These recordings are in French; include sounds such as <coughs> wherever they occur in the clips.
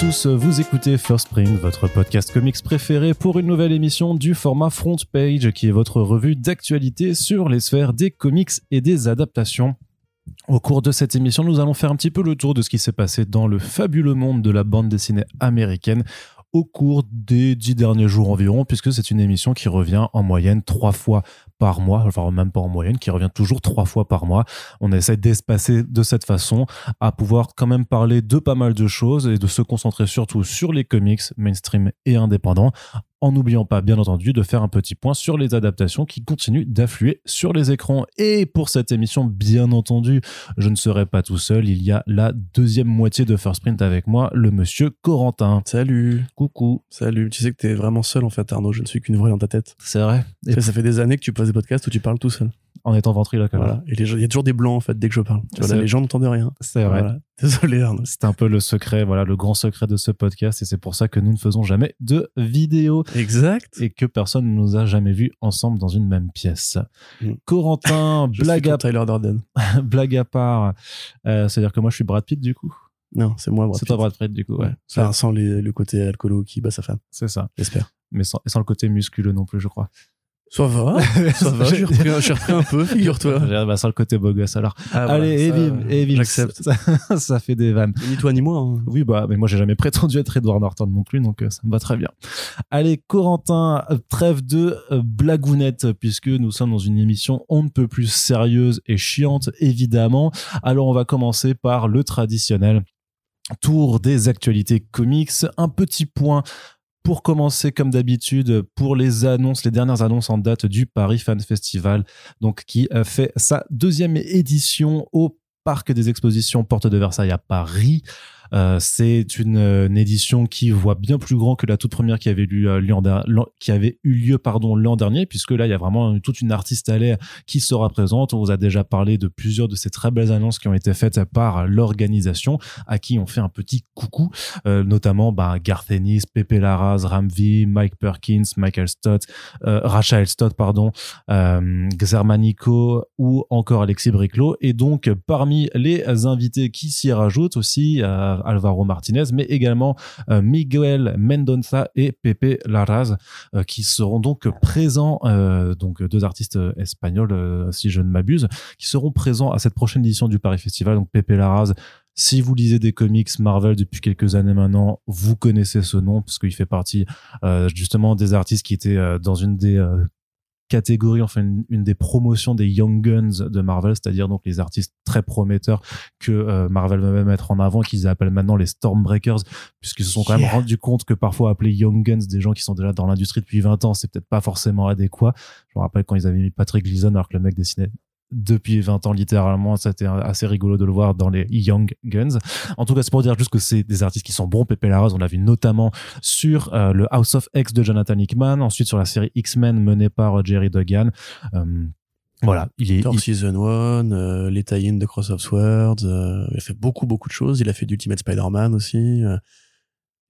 tous, vous écoutez First Print, votre podcast comics préféré pour une nouvelle émission du format Front Page qui est votre revue d'actualité sur les sphères des comics et des adaptations. Au cours de cette émission, nous allons faire un petit peu le tour de ce qui s'est passé dans le fabuleux monde de la bande dessinée américaine au cours des dix derniers jours environ, puisque c'est une émission qui revient en moyenne trois fois par mois, enfin même pas en moyenne, qui revient toujours trois fois par mois. On essaie d'espacer de cette façon à pouvoir quand même parler de pas mal de choses et de se concentrer surtout sur les comics mainstream et indépendants en n'oubliant pas, bien entendu, de faire un petit point sur les adaptations qui continuent d'affluer sur les écrans. Et pour cette émission, bien entendu, je ne serai pas tout seul. Il y a la deuxième moitié de First Print avec moi, le monsieur Corentin. Salut. Coucou. Salut. Tu sais que t'es vraiment seul en fait, Arnaud. Je ne suis qu'une voix dans ta tête. C'est vrai. Et ça fait des années que tu passes des podcasts où tu parles tout seul. En étant ventriloque. Voilà. Et il y a toujours des blancs en fait dès que je parle. Tu vois, là, les gens n'entendent rien. C'est vrai. Voilà. <laughs> Désolé Arnaud. C'est un peu le secret, voilà, le grand secret de ce podcast. Et c'est pour ça que nous ne faisons jamais de vidéo. Exact. Et que personne ne nous a jamais vus ensemble dans une même pièce. Mm. Corentin, <laughs> blague à, Tyler <laughs> blague à part. euh, C'est-à-dire que moi, je suis Brad Pitt, du coup. Non, c'est moi. Brad C'est toi, Brad Pitt, du coup. Ouais. Enfin, sans les- le côté alcoolo qui bat sa femme. C'est ça. J'espère. Mais sans, et sans le côté musculeux non plus, je crois. Ça va. <laughs> Ça va. J'ai repris, un- j'ai repris un peu, figure-toi. bah, sans le côté beau gosse, alors. Ah, voilà, Allez, bim, et bim. J'accepte. Ça, ça fait des vannes. Ni toi ni moi. hein. Oui, bah, mais moi, j'ai jamais prétendu être Edward Norton non plus, donc euh, ça me va très bien. Allez, Corentin, euh, trêve de euh, blagounette, puisque nous sommes dans une émission on ne peut plus sérieuse et chiante, évidemment. Alors, on va commencer par le traditionnel tour des actualités comics. Un petit point pour commencer, comme d'habitude, pour les annonces, les dernières annonces en date du Paris Fan Festival, donc qui a fait sa deuxième édition au Parc des Expositions Porte de Versailles à Paris. Euh, c'est une, euh, une édition qui voit bien plus grand que la toute première qui avait, eu, euh, eu lieu pardon l'an dernier, puisque là il y a vraiment toute une artiste à l'air qui sera présente. On vous a déjà parlé de plusieurs de ces très belles annonces qui ont été faites par l'organisation, à qui on fait un petit coucou, euh, notamment bah, Garth Ennis, Pepe Larraz, Ramvi, Mike Perkins, Michael Stott, euh, Rachel Stott, pardon, euh, Xermanico ou encore Alexis Briclot. Et donc, parmi les invités qui s'y rajoutent aussi euh, Alvaro Martinez, mais également euh, Miguel Mendonça et Pepe Larraz, euh, qui seront donc présents, euh, donc deux artistes espagnols, si je ne m'abuse, qui seront présents à cette prochaine édition du Paris Festival. Donc, Pepe Larraz, si vous lisez des comics Marvel depuis quelques années maintenant, vous connaissez ce nom parce qu'il fait partie justement des artistes qui étaient dans une des catégories, enfin une, une des promotions des Young Guns de Marvel, c'est-à-dire donc les artistes très prometteurs que euh, Marvel veut mettre en avant, qu'ils appellent maintenant les Stormbreakers, puisqu'ils se sont quand même rendus compte que parfois appeler Young Guns des gens qui sont déjà dans l'industrie depuis 20 ans, c'est peut-être pas forcément adéquat. Je me rappelle quand ils avaient mis Patrick Gleason alors que le mec dessinait depuis 20 ans littéralement c'était assez rigolo de le voir dans les Young Guns en tout cas c'est pour dire juste que c'est des artistes qui sont bons Pepe Larraz on l'a vu notamment sur euh, le House of X de Jonathan Hickman ensuite sur la série X-Men menée par euh, Jerry Duggan Euh, voilà il est Thor il- Season 1, euh, les tie-ins de Cross of Swords, euh, il a fait beaucoup beaucoup de choses. Il a fait d'Ultimate Spider-Man aussi. euh,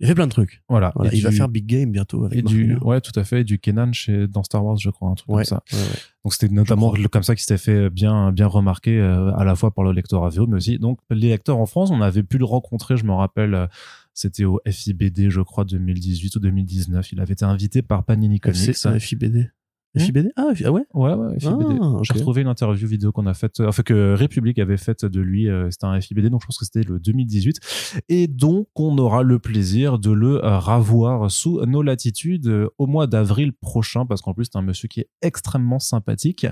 il fait plein de trucs. voilà, il va faire Big Game bientôt avec et Mark du Miller. ouais tout à fait et du Kenan chez dans Star Wars je crois un truc Ouais, comme ça ouais, ouais. Donc c'était notamment comme ça qu'il s'était fait bien bien remarquer euh, à la fois par le lecteur AVO mais aussi donc les lecteurs en France on avait pu le rencontrer je me rappelle euh, c'était au FIBD je crois 2018 ou 2019 il avait été invité par Panini Comics FC, euh, FIBD. Hmm FIBD Ah, ah ouais? Ouais ouais FIBD Ah, ok. j'ai retrouvé une interview vidéo qu'on a faite euh, enfin que République avait faite de lui euh, c'était un FIBD donc je pense que c'était le 2018 et donc on aura le plaisir de le euh, ravoir sous nos latitudes au mois d'avril prochain parce qu'en plus c'est un monsieur qui est extrêmement sympathique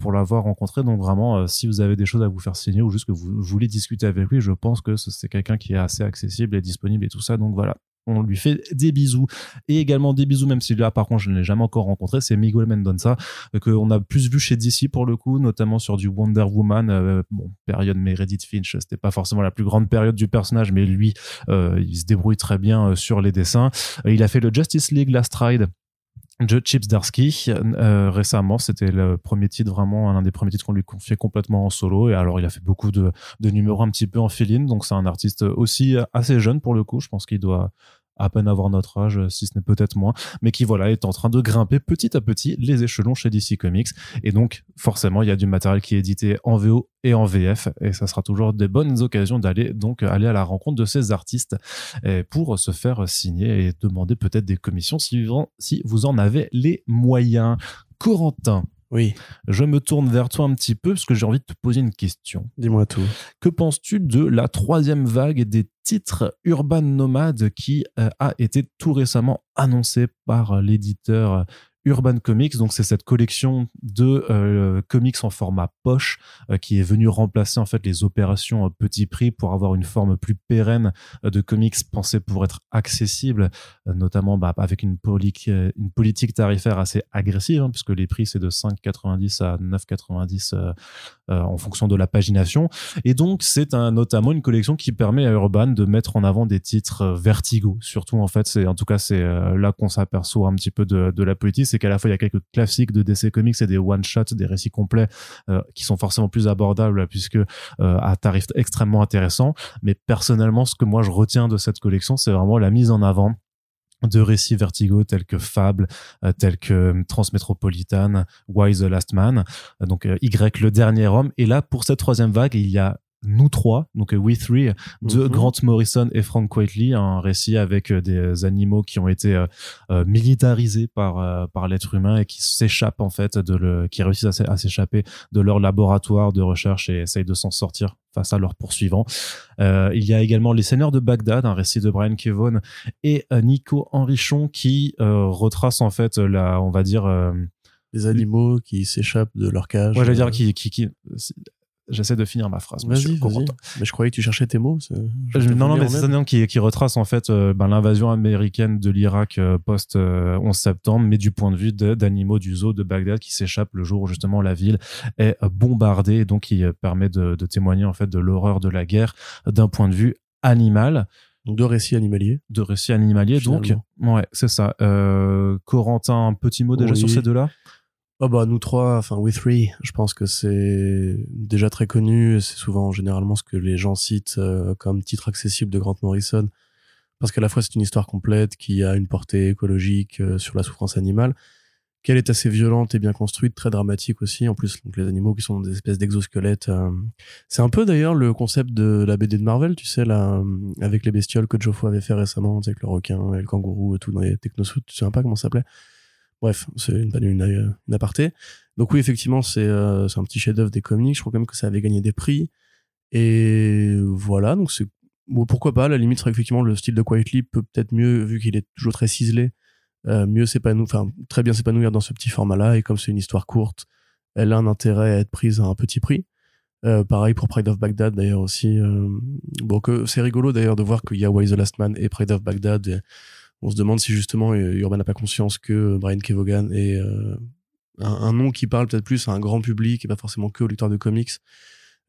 pour l'avoir rencontré. Donc vraiment si vous avez des choses à vous faire signer ou juste que vous voulez discuter avec lui je pense que ce- c'est quelqu'un qui est assez accessible et disponible et tout ça. Donc voilà on lui fait des bisous. Et également des bisous même si là par contre je ne l'ai jamais encore rencontré c'est Miguel Mendonça euh, qu'on a plus vu chez DC pour le coup notamment sur du Wonder Woman euh, bon période Meredith Finch c'était pas forcément la plus grande période du personnage mais lui euh, il se débrouille très bien sur les dessins. Il a fait le Justice League Last Ride de Chips Darsky euh, récemment c'était le premier titre vraiment l'un des premiers titres qu'on lui confiait complètement en solo. Et alors il a fait beaucoup de, de numéros un petit peu en fill donc c'est un artiste aussi assez jeune pour le coup. Je pense qu'il doit à peine avoir notre âge, si ce n'est peut-être moins, mais qui voilà est en train de grimper petit à petit les échelons chez DC Comics. Et donc forcément, il y a du matériel qui est édité en VO et en VF, et ça sera toujours des bonnes occasions d'aller donc aller à la rencontre de ces artistes pour se faire signer et demander peut-être des commissions si vous en avez les moyens. Corentin, oui. Je me tourne vers toi un petit peu parce que j'ai envie de te poser une question. Dis-moi tout. Que penses-tu de la troisième vague des titres urban nomades qui euh, a été tout récemment annoncée par l'éditeur Urban Comics. Donc c'est cette collection de euh, comics en format poche euh, qui est venue remplacer en fait les opérations petit prix pour avoir une forme plus pérenne euh, de comics pensés pour être accessibles, notamment bah, avec une, politique tarifaire assez agressive, hein, puisque les prix c'est de 5,90 à 9,90 en fonction de la pagination. Et donc c'est notamment une collection qui permet à Urban de mettre en avant des titres vertigo. Surtout en fait, c'est en tout cas c'est là qu'on s'aperçoit un petit peu de la politique c'est qu'à la fois il y a quelques classiques de DC Comics et des one shots, des récits complets euh, qui sont forcément plus abordables puisque euh, à tarif extrêmement intéressant. Mais personnellement, ce que moi je retiens de cette collection, c'est vraiment la mise en avant de récits vertigo tels que Fable, euh, tels que Transmétropolitane, Why the Last Man, donc Y le dernier homme. Et là, pour cette troisième vague, il y a nous trois, donc euh, We Three, de mhm. Grant Morrison et Frank Whiteley, un récit avec euh, des animaux qui ont été euh, militarisés par par l'être humain et qui s'échappent en fait de le, qui réussissent à, s'échapper de leur laboratoire de recherche et essayent de s'en sortir face à leurs poursuivants. il y a également Les Seigneurs de Bagdad, un récit de Brian Kevon et Nico Henrichon qui retrace en fait la, on va dire les animaux qui s'échappent de leur cage. Ouais, je veux dire qui, qui, qui J'essaie de finir ma phrase. Vas-y, vas-y. Mais je croyais que tu cherchais tes mots. non, non, mais c'est ça qui, qui retrace en fait euh, ben, l'invasion américaine de l'Irak euh, post 11 euh, septembre, mais du point de vue d'animaux du zoo de Bagdad qui s'échappent le jour où justement la ville est bombardée, et donc qui permet de, de témoigner en fait de l'horreur de la guerre d'un point de vue animal. Donc deux récits animaliers. Deux récits animaliers, donc ouais, c'est ça. Corentin, un petit mot déjà sur ces deux-là? Oh bah nous trois, enfin we three, je pense que c'est déjà très connu. C'est souvent généralement ce que les gens citent euh, comme titre accessible de Grant Morrison, parce qu'à la fois c'est une histoire complète qui a une portée écologique euh, sur la souffrance animale, qu'elle est assez violente et bien construite, très dramatique aussi. En plus, donc les animaux qui sont des espèces d'exosquelettes. Euh, c'est un peu d'ailleurs le concept de la BD de Marvel, tu sais là, avec les bestioles que Joffo avait fait récemment, avec le requin et le kangourou et tout dans les technosuits. Tu sais pas comment ça s'appelait? Bref, c'est une, une, une, aparté. Donc oui, effectivement, c'est euh, un petit chef-d'œuvre des comics. Je crois quand même que ça avait gagné des prix. Et voilà, donc c'est pourquoi pas. À la limite, c'est effectivement le style de Quietly peut peut-être mieux, vu qu'il est toujours très ciselé, euh, mieux s'épanouir, enfin très bien s'épanouir dans ce petit format-là. Et comme c'est une histoire courte, elle a un intérêt à être prise à un petit prix. Euh, pareil pour Pride of Baghdad d'ailleurs aussi. Euh, bon, c'est rigolo d'ailleurs de voir qu'il y a Why the Last Man et Pride of Baghdad. On se demande si justement euh, Urban n'a pas conscience que Brian Kevogan est euh, un, nom qui parle peut-être plus à un grand public et pas forcément que aux lecteurs de comics.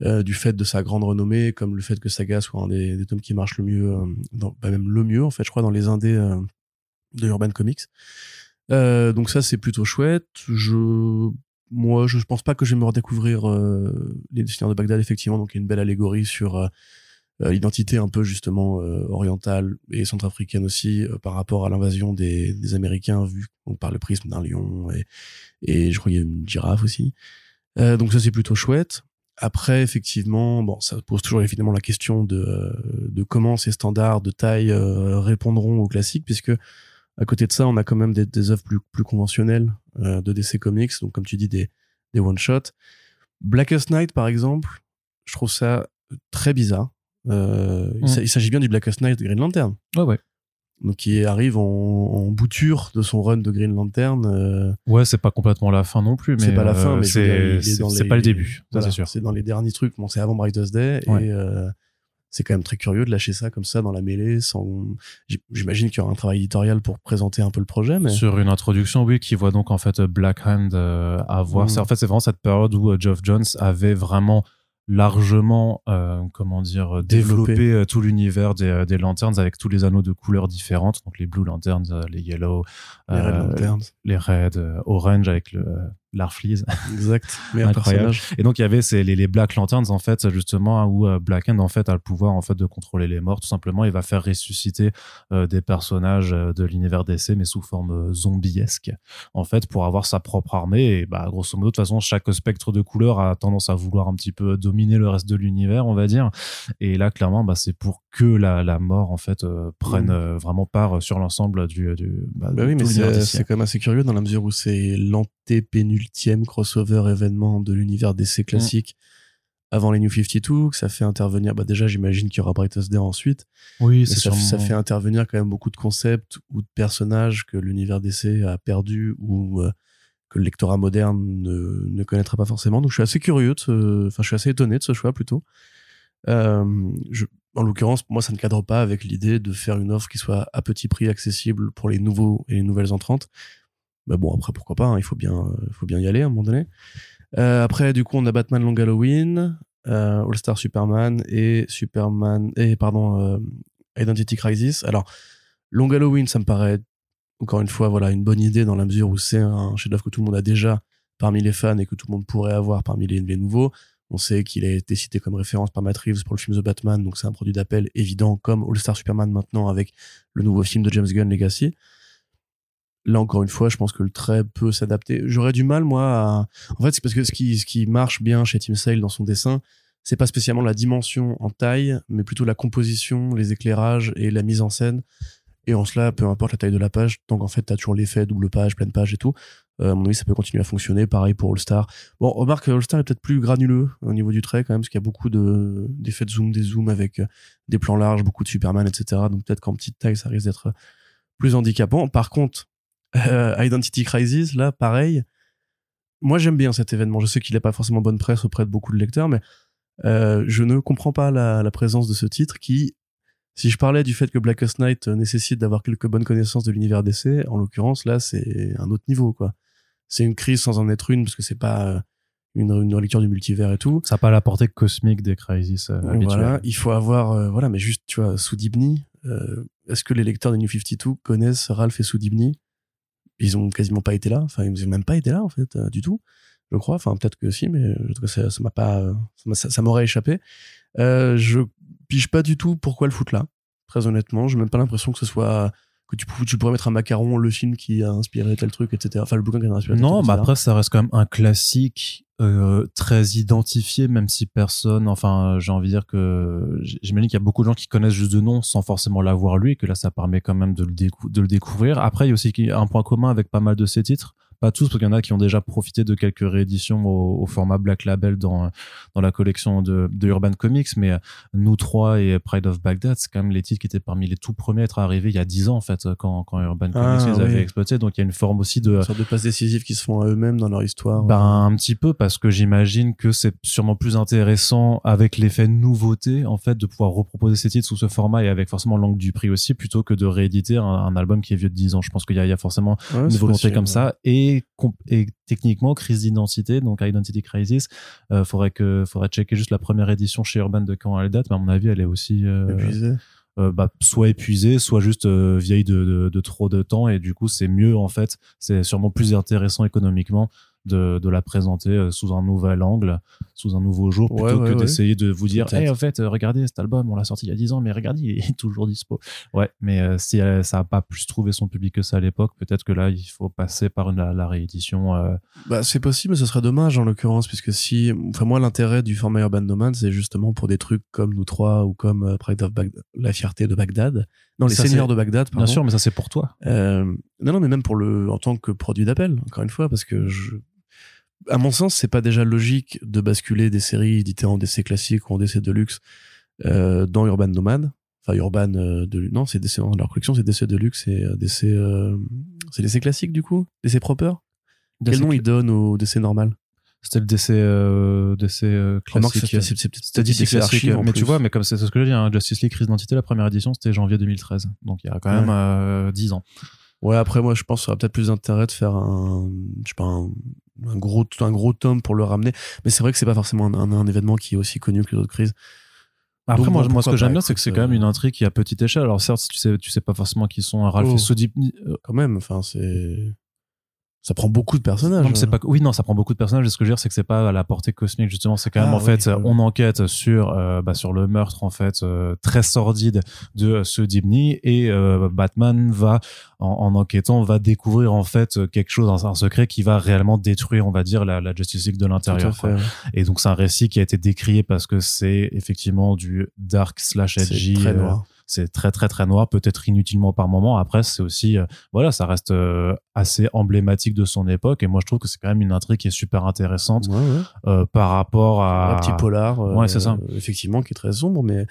Euh, du fait de sa grande renommée, comme le fait que Saga soit un des, tomes qui marche le mieux, dans, bah, même le mieux en fait, je crois, dans les indés de Urban Comics. donc ça c'est plutôt chouette. Je moi je pense pas que je vais me redécouvrir les Seigneurs de Bagdad effectivement donc il y a une belle allégorie sur euh, l'identité un peu justement euh, orientale et centrafricaine aussi euh, par rapport à l'invasion des, des Américains vu par le prisme d'un lion et, et je crois qu'il y a une girafe aussi. donc ça c'est plutôt chouette. Après, effectivement, bon, ça pose toujours évidemment la question de, de comment ces standards de taille répondront aux classiques, puisque à côté de ça, on a quand même des, des œuvres plus, plus conventionnelles de DC Comics, donc comme tu dis, des, des one-shots. Blackest Night, par exemple, je trouve ça très bizarre. Euh, mm. Il s'agit bien du Blackest Night de Green Lantern. Ouais, ouais. Donc qui arrive en, en, bouture de son run de Green Lantern. Euh... Ouais, c'est pas complètement la fin non plus, mais c'est pas la fin, mais c'est pas le début, c'est sûr. C'est dans les derniers trucs. Bon, c'est avant Brightest Day et euh, c'est quand même très curieux de lâcher ça comme ça dans la mêlée sans. J'imagine qu'il y aura un travail éditorial pour présenter un peu le projet, mais sur une introduction, oui, qui voit donc en fait Black Hand euh, avoir. Mm. En fait, c'est vraiment cette période où euh, Geoff Jones avait vraiment largement euh, comment dire développer euh, tout l'univers des, euh, des, lanterns avec tous les anneaux de couleurs différentes. Donc les blue lanterns les yellow les red lanterns. les red orange avec le Larfleeze. Exact. <laughs> Mais Incroyable. personnage. Et donc il y avait ces, les, les Black Lanterns en fait justement où euh, Black Hand en fait a le pouvoir en fait de contrôler les morts tout simplement il va faire ressusciter euh, des personnages euh, de l'univers DC mais sous forme zombiesque en fait pour avoir sa propre armée et bah grosso modo de toute façon chaque spectre de couleur a tendance à vouloir un petit peu dominer le reste de l'univers on va dire et là clairement bah c'est pour que la, la mort en fait euh, prenne Mm. euh, vraiment part sur l'ensemble du, du bah, Bah oui, mais c'est quand même assez curieux dans la mesure où c'est crossover événement de l'univers Mm. DC classique avant les New 52, que ça fait intervenir, bah déjà j'imagine qu'il y aura Brightest Day ensuite, oui c'est ça, ça fait intervenir quand même beaucoup de concepts ou de personnages que l'univers DC a perdu ou euh, que le lectorat moderne ne, ne connaîtra pas forcément. Donc je suis assez curieux, enfin je suis assez étonné de ce choix plutôt. Euh, je, en l'occurrence, pour moi, ça ne cadre pas avec l'idée de faire une offre qui soit à petit prix accessible pour les nouveaux et les nouvelles entrantes. Mais bon, après, pourquoi pas, hein, il faut bien, euh, faut bien y aller à un moment donné. Euh, après, du coup, on a Batman Long Halloween, euh, All-Star Superman et Superman, et pardon, Identity Crisis. Alors, Long Halloween, ça me paraît, encore une fois, voilà, une bonne idée dans la mesure où c'est un chef-d'œuvre que tout le monde a déjà parmi les fans et que tout le monde pourrait avoir parmi les, les nouveaux. On sait qu'il a été cité comme référence par Matt Reeves pour le film The Batman, donc c'est un produit d'appel évident, comme All-Star Superman maintenant avec le nouveau film de James Gunn Legacy. Là, encore une fois, je pense que le trait peut s'adapter. J'aurais du mal, moi, à... En fait, c'est parce que ce qui, ce qui marche bien chez Tim Sale dans son dessin, c'est pas spécialement la dimension en taille, mais plutôt la composition, les éclairages et la mise en scène. Et en cela, peu importe la taille de la page, tant qu'en fait, t'as toujours l'effet double page, pleine page et tout, euh, à mon avis, ça peut continuer à fonctionner. Pareil pour All-Star. Bon, remarque, All-Star est peut-être plus granuleux au niveau du trait quand même, parce qu'il y a beaucoup de, d'effets de zoom, des zooms avec euh, des plans larges, beaucoup de Superman, etc. Donc peut-être qu'en petite taille, ça risque d'être plus handicapant. Par contre, euh, Identity Crisis, là, pareil. Moi, j'aime bien cet événement. Je sais qu'il n'a pas forcément bonne presse auprès de beaucoup de lecteurs, mais euh, je ne comprends pas la, la présence de ce titre qui, si je parlais du fait que Blackest Night euh, nécessite d'avoir quelques bonnes connaissances de l'univers DC, en l'occurrence, là, c'est un autre niveau, quoi. C'est une crise sans en être une, parce que c'est pas euh, une, une relecture du multivers et tout. ça n'a pas la portée cosmique des crises euh, habituelles. Voilà, il faut avoir, euh, voilà, mais juste, tu vois, Soudibni, euh, est-ce que les lecteurs des New 52 connaissent Ralph et Soudibni? Ils ont quasiment pas été là, enfin, ils ont même pas été là, en fait, euh, du tout, je crois. Enfin, peut-être que si, mais en tout cas, ça m'a pas, euh, ça m'a- ça, ça m'aurait échappé. Euh, je pige pas du tout pourquoi le foutre là, très honnêtement. J'ai même pas l'impression que ce soit que tu, pou- tu pourrais mettre un macaron, le film qui a inspiré tel truc, etc. Enfin, le bouquin qui a inspiré tel Non, truc, mais etc. après, ça reste quand même un classique euh, très identifié, même si personne. Enfin, j'ai envie de dire que j'imagine qu'il y a beaucoup de gens qui connaissent juste de nom sans forcément l'avoir lu et que là, ça permet quand même de le, de le découvrir. Après, il y a aussi un point commun avec pas mal de ces titres. Pas tous, parce qu'il y en a qui ont déjà profité de quelques rééditions au, au format Black Label dans, dans la collection de, de Urban Comics, mais euh, Nous trois et Pride of Baghdad, c'est quand même les titres qui étaient parmi les tout premiers à être arrivés il y a dix ans, en fait, quand, quand Urban Ah, Comics les avait exploités. Donc, il y a une forme aussi de, Une sorte de place décisive qui se font à eux-mêmes dans leur histoire. ben un petit peu parce que j'imagine que c'est sûrement plus intéressant avec l'effet nouveauté en fait de pouvoir reproposer ces titres sous ce format et avec forcément l'angle du prix aussi plutôt que de rééditer un, un album qui est vieux de 10 ans. Je pense qu'il y, a- il y a forcément Ouais, une volonté possible, comme ouais. ça et, et techniquement crise d'identité donc Identity Crisis euh, faudrait que faudrait checker juste la première édition chez Urban de quand elle date mais à mon avis elle est aussi euh, euh, bah, soit épuisée, soit juste euh, vieille de, de, de trop de temps. Et du coup, c'est mieux, en fait, c'est sûrement plus intéressant économiquement de, de la présenter euh, sous un nouvel angle, sous un nouveau jour, plutôt ouais, que ouais. d'essayer de vous dire, hey, en fait, euh, regardez cet album, on l'a sorti il y a 10 ans, mais regardez, <laughs> il est toujours dispo. Ouais, mais euh, si ça a pas plus trouvé son public que ça à l'époque, peut-être que là, il faut passer par une, la, la réédition. euh, Bah, c'est possible, mais ce serait dommage en l'occurrence, puisque si, enfin, moi, l'intérêt du format Urban Nomad, c'est justement pour des trucs comme Nous Trois ou comme euh, Pride of La Fierté de Bagdad. Non, Les Seigneurs de Bagdad, pardon. Bien sûr, mais ça, c'est pour toi. Non, non, mais même pour le, en tant que produit d'appel, encore une fois, parce que je, à mon sens, c'est pas déjà logique de basculer des séries éditées en DC classique ou en DC Deluxe, euh, dans Urban Nomad. Enfin, Urban, euh, de, non, c'est DC, dans leur collection, c'est DC Deluxe et euh, DC, euh, c'est DC classique, du coup? DC Proper? Quel nom ils donnent au DC normal? C'était le DC, euh, DC classique. C'était DC classique, mais tu vois, mais comme c'est ce que je dis, hein, Justice League Crise d'identité, la première édition, c'était janvier 2013. Donc il y a quand même Ouais. euh, 10 ans. Ouais, après, moi, je pense que ça aurait peut-être plus d'intérêt de faire un, je sais pas, un, un gros, un gros tome pour le ramener. Mais c'est vrai que c'est pas forcément un, un- un événement qui est aussi connu que les autres crises. Après, Donc moi, moi, ce que j'aime bien, c'est que c'est quand même euh, une intrigue qui est à petite échelle. Alors certes, tu sais, tu sais pas forcément qui sont Ralph Oh. et Soudipni. euh, Quand même, enfin, c'est, ça prend beaucoup de personnages. C'est pas. Oui, non, ça prend beaucoup de personnages. Et ce que je veux dire, c'est que c'est pas à la portée cosmique justement. C'est quand même Ah, en fait, oui, on enquête sur euh, bah, sur le meurtre en fait euh, très sordide de ce Dibny et euh, Batman va en, en enquêtant va découvrir en fait quelque chose, un, un secret qui va réellement détruire, on va dire, la, la Justice League de l'intérieur. ouais. Et donc c'est un récit qui a été décrié parce que c'est effectivement du dark slash edgy. très euh, noir. C'est très très très noir, peut-être inutilement par moment. Après, c'est aussi, euh, voilà, ça reste euh, assez emblématique de son époque. Et moi, je trouve que c'est quand même une intrigue qui est super intéressante Ouais, ouais. euh, par rapport à. Un petit polar. euh, Ouais, c'est ça. Effectivement, qui est très sombre, mais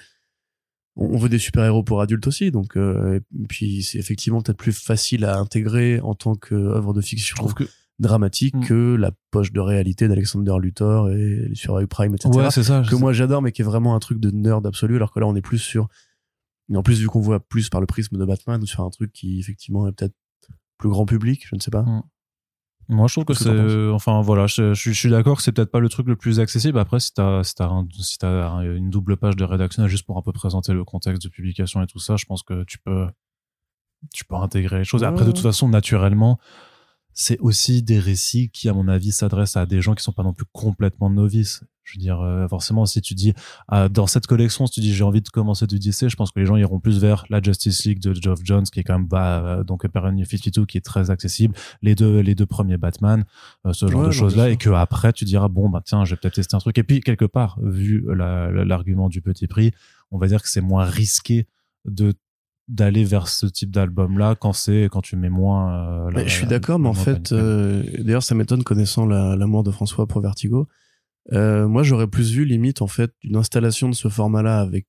on veut des super-héros pour adultes aussi. Donc, euh, et puis, c'est effectivement peut-être plus facile à intégrer en tant qu'œuvre de Je fiction trouve que. dramatique Mm. que la poche de réalité d'Alexander Luthor et les Survivor Prime, etc. Ouais, c'est ça. que moi j'adore, mais qui est vraiment un truc de nerd absolu, alors que là on est plus sur. Et en plus, vu qu'on voit plus par le prisme de Batman, sur un truc qui effectivement est peut-être plus grand public, je ne sais pas. Moi, je trouve que c'est. Enfin, voilà, je, je- je suis d'accord que c'est peut-être pas le truc le plus accessible. Après, si t'as si un- une double page de rédaction juste pour un peu présenter le contexte de publication et tout ça, je pense que tu peux tu peux intégrer les choses. Ouais, Après, de toute façon, naturellement, c'est aussi des récits qui, à mon avis, s'adressent à des gens qui sont pas non plus complètement novices. Je veux dire, euh, forcément, si tu dis, ah, dans cette collection, si tu dis j'ai envie de commencer du DC, je pense que les gens iront plus vers la Justice League de Geoff Jones, qui est quand même, bah, euh, donc Perennial 52, qui est très accessible, les deux, les deux premiers Batman, euh, ce genre Ouais, de choses-là, et que après, tu diras, bon, bah, tiens, j'ai peut-être testé un truc. Et puis, quelque part, vu la- la- l'argument du petit prix, on va dire que c'est moins risqué de d'aller vers ce type d'album là quand c'est quand tu mets moins euh, la- je suis la- d'accord, mais en fait, euh, d'ailleurs, ça m'étonne connaissant la- l'amour de François pour Vertigo. Euh, moi, j'aurais plus vu limite en fait une installation de ce format-là avec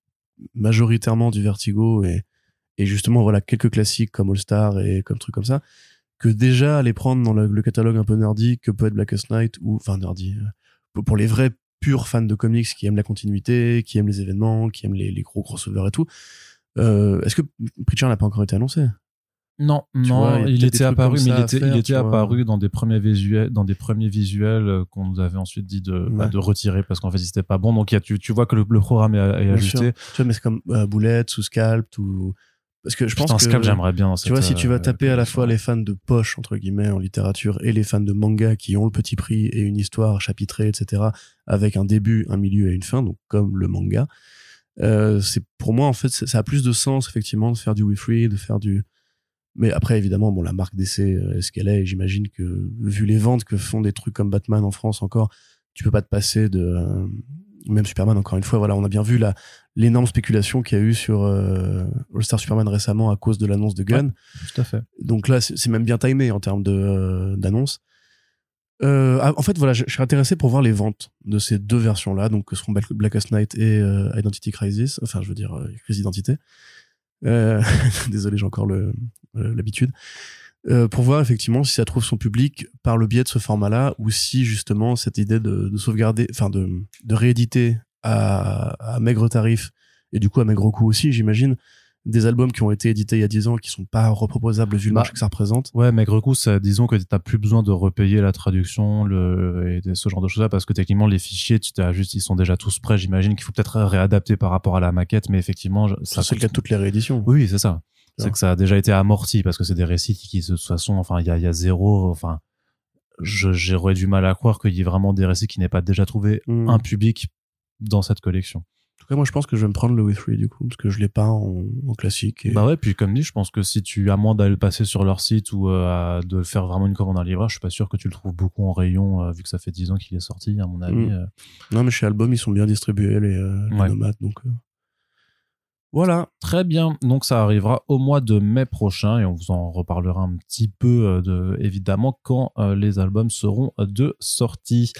majoritairement du Vertigo et, et justement voilà quelques classiques comme All Star et comme trucs comme ça que déjà aller prendre dans le, le catalogue un peu nerdy que peut être Blackest Night ou enfin nerdy pour, pour les vrais purs fans de comics qui aiment la continuité, qui aiment les événements, qui aiment les, les gros crossovers et tout. Euh, Est-ce que Preacher n'a pas encore été annoncé? Non, Tu non, vois, il était apparu, mais il était, faire, il tu était vois. apparu dans des premiers visuels, dans des premiers visuels qu'on nous avait ensuite dit de, bah, de retirer parce qu'en fait, c'était pas bon. Donc, il y a, tu, tu vois que le, le programme est, est ajusté. Tu vois, mais c'est comme euh, Bullet ou Scalp ou parce que je pense que Scalp, j'aimerais bien. tu vois si tu vas euh, taper à la fois les fans de poche entre guillemets en littérature et les fans de manga qui ont le petit prix et une histoire chapitrée etc avec un début un milieu et une fin donc comme le manga euh, c'est pour moi en fait ça a plus de sens effectivement de faire du We Free de faire du mais après évidemment bon la marque d'essai euh, est ce qu'elle est j'imagine que vu les ventes que font des trucs comme Batman en France encore tu peux pas te passer de euh, même Superman encore une fois voilà on a bien vu la l'énorme spéculation qu'il y a eu sur euh, All Star Superman récemment à cause de l'annonce de Gunn Tout à fait. donc là c'est même bien timé en termes de d'annonce euh, ah, en fait voilà je, je serais intéressé pour voir les ventes de ces deux versions là donc que seront Black- Blackest Night et euh, Identity Crisis. Enfin je veux dire euh, crise d'identité. Euh, <laughs> désolé j'ai encore euh, l'habitude. Pour voir effectivement si ça trouve son public par le biais de ce format-là ou si justement cette idée de, de sauvegarder, enfin de, de rééditer à, à maigre tarif et du coup à maigre coût aussi, j'imagine, des albums qui ont été édités il y a 10 ans qui sont pas reproposables vu le Bah, marché que ça représente. Ouais, maigre coup, ça, disons que t'as plus besoin de repayer la traduction le, et de- ce genre de choses-là parce que techniquement, les fichiers, tu t'as juste, ils sont déjà tous prêts. J'imagine qu'il faut peut-être réadapter par rapport à la maquette, mais effectivement, Ça, c'est le cas de toutes les rééditions. Oui, c'est ça. C'est que ça a déjà été amorti parce que c'est des récits qui, qui, de toute façon, enfin, il y a, il y a zéro, enfin, j'aurais du mal à croire qu'il y ait vraiment des récits qui n'aient pas déjà trouvé Mm. un public dans cette collection. Tout cas, moi, je pense que je vais me prendre le With Free du coup, parce que je l'ai pas en, en classique. Et... Bah ouais, puis comme dit, je pense que si tu, à moins d'aller le passer sur leur site ou euh, à- de faire vraiment une commande en livreur, je suis pas sûr que tu le trouves beaucoup en rayon, euh, vu que ça fait 10 ans qu'il est sorti, à mon avis. Mm. euh. Non, mais chez Album, ils sont bien distribués, les, euh, les Ouais. nomades, donc voilà. Très bien, donc ça arrivera au mois de mai prochain et on vous en reparlera un petit peu de, évidemment quand les albums seront de sortie.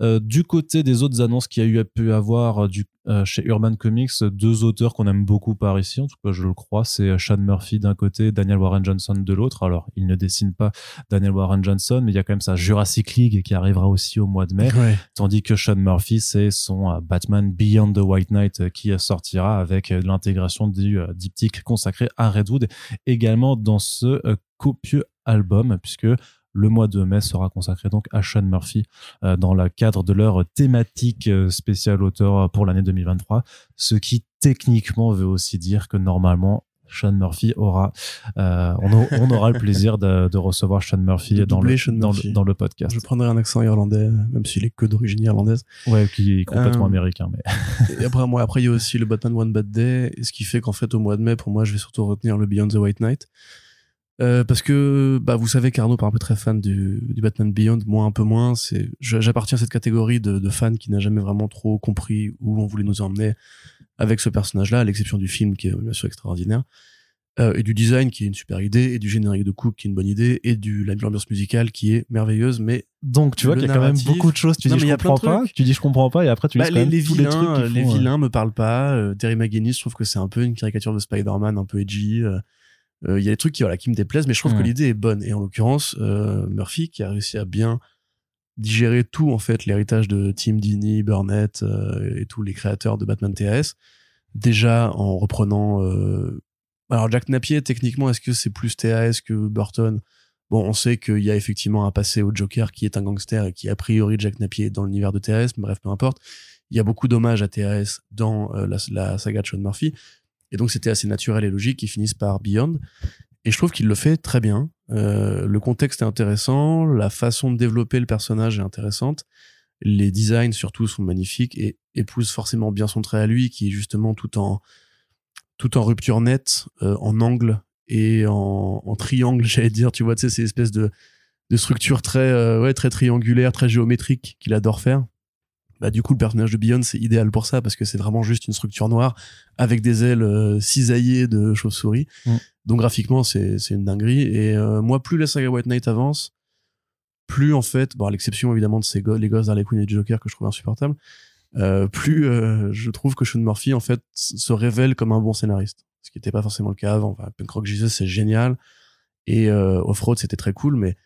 Euh, du côté des autres annonces qu'il y a eu pu avoir euh, du, euh, chez Urban Comics, deux auteurs qu'on aime beaucoup par ici, en tout cas je le crois, c'est euh, Sean Murphy d'un côté, Daniel Warren Johnson de l'autre. Alors il ne dessine pas Daniel Warren Johnson, mais il y a quand même sa Jurassic League qui arrivera aussi au mois de mai. Ouais. Tandis que Sean Murphy, c'est son euh, Batman Beyond the White Knight qui sortira avec l'intégration du diptyque consacré à Redwood également dans ce copieux album, puisque le mois de mai sera consacré donc à Sean Murphy euh, dans le cadre de leur thématique euh, spéciale auteur pour l'année 2023, ce qui techniquement veut aussi dire que normalement Sean Murphy aura, euh, on, on, aura le plaisir de, de recevoir Sean Murphy, De dans le, Sean dans, Murphy. le, dans le podcast. Je prendrai un accent irlandais, même s'il est que d'origine irlandaise. Ouais, qui est complètement Euh, américain, mais Et après, moi, après, il y a aussi le Batman One Bad Day, ce qui fait qu'en fait, au mois de mai, pour moi, je vais surtout retenir le Beyond the White Knight. Euh, parce que, bah, vous savez qu'Arnaud est un peu très fan du, du Batman Beyond, moi un peu moins. C'est, j'appartiens à cette catégorie de, de fans qui n'a jamais vraiment trop compris où on voulait nous emmener avec ce personnage-là, à l'exception du film qui est bien sûr extraordinaire. Euh, et du design qui est une super idée, et du générique de coupe qui est une bonne idée, et du, de l'ambiance musicale qui est merveilleuse, mais donc tu vois qu'il y a quand même beaucoup de choses. Tu Non, dis je comprends pas, tu dis je comprends pas, et après tu Bah, les, les vilains, les trucs qui les euh, vilains me parlent pas. Euh, Terry McGinnis, je trouve que c'est un peu une caricature de Spider-Man, un peu edgy. Euh, Il y a des trucs qui, voilà, qui me déplaisent, mais je trouve que l'idée est bonne. Et en l'occurrence, euh, Murphy, qui a réussi à bien digérer tout, en fait, l'héritage de Tim Dini, Burnett euh, et tous les créateurs de Batman TAS, déjà en reprenant... euh, Alors, Jack Napier, techniquement, est-ce que c'est plus TAS que Burton? Bon, on sait qu'il y a effectivement un passé au Joker qui est un gangster et qui, a priori, Jack Napier est dans l'univers de TAS, mais bref, peu importe. Il y a beaucoup d'hommages à TAS dans euh, la, la saga de Sean Murphy. Et donc, c'était assez naturel et logique qu'ils finissent par Beyond. Et je trouve qu'il le fait très bien. Euh, le contexte est intéressant, la façon de développer le personnage est intéressante. Les designs, surtout, sont magnifiques et épousent forcément bien son trait à lui, qui est justement tout en, tout en rupture nette, euh, en angle et en, en triangle, <laughs> j'allais dire. Tu vois, tu sais, ces espèces de, de structures très, euh, ouais, très triangulaires, très géométriques qu'il adore faire. Bah, du coup, le personnage de Beyond, c'est idéal pour ça parce que c'est vraiment juste une structure noire avec des ailes euh, cisaillées de chauve-souris. Mm. Donc, graphiquement, c'est, c'est une dinguerie. Et euh, moi, plus la saga White Knight avance, plus en fait, bon, à l'exception évidemment de ces go- les gosses d'Harley Quinn et du Joker que je trouve insupportables, euh, plus euh, je trouve que Sean Murphy en fait se révèle comme un bon scénariste, ce qui n'était pas forcément le cas avant. Enfin, Punk Rock Jesus c'est génial et euh, Off-Road c'était très cool, mais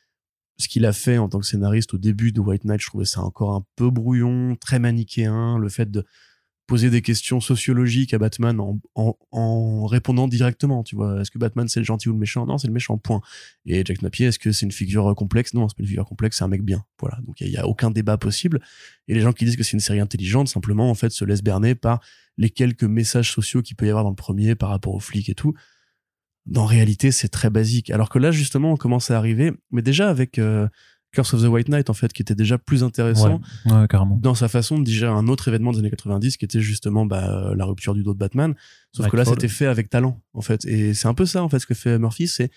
ce qu'il a fait en tant que scénariste au début de White Knight, je trouvais ça encore un peu brouillon, très manichéen, le fait de poser des questions sociologiques à Batman en, en, répondant directement, tu vois. Est-ce que Batman c'est le gentil ou le méchant? Non, c'est le méchant, point. Et Jack Napier, est-ce que c'est une figure complexe? Non, c'est pas une figure complexe, c'est un mec bien. Voilà. Donc il y, a aucun débat possible. Et les gens qui disent que c'est une série intelligente, simplement en fait se laissent berner par les quelques messages sociaux qu'il peut y avoir dans le premier par rapport aux flics et tout. Dans réalité, c'est très basique. Alors que là, justement, on commence à arriver, mais déjà avec euh, Curse of the White Knight, en fait, qui était déjà plus intéressant Ouais, ouais, carrément. dans sa façon de digérer un autre événement des années 90 qui était justement bah, la rupture du dos de Batman. Sauf que là, c'était fait avec talent, en fait. Et c'est un peu ça, en fait, ce que fait Murphy, c'est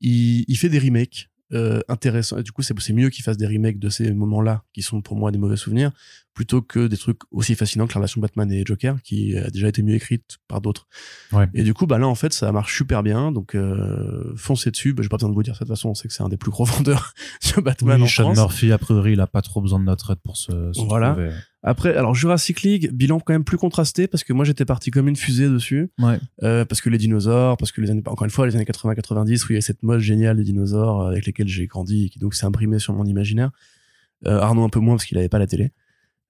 il, il fait des remakes euh, intéressants. Et du coup, c'est mieux qu'il fasse des remakes de ces moments-là, qui sont pour moi des mauvais souvenirs, plutôt que des trucs aussi fascinants que la relation Batman et Joker, qui a déjà été mieux écrite par d'autres. Ouais. Et du coup, bah là, en fait, ça marche super bien. Donc, euh, foncez dessus. Bah, j'ai pas besoin de vous dire ça de toute façon. On sait que c'est un des plus gros <laughs> vendeurs sur Batman Oui, en Sean France. Murphy, a priori, il a pas trop besoin de notre aide pour se, se Voilà. trouver. Après, alors Jurassic League, bilan quand même plus contrasté parce que moi j'étais parti comme une fusée dessus, Ouais. euh, parce que les dinosaures, parce que les années, encore une fois, les années 80-90 où il y avait cette mode géniale des dinosaures euh, avec lesquels j'ai grandi et qui donc s'est imprimé sur mon imaginaire. Euh, Arnaud un peu moins parce qu'il avait pas la télé.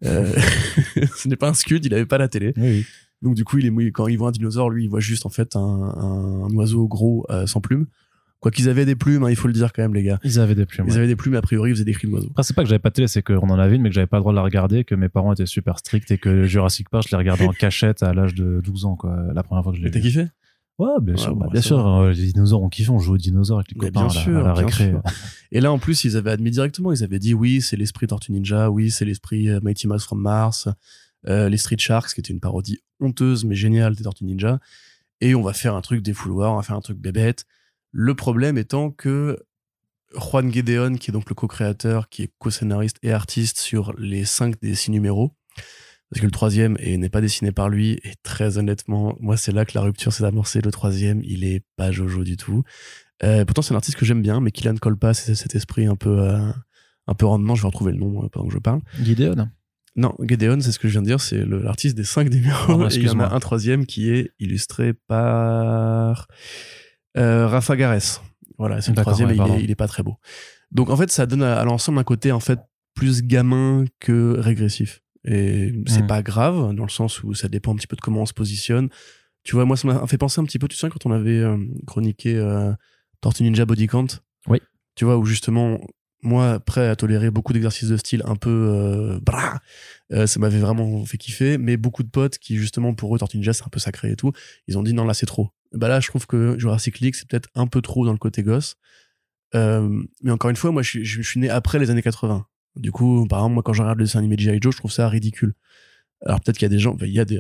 Euh, <laughs> ce n'est pas un scud, il avait pas la télé. Oui, oui. Donc du coup, il est quand il voit un dinosaure, lui, il voit juste en fait un, un, oiseau gros sans plumes. Quoi qu'ils avaient des plumes, hein, il faut le dire quand même, les gars. Ils avaient des plumes. Ils ouais. avaient des plumes, a priori, ils faisaient des cris d'oiseaux. Après, c'est pas que j'avais pas de télé, c'est qu'on en avait une, mais que j'avais pas le droit de la regarder, que mes parents étaient super stricts et que Jurassic Park, je l'ai regardé en <laughs> cachette à l'âge de 12 ans, quoi, la première fois que je l'ai T'as kiffé? Ouais, bien sûr, bon, bah, bien sûr, euh, les dinosaures, on kiffe, on joue aux dinosaures avec les copains bien à la- sûr, à la bien sûr. <laughs> Et là, en plus, ils avaient admis directement, ils avaient dit oui, c'est l'esprit Tortue Ninja, oui, c'est l'esprit euh, Mighty Mouse from Mars, euh, les Street Sharks, qui était une parodie honteuse mais géniale des Tortues Ninja. Et on va faire un truc défouloir, on va faire un truc bébête. Le problème étant que Juan Gedeon, qui est donc le co-créateur, qui est co-scénariste et artiste sur les cinq des six numéros, parce que le troisième est- n'est pas dessiné par lui, et très honnêtement, moi c'est là que la rupture s'est amorcée. Le troisième, il est pas Jojo du tout. Euh, pourtant, c'est un artiste que j'aime bien, mais qui là ne colle pas, c'est cet esprit un peu, euh, un peu rendement. Je vais retrouver le nom euh, pendant que je parle. Gideon. Non, Gedeon, c'est ce que je viens de dire, c'est l'artiste des cinq numéros. Pardon, et il y en a un troisième qui est illustré par Rafa Gares. Voilà, c'est le troisième ouais, et il est, il est pas très beau. Donc en fait, ça donne à, à l'ensemble un côté en fait plus gamin que régressif. Et c'est Mm. pas grave, dans le sens où ça dépend un petit peu de comment on se positionne. Tu vois, moi, ça m'a fait penser un petit peu, tu sais, quand on avait euh, chroniqué euh, Tortue Ninja Body Count. Oui. Tu vois, où justement, moi, prêt à tolérer beaucoup d'exercices de style un peu euh, euh, ça m'avait vraiment fait kiffer. Mais beaucoup de potes qui, justement, pour eux, Tortue Ninja, c'est un peu sacré et tout, ils ont dit non, là, c'est trop. Bah là, je trouve que Jurassic League, c'est peut-être un peu trop dans le côté gosse. Euh, mais encore une fois, moi, je suis, né après les années 80. Du coup, par exemple, moi, quand je regarde le dessin animé de G.I. Joe, je trouve ça ridicule. Alors peut-être qu'il y a des gens,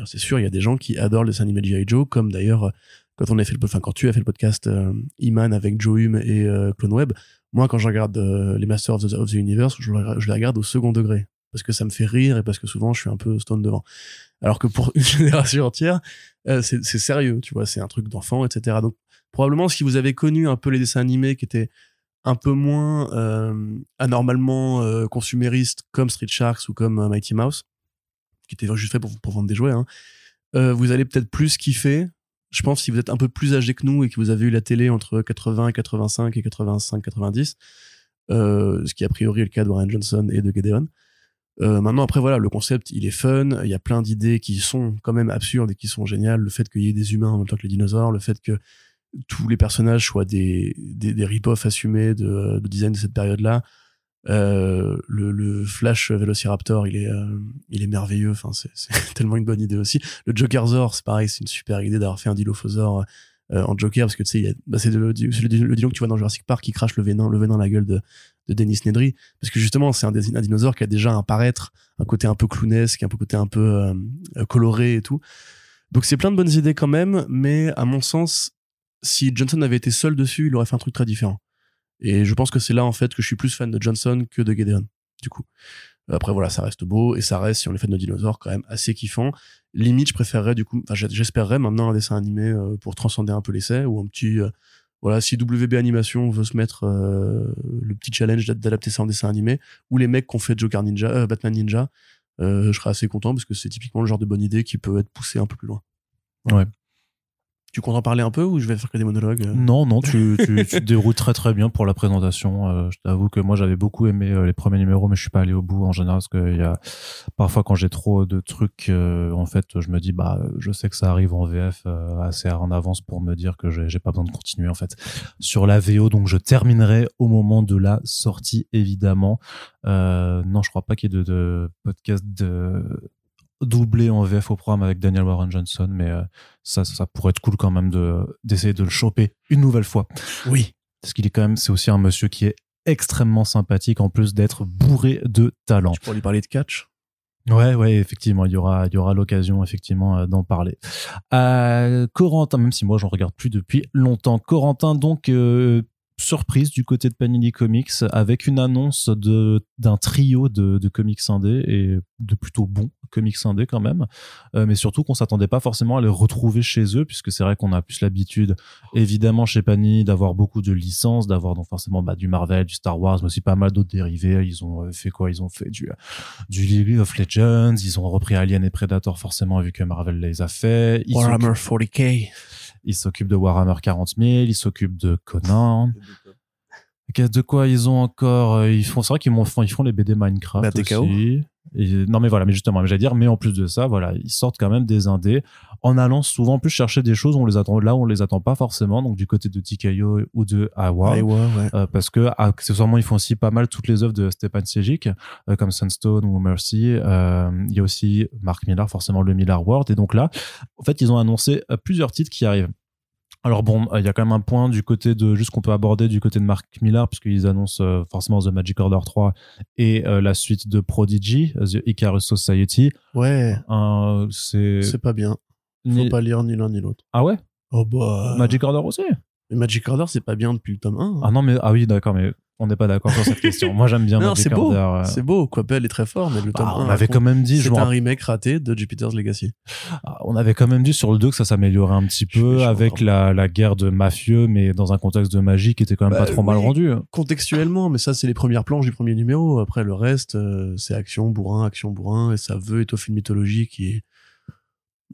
c'est sûr, il y a des gens qui adorent le dessin animé de G.I. Joe, comme d'ailleurs quand on a fait le, enfin quand tu as fait le podcast euh, Iman avec Joe Hume et euh, Clone Web, moi quand je regarde euh, les Masters of the, Universe, je, les regarde au second degré parce que ça me fait rire et parce que souvent je suis un peu stone devant. Alors que pour <laughs> une génération entière, euh, c'est sérieux, tu vois, c'est un truc d'enfant, etc. Donc probablement si vous avez connu un peu les dessins animés qui étaient un peu moins euh, anormalement euh, consuméristes comme Street Sharks ou comme Mighty Mouse, qui étaient juste fait pour, pour vendre des jouets, hein, vous allez peut-être plus kiffer je pense si vous êtes un peu plus âgé que nous et que vous avez eu la télé entre 80, 85 et 85, 90, euh, ce qui a priori est le cas de Warren Johnson et de Gedeon. Euh, maintenant, après, voilà, le concept, il est fun. Il y a plein d'idées qui sont quand même absurdes et qui sont géniales. Le fait qu'il y ait des humains en même temps que les dinosaures, le fait que tous les personnages soient des, des, rip-offs assumés de, de design de cette période-là. Euh, le, le, Flash Velociraptor, il est, euh, il est merveilleux. Enfin, c'est <laughs> tellement une bonne idée aussi. Le Jokerzor, c'est pareil, c'est une super idée d'avoir fait un Dilophosaur euh, en Joker parce que tu sais, bah, c'est le, le, que tu vois dans Jurassic Park qui crache le venin, le venin dans la gueule de, de Dennis Nedry. Parce que justement, c'est un, un, dinosaure qui a déjà un paraître, un côté un peu clownesque, un peu côté un peu coloré et tout. Donc c'est plein de bonnes idées quand même, mais à mon sens, si Johnson avait été seul dessus, il aurait fait un truc très différent. Et je pense que c'est là en fait que je suis plus fan de Johnson que de Gedeon, du coup. Après voilà, ça reste beau et ça reste, si on est fan de dinosaures, quand même assez kiffant. Limite, je préférerais du coup, enfin j'espérerais maintenant un dessin animé euh, pour transcender un peu l'essai ou un petit, euh, voilà, si WB Animation veut se mettre euh, le petit challenge d'adapter ça en dessin animé, ou les mecs qui ont fait Joker Ninja, Batman Ninja, je serais assez content parce que c'est typiquement le genre de bonne idée qui peut être poussé un peu plus loin. Ouais. Tu comptes en parler un peu ou je vais faire que des monologues euh Non, non, tu, te déroules très très bien pour la présentation. Euh, je t'avoue que moi j'avais beaucoup aimé euh, les premiers numéros, mais je suis pas allé au bout en général parce que y a parfois quand j'ai trop de trucs, en fait, je me dis bah je sais que ça arrive en VF assez en avance pour me dire que j'ai pas besoin de continuer en fait sur la VO, donc je terminerai au moment de la sortie évidemment. non, je crois pas qu'il y ait de podcast de doublé en VF au programme avec Daniel Warren Johnson, mais euh, ça, ça pourrait être cool quand même de d'essayer de le choper une nouvelle fois. Oui. Parce qu'il est quand même, c'est aussi un monsieur qui est extrêmement sympathique en plus d'être bourré de talent. Tu pourrais lui parler de catch? Ouais, ouais, effectivement, il y aura, il y aura l'occasion effectivement euh, d'en parler. Euh, Corentin, même si moi j'en regarde plus depuis longtemps. Corentin, donc euh, surprise du côté de Panini Comics avec une annonce de d'un trio de, de comics indés et de plutôt bons comics indés quand même. Euh, mais surtout qu'on s'attendait pas forcément à les retrouver chez eux puisque c'est vrai qu'on a plus l'habitude évidemment chez Panini d'avoir beaucoup de licences d'avoir donc forcément bah, du Marvel du Star Wars mais aussi pas mal d'autres dérivés. Ils ont euh, fait quoi? Ils ont fait du du League of Legends ils ont repris Alien et Predator forcément vu que Marvel les a fait. Warhammer 40k ils s'occupent de Warhammer 40 000, ils s'occupent de Conan. De quoi ils ont encore euh, Ils font, c'est vrai qu'ils font, ils font les BD Minecraft bah, aussi. Et, non mais voilà, mais justement, j'allais dire, mais en plus de ça, voilà, ils sortent quand même des indés en allant souvent plus chercher des choses où on les attend là où on les attend pas forcément, donc du côté de TKO ou de Awa, euh, parce que accessoirement ils font aussi pas mal toutes les œuvres de Stepan Sejic, euh, comme Sunstone ou Mercy. il y a aussi Mark Millar, forcément le Millar World, et donc là, en fait, ils ont annoncé plusieurs titres qui arrivent. Alors bon, il y a quand même un point du côté de juste qu'on peut aborder du côté de Mark Millar puisqu'ils annoncent euh, forcément The Magic Order 3 et euh, la suite de Prodigy, The Icarus Society. Ouais. Euh, c'est c'est pas bien. Faut pas lire ni l'un ni l'autre. Ah ouais? Oh bah Magic Order aussi? Mais Magic Order c'est pas bien depuis le tome 1. Ah non mais ah oui, d'accord mais on n'est pas d'accord sur cette question. <laughs> Moi, j'aime bien non, c'est beau. Euh. C'est beau. Quapel est très fort, mais le tome bah, on avait quand même dit. C'est un remake raté de Jupiter's Legacy. Ah, on avait quand même dit sur le 2 que ça s'améliorait un petit peu avec la, la, guerre de mafieux, mais dans un contexte de magie qui était quand même pas bah, trop mal rendu. Contextuellement, mais ça, c'est les premières planches du premier numéro. Après, le reste, euh, c'est action, bourrin, action, bourrin, et ça veut étoffer une mythologie qui est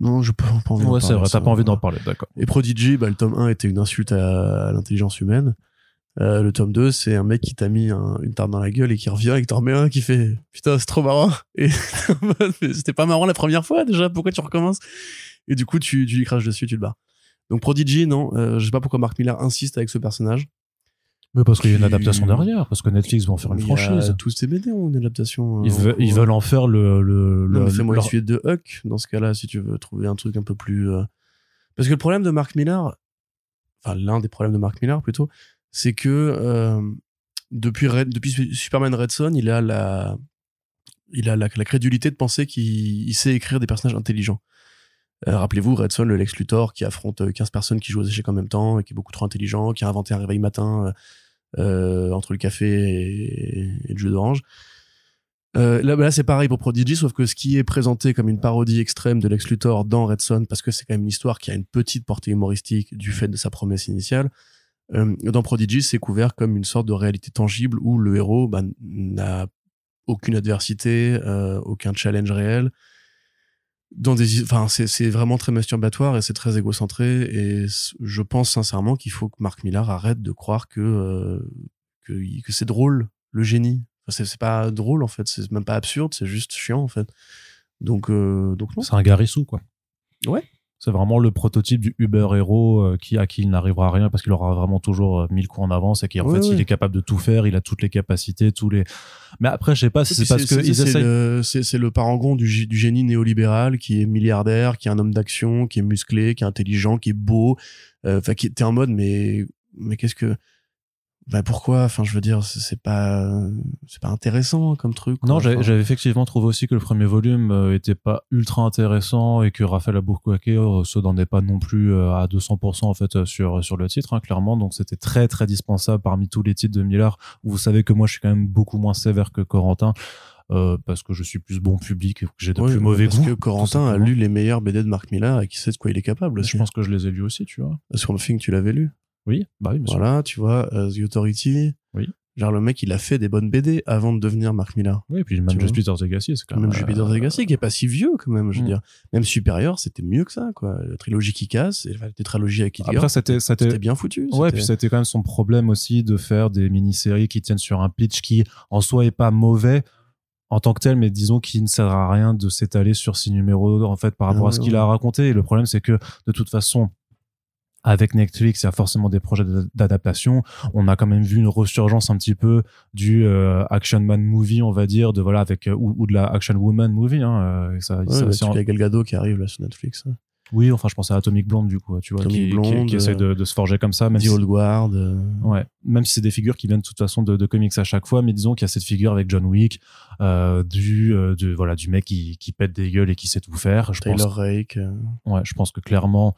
non, je peux pas envie Ouais, c'est vrai, t'as pas envie d'en parler, d'accord. Et Prodigy, bah, le tome 1 était une insulte à l'intelligence humaine. Euh, le tome 2, c'est un mec qui t'a mis une tarte dans la gueule et qui revient et qui t'en remet un qui fait putain, c'est trop marrant. <laughs> Et c'était pas marrant la première fois déjà, pourquoi tu recommences? Et du coup, tu, tu lui craches dessus, tu le bats. Donc Prodigy, non, euh, je sais pas pourquoi Mark Millar insiste avec ce personnage. Mais parce qu'il y a une adaptation derrière, parce que Netflix va en faire une a- franchise. Tous ces BD ont une adaptation. Ils, euh, veulent, en ils veulent en faire le. le, Non, le- mais fais-moi leur- suite de Huck dans ce cas-là, si tu veux trouver un truc un peu plus. euh, Parce que le problème de Mark Millar, enfin l'un des problèmes de Mark Millar plutôt, c'est que euh, depuis Red- depuis Su- Superman Red Son, il a la il a la, la crédulité de penser qu'il il sait écrire des personnages intelligents. Euh, Rappelez-vous, Red Son, le Lex Luthor, qui affronte euh, 15 personnes qui jouent aux échecs en même temps, et qui est beaucoup trop intelligent, qui a inventé un réveil matin entre le café et, le jus d'orange. Euh, là, là c'est pareil pour Prodigy, sauf que ce qui est présenté comme une parodie extrême de Lex Luthor dans Red Son, parce que c'est quand même une histoire qui a une petite portée humoristique du fait de sa promesse initiale, euh, dans Prodigy, c'est couvert comme une sorte de réalité tangible où le héros bah, n'a aucune adversité, euh, aucun challenge réel. Dans des, enfin, c'est c'est vraiment très masturbatoire et c'est très égocentré. Et je pense sincèrement qu'il faut que Marc Millar arrête de croire que euh, que, c'est drôle, le génie. Enfin, c'est c'est pas drôle en fait, c'est même pas absurde, c'est juste chiant en fait. Donc euh, donc non. C'est un garissou, quoi. Ouais. C'est vraiment le prototype du Uber héros euh, qui, à qui il n'arrivera rien parce qu'il aura vraiment toujours euh, mille coups en avance et qui en Ouais, fait il est capable de tout faire, il a toutes les capacités, tous les. Mais après, je sais pas si c'est parce qu'ils c'est essayent. le- c'est c'est le parangon du génie néolibéral qui est milliardaire, qui est un homme d'action, qui est musclé, qui est intelligent, qui est beau. euh, Enfin, qui était en mode, mais mais qu'est-ce que bah pourquoi? Enfin, je veux dire, c'est pas c'est pas intéressant comme truc. quoi. Non, j'avais Enfin, j'avais effectivement trouvé aussi que le premier volume euh, était pas ultra intéressant et que Raphaël Aboukouaké euh, se donnait pas non plus euh, à 200% en fait sur sur le titre hein, clairement donc c'était très très dispensable parmi tous les titres de Miller vous savez que moi je suis quand même beaucoup moins sévère que Corentin euh, parce que je suis plus bon public et que j'ai de plus mauvais parce goût que tout Corentin a lu les meilleurs BD de Marc Millar et qui sait de quoi il est capable. je pense que je les ai lus aussi tu vois Sur Thing, tu l'avais lu? Oui bah oui. Voilà, tu vois, euh, The Authority. Oui. Genre le mec, il a fait des bonnes BD avant de devenir Marc Millar. oui et puis même. Jupiter's Legacy c'est quand même même Jupiter's euh, Legacy qui est pas si vieux quand même je veux Mm. dire même supérieur c'était mieux que ça quoi la trilogie qui casse et la tétralogie avec Hitler après c'était c'était bien foutu Ouais, puis c'était quand même son problème aussi de faire des mini-séries qui tiennent sur un pitch qui, en soi, est pas mauvais en tant que tel, mais disons qu'il ne sert à rien de s'étaler sur six numéros, en fait, par rapport Ah à ce ouais, qu'il ouais. a raconté. Et le problème, c'est que, de toute façon, avec Netflix, il y a forcément des projets d'ad- d'adaptation. On a quand même vu une resurgence un petit peu du euh, action man movie, on va dire, de voilà avec euh, ou, ou de la action woman movie. Hein, euh, et ça, Ouais, ça- bah, tu en- as Gal Gadot qui arrive là sur Netflix hein. Oui, enfin, je pense à Atomic Blonde du coup, tu vois, Atomic qui, qui- Blonde, qui essaie de, de se forger comme ça, même The si- Old Guard euh, Ouais, même si c'est des figures qui viennent de toute façon de, de comics à chaque fois, mais disons qu'il y a cette figure avec John Wick, euh, du, euh, voilà, du mec qui, qui pète des gueules et qui sait tout faire. Je pense, Taylor Rake ouais, je pense que clairement,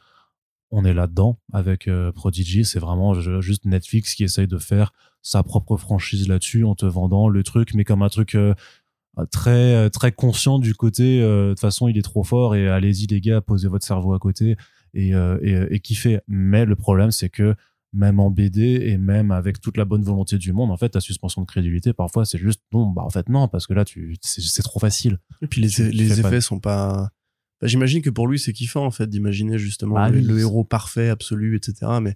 on est là-dedans avec euh, Prodigy. C'est vraiment ju- juste Netflix qui essaye de faire sa propre franchise là-dessus en te vendant le truc, mais comme un truc euh, très euh, très conscient du côté. De toute façon, il est trop fort et allez-y les gars, posez votre cerveau à côté et, et, et kiffez. Mais le problème, c'est que même en BD et même avec toute la bonne volonté du monde, en fait, ta suspension de crédulité, parfois, c'est juste non, bah en fait non, parce que là, tu, c'est, trop facile. et puis les, Tu- les fais pas- effets sont pas Bah, j'imagine que pour lui c'est kiffant en fait d'imaginer justement Bah le, héros parfait absolu etc mais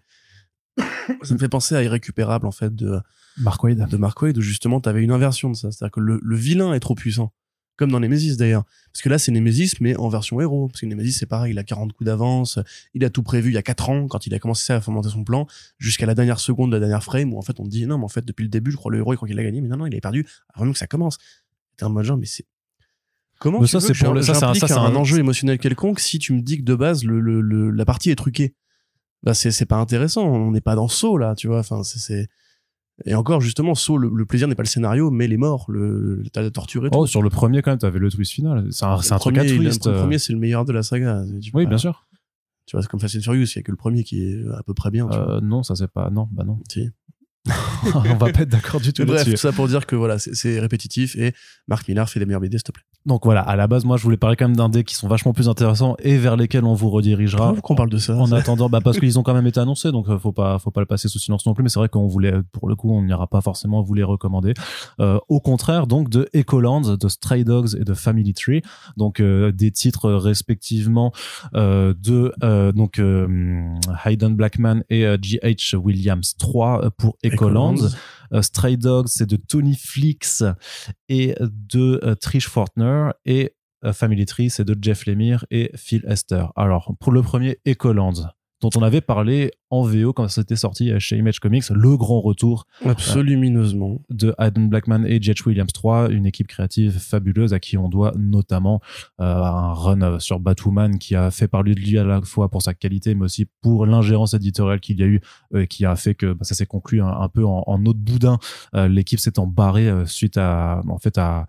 <coughs> ça me fait penser à Irrécupérable en fait de Mark Wade. de Mark où justement t'avais une inversion de ça. C'est à dire que le, le vilain est trop puissant comme dans Nemesis d'ailleurs. Parce que là c'est Nemesis mais en version héros. Parce que Nemesis c'est pareil il a 40 coups d'avance il a tout prévu il y a 4 ans quand il a commencé à fomenter son plan jusqu'à la dernière seconde de la dernière frame où en fait on te dit non mais en fait depuis le début je crois le héros il croit qu'il a gagné mais non non il avait perdu avant même que ça commence. T'es en mode genre mais c'est comment Mais tu ça, veux c'est que pour le- ça, un- j'implique ça, c'est un, un- enjeu émotionnel quelconque si tu me dis que de base le, le, le- la partie est truquée bah c'est c'est pas intéressant on n'est pas dans Saw là tu vois enfin c'est c'est et encore justement Saw le, le plaisir n'est pas le scénario mais les morts le, tas de torture et tout Oh, sur le premier, quand même, t'avais le twist final. C'est un, truc à twist. le euh. premier c'est le meilleur de la saga Oui, pas- bien sûr. tu vois c'est comme Fast and Furious il y a que le premier qui est à peu près bien tu vois. Euh, non, ça c'est pas. Non, bah non. Si. <laughs> On va pas être d'accord du tout bref tout ça pour dire que voilà c'est- répétitif et Mark Millar fait des meilleures BD s'il te plaît Donc voilà, à la base, moi, je voulais parler quand même d'un dé qui sont vachement plus intéressants et vers lesquels on vous redirigera. Qu'on parle de ça En <laughs> attendant, bah parce qu'ils ont quand même été annoncés, donc euh, faut pas, faut pas le passer sous silence non plus. Mais c'est vrai qu'on voulait, pour le coup, on n'ira pas forcément vous les recommander. Euh, au contraire, donc de Ecoland, de Stray Dogs et de Family Tree, donc euh, des titres respectivement euh, de donc Hayden Blackman et G.H. Williams 3 pour Ecoland. Ecoland. Euh, Stray Dogs, c'est de Tony Flix et de euh, Trish Fortner. Et euh, Family Tree, c'est de Jeff Lemire et Phil Esther. Alors, pour le premier, Ecoland. Dont on avait parlé en VO quand c'était sorti chez Image Comics, le grand retour absolument de Adam Blackman et Jetch Williams 3, une équipe créative fabuleuse à qui on doit notamment euh, un run sur Batwoman qui a fait parler de lui à la fois pour sa qualité mais aussi pour l'ingérence éditoriale qu'il y a eu euh, qui a fait que bah, ça s'est conclu un, peu en, en autre boudin. Euh, l'équipe s'étant barrée suite à en fait à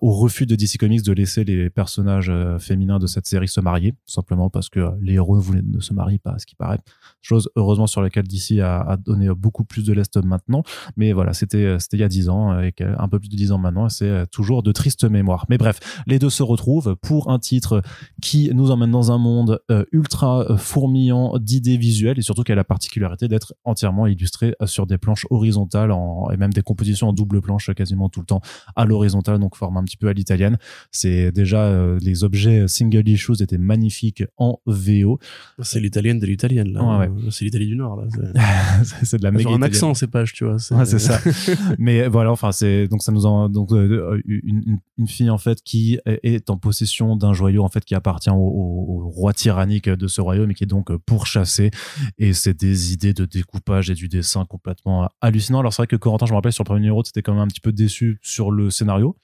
au refus de DC Comics de laisser les personnages euh, féminins de cette série se marier, simplement parce que les héros ne, se marient pas, ce qui paraît. Chose, heureusement, sur laquelle DC a, donné beaucoup plus de lest maintenant. Mais voilà, c'était c'était il y a dix ans, et un peu plus de dix ans maintenant, c'est euh, toujours de tristes mémoires. Mais bref, les deux se retrouvent pour un titre qui nous emmène dans un monde euh, ultra fourmillant d'idées visuelles, et surtout qui a la particularité d'être entièrement illustré sur des planches horizontales, et même des compositions en double planche quasiment tout le temps à l'horizontale, donc un petit peu à l'italienne. C'est déjà euh, les objets single issues étaient magnifiques en VO. C'est l'italienne de l'italienne là. C'est l'Italie du Nord là. C'est <laughs> de la méga. un accent page tu vois. C'est ça. <laughs> Mais voilà, enfin c'est donc ça nous en donc euh, une, une, fille en fait qui est en possession d'un joyau en fait qui appartient au, roi tyrannique de ce royaume et qui est donc pourchassé. Et c'est des idées de découpage et du dessin complètement hallucinant. Alors c'est vrai que Corentin, je me rappelle sur le premier numéro, c'était quand même un petit peu déçu sur le scénario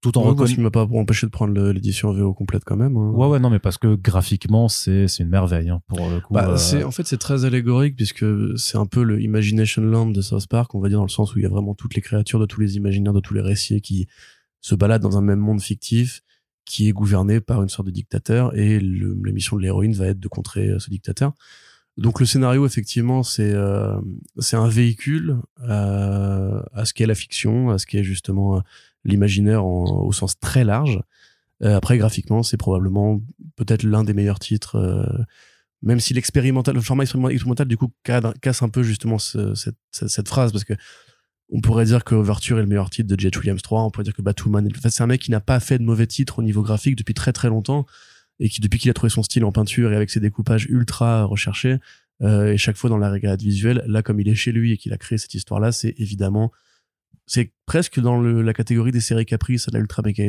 tout en ouais, qui m'a pas empêché de prendre l'édition VO complète quand même. Hein. Ouais, ouais, non, mais parce que graphiquement, c'est une merveille hein, pour le coup. Bah, euh... En fait, c'est très allégorique puisque c'est un peu le Imagination Land de South Park, on va dire, dans le sens où il y a vraiment toutes les créatures de tous les imaginaires, de tous les récits qui se baladent dans un même monde fictif qui est gouverné par une sorte de dictateur et le, la mission de l'héroïne va être de contrer euh, ce dictateur. Donc le scénario, effectivement, c'est euh, c'est un véhicule euh, à ce qu'est la fiction, à ce qu'est justement l'imaginaire au sens très large. Euh, après, graphiquement, c'est probablement peut-être l'un des meilleurs titres, euh, même si l'expérimental, le format expérimental, du coup, casse un peu justement cette, phrase, parce que on pourrait dire que Overture est le meilleur titre de Jet Williams 3, on pourrait dire que Batwoman, en fait, c'est un mec qui n'a pas fait de mauvais titres au niveau graphique depuis très très longtemps, et qui, depuis qu'il a trouvé son style en peinture et avec ses découpages ultra recherchés, euh, et chaque fois dans la régalade visuelle, là, comme il est chez lui et qu'il a créé cette histoire-là, c'est évidemment c'est presque dans la catégorie des séries caprices à la ultra méga,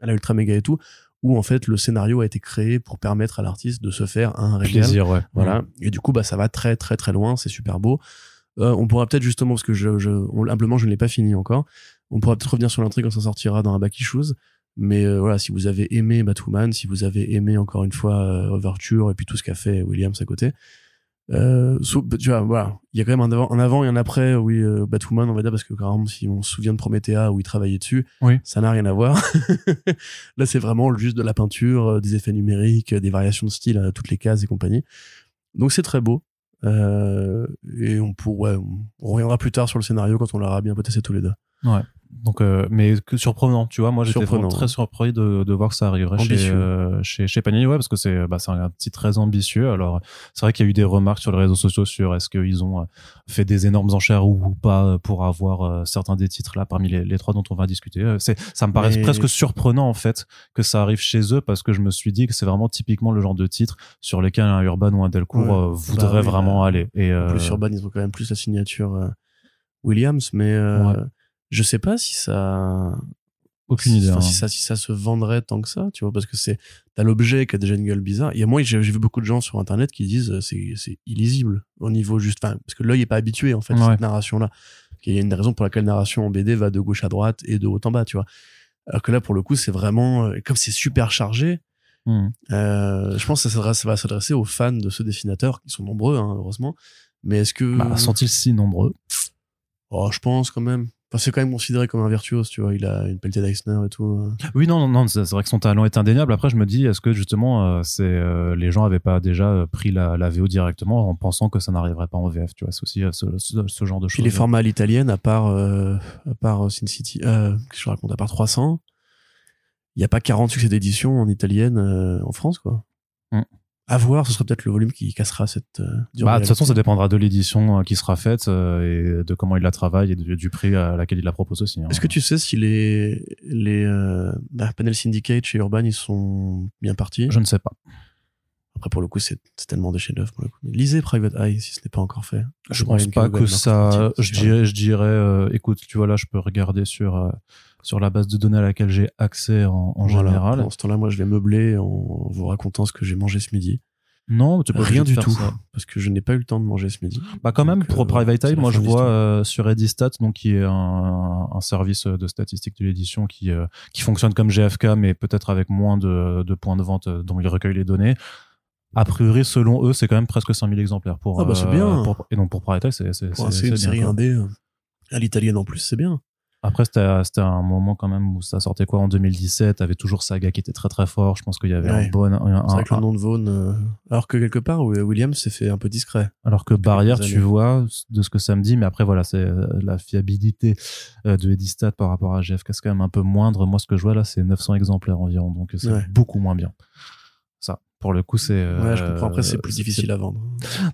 à la ultra méga et tout, où en fait le scénario a été créé pour permettre à l'artiste de se faire un régal. Plaisir, ouais. Voilà. Et du coup, bah ça va très très très loin, c'est super beau. Euh, on pourra peut-être justement parce que je, je humblement je ne l'ai pas fini encore. On pourra peut-être revenir sur l'intrigue quand ça sortira dans un back issues. Mais euh, voilà, si vous avez aimé Batwoman, si vous avez aimé encore une fois euh, Overture et puis tout ce qu'a fait Williams à côté, euh, tu vois, voilà, il y a quand même un avant, un avant et un après, oui, euh, Batwoman, on va dire, parce que par exemple, si on se souvient de Promethea où il travaillait dessus, oui. ça n'a rien à voir. <laughs> Là, c'est vraiment juste de la peinture, euh, des effets numériques, des variations de style à toutes les cases et compagnie. Donc c'est très beau. Euh, et on, pour, ouais, on reviendra plus tard sur le scénario quand on l'aura bien potassé tous les deux. Ouais. Donc, euh, mais que surprenant, tu vois. Moi, j'étais très surpris de, de voir que ça arriverait chez, euh, chez, chez Panini, ouais, parce que c'est bah, un titre très ambitieux. Alors, c'est vrai qu'il y a eu des remarques sur les réseaux sociaux sur est-ce qu'ils ont euh, fait des énormes enchères ou, pas pour avoir certains des titres là parmi les, les, trois dont on va discuter. C'est, ça me paraît presque surprenant en fait que ça arrive chez eux parce que je me suis dit que c'est vraiment typiquement le genre de titre sur lesquels un Urban ou un Delcourt voudrait bah vraiment bah, aller. Et plus Urban, ils ont quand même plus la signature Williams, mais je sais pas si ça aucune idée. Hein. Si ça, si ça se vendrait tant que ça, tu vois, parce que c'est, t'as l'objet qui a déjà une gueule bizarre. Et moi, j'ai vu beaucoup de gens sur Internet qui disent euh, c'est, c'est illisible au niveau juste, enfin, parce que l'œil est pas habitué, en fait, à cette narration-là. Il y a une raison pour laquelle la narration en BD va de gauche à droite et de haut en bas, tu vois. Alors que là, pour le coup, c'est vraiment, euh, comme c'est super chargé, hmm. euh, je pense que ça, ça va s'adresser aux fans de ce dessinateur, qui sont nombreux, hein, heureusement. Mais est-ce que. Bah, sont-ils si nombreux? Oh, je pense quand même. Enfin, c'est quand même considéré comme un virtuose, tu vois. Il a une pelletée d'Eisner et tout. Hein. Oui, non, non, non c'est vrai que son talent est indéniable. Après, je me dis, est-ce que justement, euh, c'est euh, les gens avaient pas déjà euh, pris la, la, VO directement en pensant que ça n'arriverait pas en VF, tu vois? C'est aussi ce, ce, genre de choses. Puis les formats à l'italienne, à part, à part Sin City, que je raconte, à part 300, il n'y a pas 40 succès d'édition en italienne en France, quoi. Mm à voir, ce sera peut-être le volume qui cassera cette. Euh, bah, de toute façon, ça dépendra de l'édition euh, qui sera faite euh, et de comment il la travaille et du prix à laquelle il la propose aussi. Hein. Est-ce que tu sais si les les bah, Panel Syndicate chez Urban ils sont bien partis? Je ne sais pas. Après, pour le coup, c'est tellement des chefs-d'œuvre. Lisez Private Eye si ce n'est pas encore fait. Je, pense pas que ça. Je dirais, je dirais, écoute, tu vois là, je peux regarder sur sur la base de données à laquelle j'ai accès en, en général. Pendant ce temps-là, moi, je vais meubler en vous racontant ce que j'ai mangé ce midi. Non, tu peux Rien du tout. ça. Parce que je n'ai pas eu le temps de manger ce midi. Bah quand même pour euh, Private Eye, moi je vois euh, sur Edistat, donc qui est un, un service de statistique de l'édition qui euh, qui fonctionne comme GFK, mais peut-être avec moins de, de points de vente euh, dont ils recueillent les données. A priori, selon eux, c'est quand même presque 5000 exemplaires pour. Ah bah, c'est bien. pour- et donc pour Private Eye, c'est c'est c'est- série indé à l'italienne en plus, c'est bien. Après, c'était un moment quand même où ça sortait quoi en 2017. Avait toujours Saga qui était très très fort. Je pense qu'il y avait Ouais. un bon. C'est vrai que le nom de Vaughn, euh, alors que quelque part, Williams s'est fait un peu discret. Alors que Barrière, tu vois, de ce que ça me dit, mais après, voilà, c'est euh, la fiabilité euh, de Edistat par rapport à GFK, c'est quand même un peu moindre. Moi, ce que je vois là, c'est 900 exemplaires environ, donc c'est Ouais. beaucoup moins bien. Pour le coup, c'est. Ouais, je comprends. Après, euh, c'est plus difficile à vendre.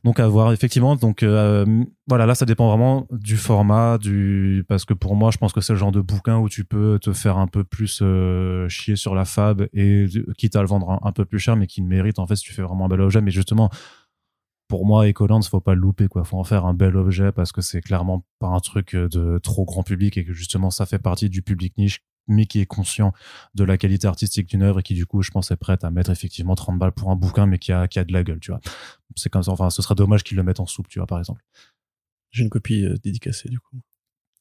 donc à voir effectivement donc euh, voilà là ça dépend vraiment du format du parce que pour moi je pense que c'est le genre de bouquin où tu peux te faire un peu plus euh, chier sur la fab et euh, quitte à le vendre un, un peu plus cher mais qui le mérite en fait si tu fais vraiment un bel objet mais justement pour moi Ecolands faut pas le louper quoi faut en faire un bel objet parce que c'est clairement pas un truc euh, de trop grand public et que justement ça fait partie du public niche mais qui est conscient de la qualité artistique d'une œuvre et qui du coup je pense est prête à mettre effectivement 30 balles pour un bouquin mais qui a, qui a de la gueule tu vois c'est comme ça enfin ce serait dommage qu'ils le mettent en soupe tu vois par exemple J'ai une copie euh, dédicacée du coup.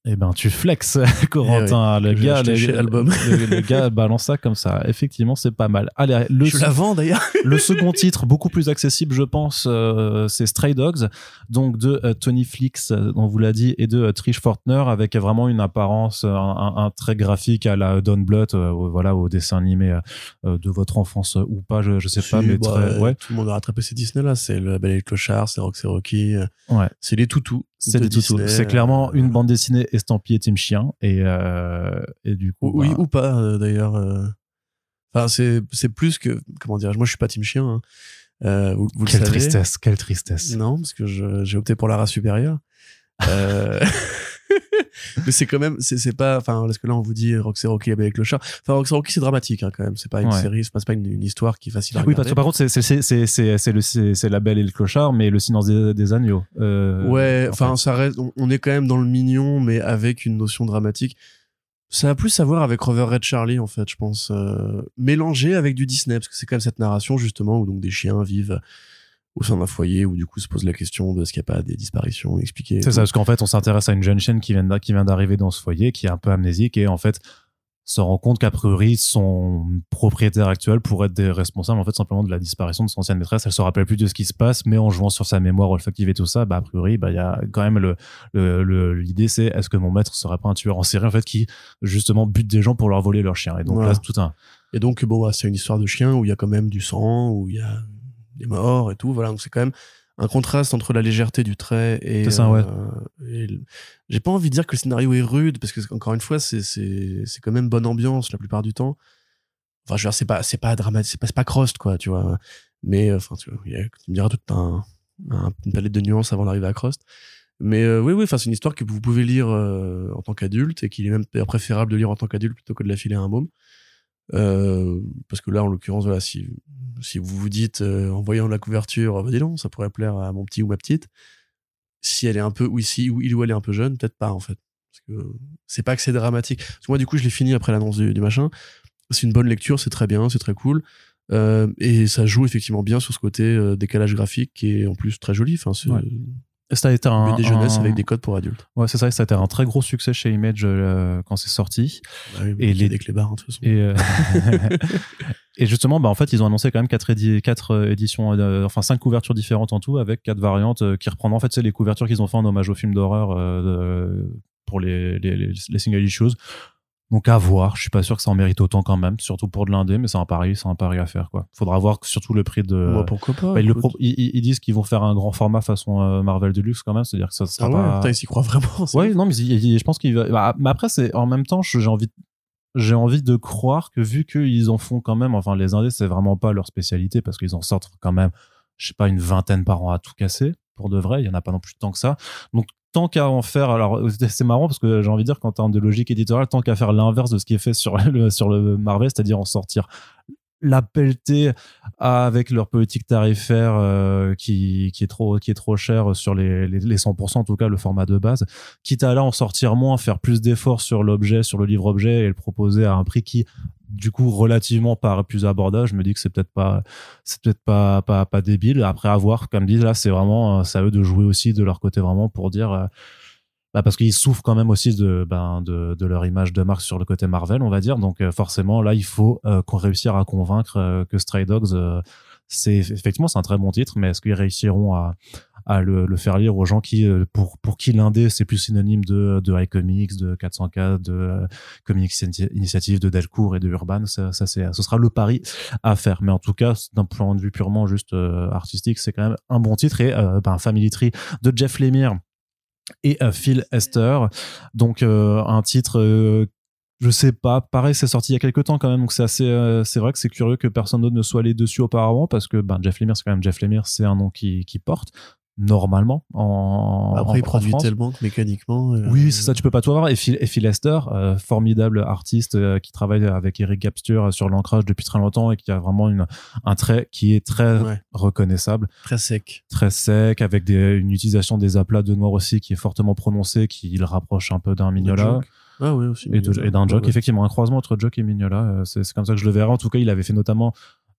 Eh ben tu flexes <laughs> Corentin le que j'ai gars le, le- le gars <laughs> balance ça comme ça effectivement c'est pas mal allez le, je la vends d'ailleurs. <laughs> le second titre beaucoup plus accessible je pense euh, c'est Stray Dogs donc de euh, Tony Flix euh, on vous l'a dit et de euh, Trish Fortner avec vraiment une apparence un, un- un trait graphique à la Don Bluth voilà au dessin animé de votre enfance ou pas je, je sais pas mais bah, très ouais Tout le monde a rattrapé ces Disney là. C'est le Belle et le Clochard, c'est Roxy Rocky. euh, ouais C'est les toutous. C'est des toutous. C'est clairement euh, une bande dessinée estampillée Team Chien et euh, et du coup Oui bah, ou pas euh, d'ailleurs. Enfin, c'est c'est plus que comment dirais-je. Moi, je suis pas team chien. hein. Euh, vous vous le quelle savez. tristesse quelle tristesse Non, parce que j'ai opté pour la race supérieure. Euh, <laughs> <laughs> mais c'est quand même, c'est pas, enfin, parce que là on vous dit Roxy Rocky avec le chat. Enfin, Roxy Rocky c'est dramatique hein, quand même. C'est pas une Ouais. série, c'est pas, une, une histoire qui est facile à oui regarder. parce que par contre c'est la Belle et le Clochard mais le silence des, des agneaux euh, ouais, en enfin, fait. ça reste, on, on est quand même dans le mignon, mais avec une notion dramatique. Ça a plus à voir avec Rover Red Charlie en fait, je pense, euh, mélangé avec du Disney parce que c'est quand même cette narration justement où donc des chiens vivent au sein d'un foyer où du coup se pose la question de est-ce qu'il n'y a pas des disparitions expliquées. c'est ça parce qu'en fait on s'intéresse à une jeune chienne qui vient qui vient d'arriver dans ce foyer qui est un peu amnésique et en fait se rend compte qu'a priori son propriétaire actuel pourrait être des responsables en fait simplement de la disparition de son ancienne maîtresse elle se rappelle plus de ce qui se passe mais en jouant sur sa mémoire olfactive et tout ça bah a priori bah il y a quand même le l'idée c'est est-ce que mon maître serait pas un tueur en série en fait qui justement bute des gens pour leur voler leur chien? Et donc Voilà. là c'est tout un Et donc, bon, bah, c'est une histoire de chien où il y a quand même du sang, où il y a des morts et tout. Voilà, donc c'est quand même un contraste entre la légèreté du trait et. C'est ça, ouais. euh, le- J'ai pas envie de dire que le scénario est rude, parce que, encore une fois, c'est, quand même bonne ambiance la plupart du temps. Enfin, je veux dire, c'est pas, c'est pas dramatique, c'est pas, pas Crost, quoi, tu vois. Mais, euh, enfin, tu vois, il y a- tu me diras toute un, un- une palette de nuances avant d'arriver à Crost. Mais euh, oui, oui, enfin, c'est une histoire que vous pouvez lire euh, en tant qu'adulte et qu'il est même préférable de lire en tant qu'adulte plutôt que de la filer à un môme. Euh, parce que là, en l'occurrence, voilà, si, vous vous dites euh, en voyant la couverture, ah bah dis donc, ça pourrait plaire à mon petit ou ma petite. Si elle est un peu, ou si ou il ou elle est un peu jeune, peut-être pas en fait. Parce que c'est pas que c'est dramatique. Moi, du coup, je l'ai fini après l'annonce du, machin. C'est une bonne lecture, c'est très bien, c'est très cool. Euh, et ça joue effectivement bien sur ce côté euh, décalage graphique qui est en plus très joli. Enfin, c'est. Ça a été un, des jeunesse un- avec des codes pour adultes. ouais c'est ça ça a été un très gros succès chez Image euh, quand c'est sorti Bah oui, Et les- les clébards, hein, de toute façon. Et, euh, <laughs> et justement, bah, en fait, ils ont annoncé quand même quatre, édi- quatre euh, éditions, euh, enfin cinq couvertures différentes en tout, avec quatre variantes qui reprennent en fait c'est les couvertures qu'ils ont fait en hommage au film d'horreur pour les, les, les, les single issues. Donc à voir. Je suis pas sûr que ça en mérite autant quand même, surtout pour de l'indé, mais c'est un pari, c'est un pari à faire quoi. Faudra voir surtout le prix de. Moi, pourquoi pas Bah, ils, le écoute. pro- ils, ils- ils disent qu'ils vont faire un grand format façon euh, Marvel Deluxe quand même, c'est-à-dire que ça sera Ah ouais, pas. putain, ils s'y croient vraiment. Ouais, ouf. non, mais il- je pense qu'il va. bah, mais après, c'est en même temps, j'ai envie, j'ai envie de croire que vu qu'ils en font quand même, enfin, les indés, c'est vraiment pas leur spécialité parce qu'ils en sortent quand même, je sais pas, une vingtaine par an à tout casser. Pour de vrai, il y en a pas non plus tant que ça. Donc, tant qu'à en faire, alors c'est marrant parce que j'ai envie de dire qu'en termes de logique éditoriale, tant qu'à faire l'inverse de ce qui est fait sur <laughs> le, sur le Marvel, c'est-à-dire en sortir la pelletée avec leur politique tarifaire euh, qui, qui est trop qui est trop cher sur les, les, les 100% en tout cas le format de base quitte à là en sortir moins faire plus d'efforts sur l'objet sur le livre objet et le proposer à un prix qui du coup relativement pas plus abordable je me dis que c'est peut-être pas c'est peut-être pas, pas pas débile après avoir comme dit là c'est vraiment c'est à eux de jouer aussi de leur côté vraiment pour dire bah parce qu'ils souffrent quand même aussi de, ben, de, de, leur image de marque sur le côté Marvel, on va dire. Donc forcément, là, il faut qu'on réussisse à convaincre que Stray Dogs, c'est effectivement c'est un très bon titre, mais est-ce qu'ils réussiront à, à le, faire lire aux gens qui, euh, pour, pour qui l'indé, c'est plus synonyme de, de iComics, de 400K, de euh, Comics Initiative, de Delcourt et de Urban. Ça, c'est, ce sera le pari à faire. Mais en tout cas, d'un point de vue purement juste euh, artistique, c'est quand même un bon titre et ben, Family Tree de Jeff Lemire et Phil Esther. Donc un titre je sais pas. Pareil, c'est sorti il y a quelques temps quand même, donc c'est assez, c'est vrai que c'est curieux que personne d'autre ne soit allé dessus auparavant parce que ben Jeff Lemire, c'est quand même Jeff Lemire, c'est un nom qui, qui porte normalement en après en, il produit tellement que mécaniquement euh, oui c'est ça tu peux pas tout avoir. Et Phil, et Phil Lester euh, formidable artiste euh, qui travaille avec Eric Gapstur sur l'ancrage depuis très longtemps et qui a vraiment une, un trait qui est très reconnaissable. Très sec. Très sec avec des, une utilisation des aplats de noir aussi qui est fortement prononcée qui le rapproche un peu d'un Mignola. Ah oui, aussi. Et, d'un Jock, effectivement, un croisement entre Jock et Mignola. C'est comme ça que je le verrai. En tout cas, il avait fait notamment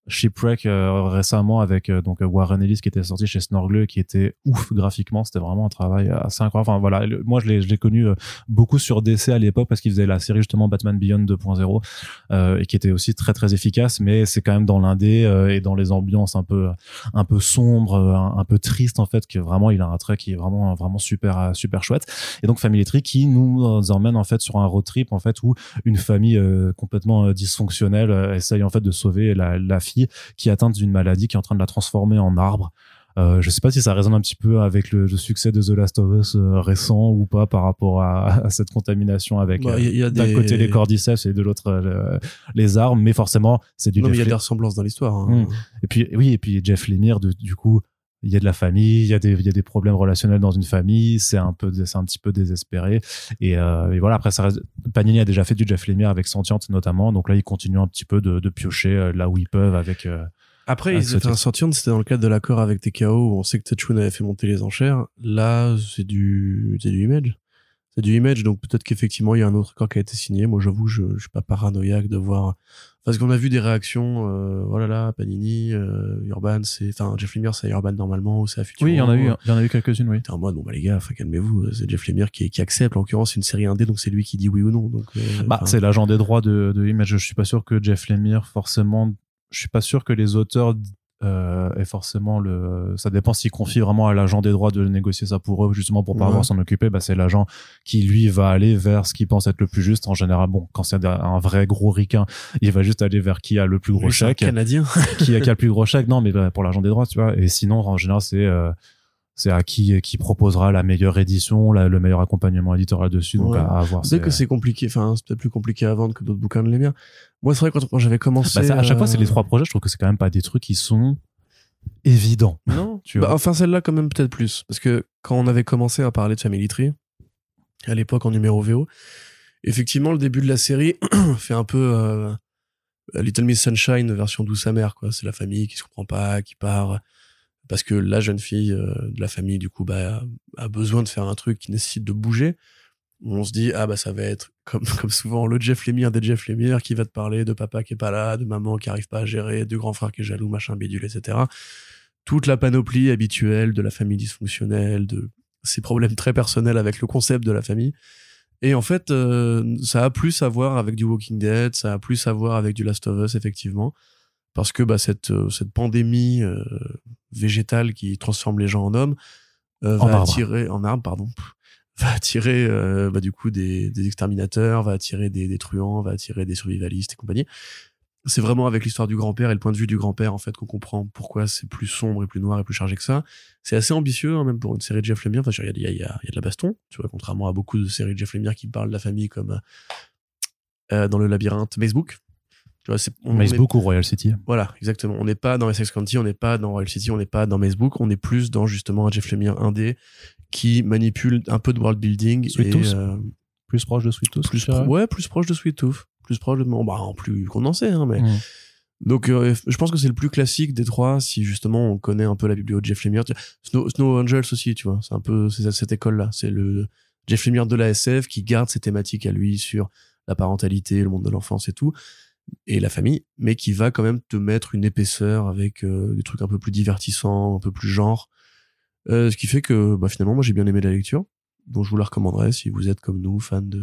Shipwreck euh, récemment avec euh, donc Warren Ellis qui était sorti chez Snorgle qui était ouf graphiquement. C'était vraiment un travail assez incroyable. Enfin voilà moi je l'ai je l'ai connu euh, beaucoup sur DC à l'époque parce qu'il faisait la série justement Batman Beyond 2.0 et qui était aussi très très efficace. Mais c'est quand même dans l'indé et dans les ambiances un peu un peu sombres un, peu triste en fait que vraiment il a un trait qui est vraiment vraiment super super chouette. Et donc Family Tree qui nous emmène en fait sur un road trip en fait où une famille complètement dysfonctionnelle essaye en fait de sauver la, la fille qui est atteinte d'une maladie qui est en train de la transformer en arbre. Euh, je sais pas si ça résonne un petit peu avec le, succès de The Last of Us euh, récent ou pas par rapport à, cette contamination avec bah, euh, d'un côté les cordyceps et de l'autre euh, les arbres, mais forcément c'est du. Non, mais il y a des ressemblances dans l'histoire. Hein. Mmh. Et puis oui, et puis Jeff Lemire, du coup, il y a de la famille, il y a des, il y a des problèmes relationnels dans une famille, c'est un peu, c'est un petit peu désespéré. Et, euh, et voilà, après, ça reste, Panini a déjà fait du Jeff Lemire avec Sentiente notamment, donc là, ils continuent un petit peu de, de piocher euh, là où ils peuvent avec. Euh, après, ils étaient un Sentiente, c'était dans le cadre de l'accord avec TKO où on sait que Tetchun avait fait monter les enchères. Là, c'est du, c'est du image. C'est du image, donc peut-être qu'effectivement, il y a un autre accord qui a été signé. Moi, j'avoue, je, je suis pas paranoïaque de voir parce qu'on a vu des réactions, euh, voilà là, Panini, euh, Urban, c'est, enfin Jeff Lemire, c'est Urban normalement ou c'est à Oui, il y en a eu, il y en a eu quelques-unes, oui. En mode bon bah les gars, calmez-vous, c'est Jeff Lemire qui, qui accepte. En l'occurrence, c'est une série indé, donc c'est lui qui dit oui ou non. Donc euh, bah c'est l'agent des droits de, de Image. Je suis pas sûr que Jeff Lemire forcément, je suis pas sûr que les auteurs euh, et forcément le ça dépend s'ils confient vraiment à l'agent des droits de négocier ça pour eux justement pour pas avoir s'en occuper bah c'est l'agent qui lui va aller vers ce qu'il pense être le plus juste. En général bon quand c'est un vrai gros ricain il va juste aller vers qui a le plus gros chèque. Canadien. Qui a, qui a le plus gros chèque. Non mais bah, pour l'agent des droits tu vois. Et sinon en général c'est euh, c'est à qui qui proposera la meilleure édition, le meilleur accompagnement éditorial dessus. Donc à, voir. C'est que c'est compliqué. Enfin, c'est peut-être plus compliqué à vendre que d'autres bouquins de les miens. Moi, c'est vrai quand, quand j'avais commencé. Bah, à chaque fois, c'est les euh, trois projets. Je trouve que c'est quand même pas des trucs qui sont évidents. Non. <laughs> tu vois. Bah, enfin, celle-là, quand même, peut-être plus. Parce que quand on avait commencé à parler de Family Tree, à l'époque en numéro VO, effectivement, le début de la série <clears throat> fait un peu euh, Little Miss Sunshine version douce amère. Quoi. C'est la famille qui se comprend pas, qui part parce que la jeune fille euh, de la famille du coup bah, a besoin de faire un truc qui nécessite de bouger. On se dit ah bah ça va être comme <laughs> comme souvent le Jeff Lemire des Jeff Lemire qui va te parler de papa qui est pas là de maman qui arrive pas à gérer de grand frère qui est jaloux machin bidule etc toute la panoplie habituelle de la famille dysfonctionnelle de ses problèmes très personnels avec le concept de la famille. Et en fait euh, ça a plus à voir avec du Walking Dead ça a plus à voir avec du Last of Us effectivement parce que bah, cette, euh, cette pandémie euh, végétale qui transforme les gens en hommes euh, <laughs> va attirer en arbre pardon va attirer bah, du coup des, des, exterminateurs va attirer des, des, truands va attirer des survivalistes et compagnie. C'est vraiment avec l'histoire du grand-père et le point de vue du grand-père en fait qu'on comprend pourquoi c'est plus sombre et plus noir et plus chargé que ça. C'est assez ambitieux hein, même pour une série de Jeff Lemire. Enfin il y a, y, a, y a de la baston tu vois contrairement à beaucoup de séries de Jeff Lemire qui parlent de la famille comme dans le labyrinthe Facebook tu vois, c'est, Facebook ou Royal City. Voilà, exactement. On n'est pas dans Essex County, on n'est pas dans Royal City, on n'est pas dans Facebook, on est plus dans justement un Jeff Lemire indé qui manipule un peu de world building. Sweet et, euh, plus proche de Sweet Tooth. Plus ouais, plus proche de Sweet Tooth. Plus proche de, bon, bah, en plus condensé, hein, mais. Mm. Donc, euh, je pense que c'est le plus classique des trois, si justement on connaît un peu la bibliothèque de Jeff Lemire. Snow, Snow Angels aussi, tu vois. C'est un peu c'est cette école-là. C'est le Jeff Lemire de la SF qui garde ses thématiques à lui sur la parentalité, le monde de l'enfance et tout et la famille, mais qui va quand même te mettre une épaisseur avec euh, des trucs un peu plus divertissants, un peu plus genre. Euh, ce qui fait que bah, finalement, moi j'ai bien aimé la lecture. Donc je vous la recommanderais si vous êtes comme nous, fans de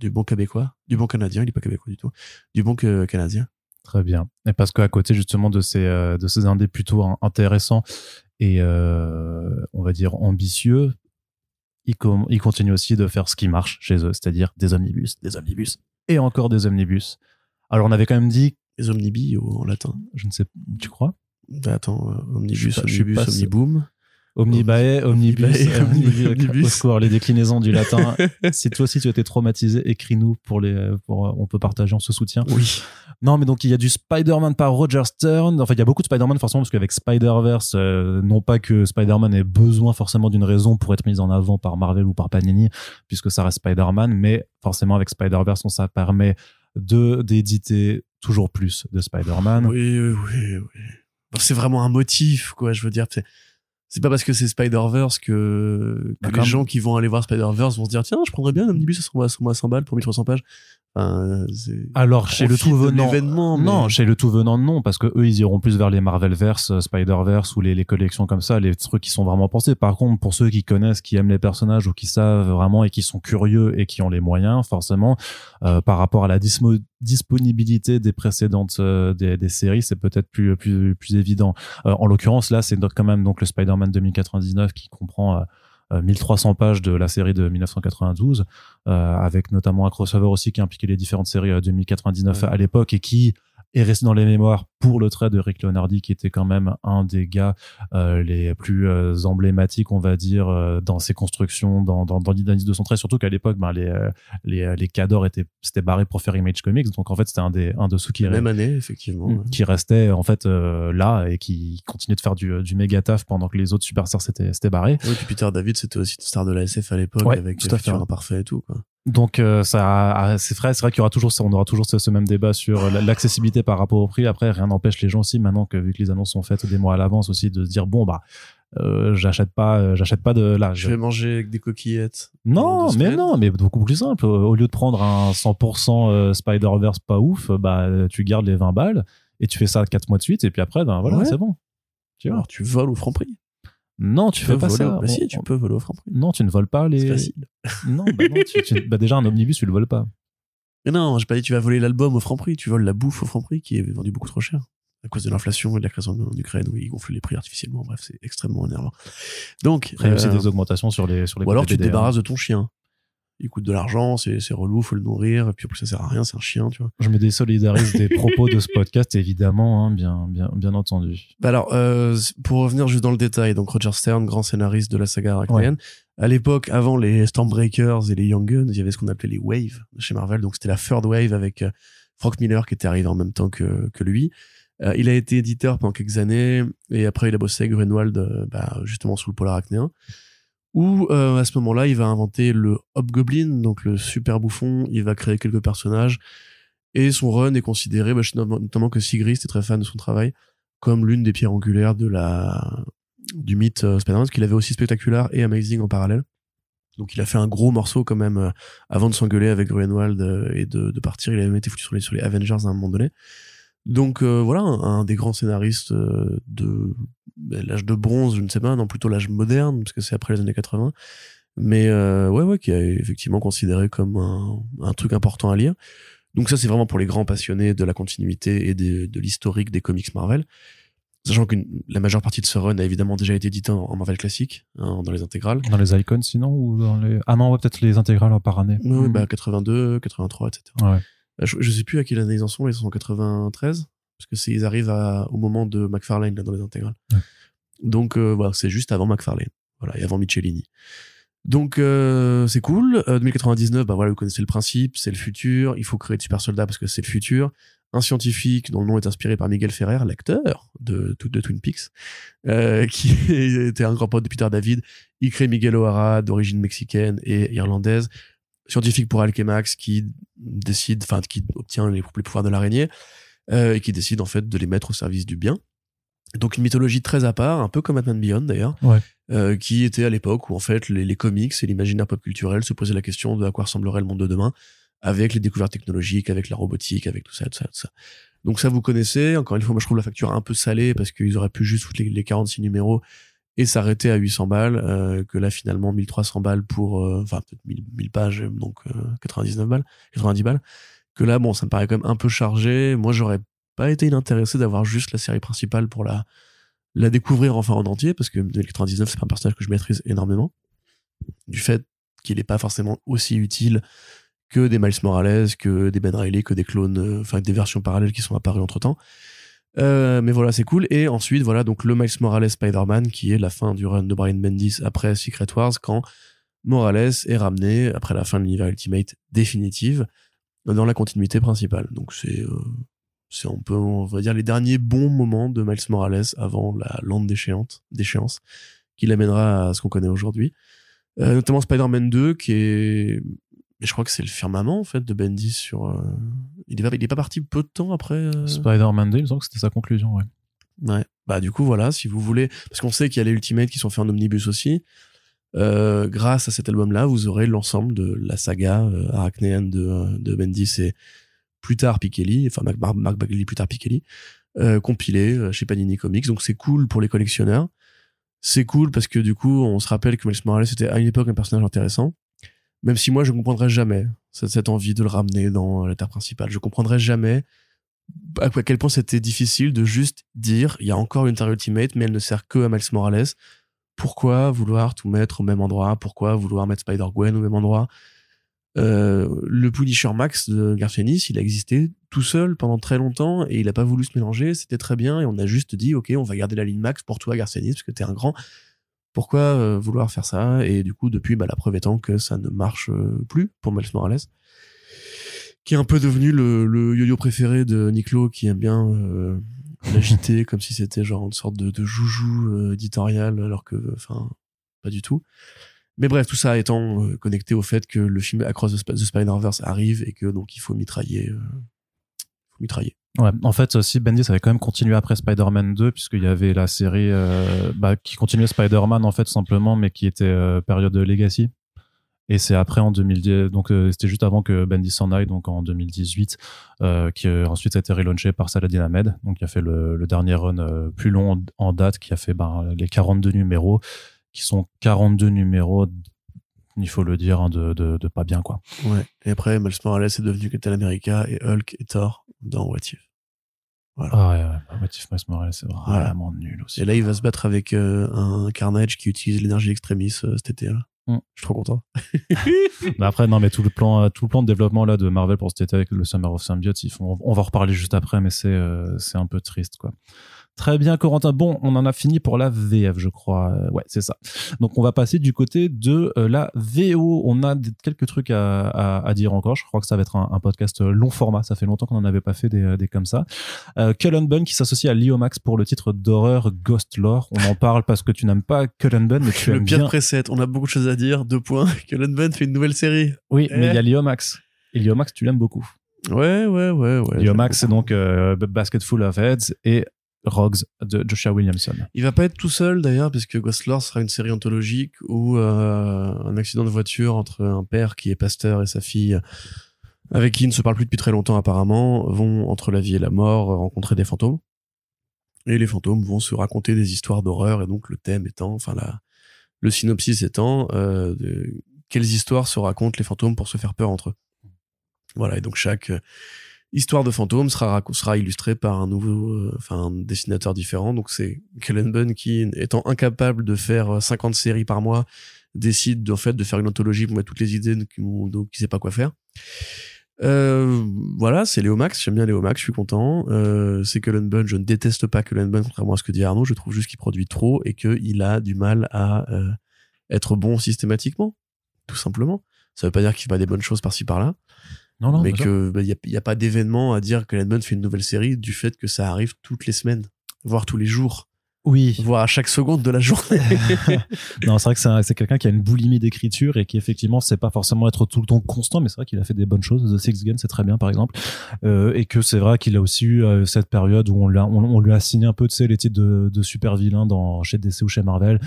du bon québécois, du bon canadien, il est pas québécois du tout, du bon canadien. Très bien. Et parce qu'à côté justement de ces euh, de ces indés plutôt intéressants et on va dire ambitieux, ils, ils continuent aussi de faire ce qui marche chez eux, c'est-à-dire des omnibus, des omnibus et encore des omnibus. Alors on avait quand même dit les omnibi en latin. Je ne sais, tu crois bah, Attends, euh, omnibus, omnibus, omniboom. Omnibae, omnibus, omnibus, <laughs> les déclinaisons du latin. <laughs> si toi aussi tu as été traumatisé, écris-nous pour les, pour, on peut partager, on se soutient. Oui. Non, mais donc il y a du Spider-Man par Roger Stern. Enfin, il y a beaucoup de Spider-Man forcément parce qu'avec Spider-Verse, euh, non pas que Spider-Man ait besoin forcément d'une raison pour être mis en avant par Marvel ou par Panini, puisque ça reste Spider-Man, mais forcément avec Spider-Verse, on ça permet de d'éditer toujours plus de Spider-Man. Oui, oui, oui. oui. c'est vraiment un motif, quoi. Je veux dire, c'est pas parce que c'est Spider-Verse que, que les gens qui vont aller voir Spider-Verse vont se dire tiens je prendrais bien un omnibus à 100 balles pour 1300 pages alors chez le tout venant, non, chez le tout venant non, parce que eux ils iront plus vers les Marvelverse, euh, Spider-Verse ou les, les, collections comme ça, les trucs qui sont vraiment pensés. Par contre, pour ceux qui connaissent, qui aiment les personnages ou qui savent vraiment et qui sont curieux et qui ont les moyens, forcément, euh, par rapport à la disponibilité des précédentes euh, des, des, séries, c'est peut-être plus, plus plus évident. en l'occurrence là, c'est quand même donc le Spider-Man 2099 qui comprend 1300 pages de la série de 1992, euh, avec notamment un crossover aussi qui impliquait les différentes séries euh, de 2099 à l'époque et qui est resté dans les mémoires pour le trait de Rick Leonardi, qui était quand même un des gars euh, les plus euh, emblématiques, on va dire, euh, dans ses constructions, dans, dans, dans l'identité de son trait. Surtout qu'à l'époque, ben, les, les, les cadors étaient, c'était barré pour faire Image Comics. Donc, en fait, c'était un, des, un de ceux qui... Même année, effectivement. Mm, qui restait, en fait, là et qui continuait de faire du, du méga taf pendant que les autres superstars s'étaient, s'étaient barrés. Oui, puis Peter David, c'était aussi une star de la SF à l'époque, avec tout à fait. Imparfait et tout, quoi. Donc ça, c'est vrai, c'est vrai qu'il y aura toujours, on aura toujours ce, ce même débat sur l'accessibilité par rapport au prix. Après, rien n'empêche les gens aussi maintenant que vu que les annonces sont faites des mois à l'avance aussi de se dire bon bah euh, j'achète pas euh, j'achète pas de là je vais manger avec des coquillettes non mais non mais beaucoup plus simple. Au lieu de prendre un 100% euh, Spider-Verse pas ouf bah tu gardes les 20 balles et tu fais ça 4 mois de suite et puis après ben voilà c'est bon. Tu vois. Alors, tu voles au franc prix non, tu, fais pas ça. Bah si, tu peux voler au franc. Non, tu ne voles pas les. C'est facile. Non, bah non tu, <laughs> bah déjà un omnibus, tu le voles pas. Mais non, j'ai pas dit tu vas voler l'album au franc prix, tu voles la bouffe au franc prix qui est vendu beaucoup trop cher à cause de l'inflation et de la crise en, Ukraine où ils gonflent les prix artificiellement. Bref, c'est extrêmement énervant. Donc, il y a aussi euh, des augmentations sur les sur les. Ou alors tu te débarrasses de ton chien. Il coûte de l'argent, c'est c'est relou, faut le nourrir, et puis en plus ça sert à rien, c'est un chien, tu vois. Je me désolidarise des propos de ce podcast, évidemment, hein, bien bien bien entendu. Bah alors, euh, pour revenir juste dans le détail, donc Roger Stern, grand scénariste de la saga Arachnéenne. À l'époque, avant les Stormbreakers et les Young Guns, il y avait ce qu'on appelait les Waves chez Marvel, donc c'était la third wave avec euh, Frank Miller qui était arrivé en même temps que que lui. Euh, il a été éditeur pendant quelques années et après il a bossé avec Grunwald euh, bah, justement sous le polar acnéen où euh, à ce moment-là il va inventer le Hobgoblin donc le super bouffon. Il va créer quelques personnages. Et son run est considéré bah, notamment que Sigrist est très fan de son travail comme l'une des pierres angulaires de la du mythe Spider-Man qu'il avait aussi spectaculaire et amazing en parallèle. Donc il a fait un gros morceau quand même avant de s'engueuler avec Grunwald et de, de, partir. Il avait même été foutu sur les, sur les Avengers à un moment donné donc euh, voilà, un, des grands scénaristes euh, de ben, l'âge de bronze, je ne sais pas, non plutôt l'âge moderne, parce que c'est après les années 80. Mais euh, ouais, ouais, qui a effectivement considéré comme un, un truc important à lire. Donc ça, c'est vraiment pour les grands passionnés de la continuité et de l'historique des comics Marvel. Sachant que la majeure partie de ce run a évidemment déjà été édité en, Marvel classique, hein, dans les intégrales. Dans les icons sinon ou dans les... Ah non, ouais, peut-être les intégrales par année. Oui, bah 82, 83, etc. Ouais. Euh, je, je, sais plus à quelle année ils en sont, ils sont en 93, parce que c'est ils arrivent à, au moment de McFarlane là, dans les intégrales. Donc euh, voilà, c'est juste avant McFarlane, voilà, et avant Michelini. Donc euh, c'est cool. 2099, bah voilà, vous connaissez le principe, c'est le futur. Il faut créer de super soldats parce que c'est le futur. Un scientifique dont le nom est inspiré par Miguel Ferrer, l'acteur de, de, Twin Peaks, euh, <laughs> qui était un grand pote de Peter David. Il crée Miguel O'Hara, d'origine mexicaine et irlandaise scientifique pour Alchemax qui décide, enfin qui obtient les, pouvoirs de l'araignée euh, et qui décide en fait de les mettre au service du bien. Donc une mythologie très à part, un peu comme Batman Beyond d'ailleurs, euh, qui était à l'époque où en fait les, les comics et l'imaginaire pop culturel se posaient la question de à quoi ressemblerait le monde de demain, avec les découvertes technologiques, avec la robotique, avec tout ça, tout ça, tout ça. Donc ça, vous connaissez. Encore une fois, moi, je trouve la facture un peu salée parce qu'ils auraient pu juste foutre les, les 46 numéros et s'arrêter à 800 balles, euh, que là, finalement, 1300 balles pour, euh, enfin, peut-être 1000, 1000 pages, donc euh, 99 balles, 90 balles. Que là, bon, ça me paraît quand même un peu chargé. Moi, j'aurais pas été inintéressé d'avoir juste la série principale pour la, la découvrir enfin en entier, parce que 99, c'est pas un personnage que je maîtrise énormément. Du fait qu'il est pas forcément aussi utile que des Miles Morales, que des Ben Reilly, que des clones, euh, enfin des versions parallèles qui sont apparues entre temps. Euh, mais voilà, c'est cool. Et ensuite, voilà, donc le Miles Morales Spider-Man, qui est la fin du run de Brian Bendis après Secret Wars, quand Morales est ramené, après la fin de l'univers Ultimate définitive, dans la continuité principale. Donc c'est, euh, c'est un peu, on va dire, les derniers bons moments de Miles Morales avant la lente déchéante, déchéance, qui l'amènera à ce qu'on connaît aujourd'hui. Euh, notamment Spider-Man 2, qui est mais je crois que c'est le firmament en fait de Bendis sur. euh, Il, est pas, il est pas parti peu de temps après. euh, Spider-Man 2, il me semble que c'était sa conclusion, ouais. Ouais. Bah du coup voilà, si vous voulez, parce qu'on sait qu'il y a les Ultimates qui sont faits en omnibus aussi. Euh, grâce à cet album-là, vous aurez l'ensemble de la saga euh, arachnéenne de, euh, de Bendis et plus tard Pikeli, enfin Mark, Mark, Mark Bagley plus tard Pikeli, euh, compilé euh, chez Panini Comics. Donc c'est cool pour les collectionneurs. C'est cool parce que du coup, on se rappelle que Miles Morales était à une époque un personnage intéressant. Même si moi, je ne comprendrais jamais cette, envie de le ramener dans la terre principale. Je comprendrais jamais à quel point c'était difficile de juste dire il y a encore une Terre Ultimate, mais elle ne sert que à Miles Morales. Pourquoi vouloir tout mettre au même endroit? Pourquoi vouloir mettre Spider-Gwen au même endroit? Euh, Le Punisher Max de Garfienis, il a existé tout seul pendant très longtemps et il a pas voulu se mélanger. C'était très bien et on a juste dit ok, on va garder la ligne Max pour toi, Garfienis, parce que t'es un grand. Pourquoi euh, vouloir faire ça? Et du coup, depuis, bah, la preuve étant que ça ne marche euh, plus pour Miles Morales qui est un peu devenu le, le yo-yo préféré de Niclo qui aime bien euh, l'agiter <laughs> comme si c'était genre une sorte de, de joujou euh, éditorial alors que enfin pas du tout. Mais bref tout ça étant connecté au fait que le film Across the, Sp- the Spider-Verse arrive et que donc il faut mitrailler euh, faut mitrailler En fait, aussi, Bendis avait quand même continué après Spider-Man 2, puisqu'il y avait la série euh, bah, qui continuait Spider-Man, en fait, simplement, mais qui était euh, période de Legacy. Et c'est après, en 2010, donc euh, c'était juste avant que Bendis s'en aille, donc en 2018, euh, qui ensuite a été relaunché par Saladin Ahmed, donc qui a fait le, dernier run plus long en, en date, qui a fait ben, les 42 numéros, qui sont 42 numéros, il faut le dire, hein, de, de, de pas bien, quoi. ouais et après Miles Morales est devenu Captain America et Hulk et Thor dans What If Ah ouais, ouais, What If Miles Morales, c'est vraiment nul aussi. et là il va se battre avec euh, un Carnage qui utilise l'énergie extrémiste euh, cet été là Mm. je suis trop content Mais <laughs> après, non, mais tout le plan, euh, tout le plan de développement là de Marvel pour cet été avec le Summer of Symbiote, ils font, on va en reparler juste après, mais c'est, euh, c'est un peu triste, quoi. Très bien, Corentin. Bon, on en a fini pour la VF, je crois. Euh, Ouais, c'est ça. Donc, on va passer du côté de euh, la VO. On a quelques trucs à, à, à dire encore. Je crois que ça va être un, un podcast euh, long format. Ça fait longtemps qu'on n'en avait pas fait des, des comme ça. Euh, Cullen Bunn qui s'associe à Leo Max pour le titre d'horreur Ghost Lore. On en parle parce que tu n'aimes pas Cullen Bunn, mais tu le aimes pire bien. preset on a beaucoup de choses à dire deux points <laughs> que Bunn fait une nouvelle série Oui, mais Eh. il y a Leo Max. Et Leo Max, tu l'aimes beaucoup. Ouais, ouais, ouais, ouais. Leo Max, c'est donc euh, Basket Full of Heads et Rogues de Joshua Williamson. Il va pas être tout seul d'ailleurs, puisque Ghost Lore sera une série anthologique où euh, un accident de voiture entre un père qui est pasteur et sa fille, avec qui il ne se parle plus depuis très longtemps apparemment, vont entre la vie et la mort rencontrer des fantômes. Et les fantômes vont se raconter des histoires d'horreur, et donc le thème étant, enfin la, le synopsis étant, euh, de quelles histoires se racontent les fantômes pour se faire peur entre eux. Voilà, et donc chaque histoire de fantôme sera, sera illustrée par un nouveau, euh, enfin un dessinateur différent. Donc c'est Kellen Bunn qui, étant incapable de faire euh, 50 séries par mois, décide en fait de faire une anthologie pour mettre toutes les idées donc qui sait pas quoi faire. Euh, voilà, c'est Léo Max. J'aime bien Léo Max, je suis content. Euh, c'est Cullen Bunn. Je ne déteste pas Cullen Bunn, contrairement à ce que dit Arnaud. Je trouve juste qu'il produit trop et qu'il a du mal à euh, être bon systématiquement, tout simplement. Ça veut pas dire qu'il fait pas des bonnes choses par-ci par-là, Non, non, mais que bah, il y, a, pas d'événement à dire que Bunn fait une nouvelle série du fait que ça arrive toutes les semaines, voire tous les jours, Oui. voire à chaque seconde de la journée. <laughs> <laughs> non, c'est vrai que c'est un- c'est quelqu'un qui a une boulimie d'écriture et qui effectivement c'est pas forcément être tout le temps constant, mais c'est vrai qu'il a fait des bonnes choses. The Six Gun, c'est très bien par exemple, Euh, et que c'est vrai qu'il a aussi eu euh, cette période où on, l'a- on, on lui a signé un peu, tu sais, les titres de, de super vilains dans chez DC ou chez Marvel.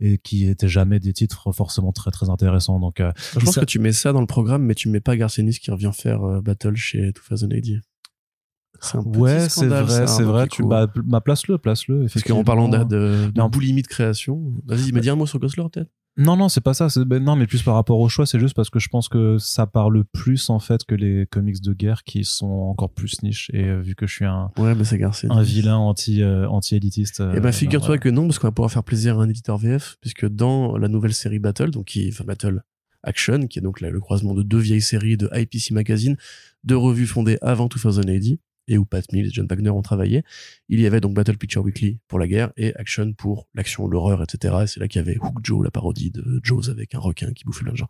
Et qui étaient jamais des titres forcément très très intéressants. Donc, euh, Je pense ça- que tu mets ça dans le programme, mais tu mets pas Garcenis qui revient faire euh, Battle chez 2080. C'est un petit ouais, c'est vrai, c'est vrai. Tu bah, bah, place-le, place-le. Parce qu'en parlant de, de, de boulimie création, vas-y, mais dis un mot sur Gosler peut-être. Non, non, c'est pas ça. ben, non, mais plus par rapport au choix, c'est juste parce que je pense que ça parle plus en fait que les comics de guerre qui sont encore plus niche. Et euh, vu que je suis un, Ouais, Garcenis. un vilain anti euh, anti élitiste. Eh ben, figure-toi que non, parce qu'on va pouvoir faire plaisir à un éditeur VF, puisque dans la nouvelle série Battle, donc qui, enfin Battle Action, qui est donc là, le croisement de deux vieilles séries de IPC Magazine, deux revues fondées avant 2080, et où Pat Mills et John Wagner ont travaillé. Il y avait donc Battle Picture Weekly pour la guerre et Action pour l'action, l'horreur, etc. Et c'est là qu'il y avait Hook Joe, la parodie de Joe's avec un requin qui bouffait plein de gens.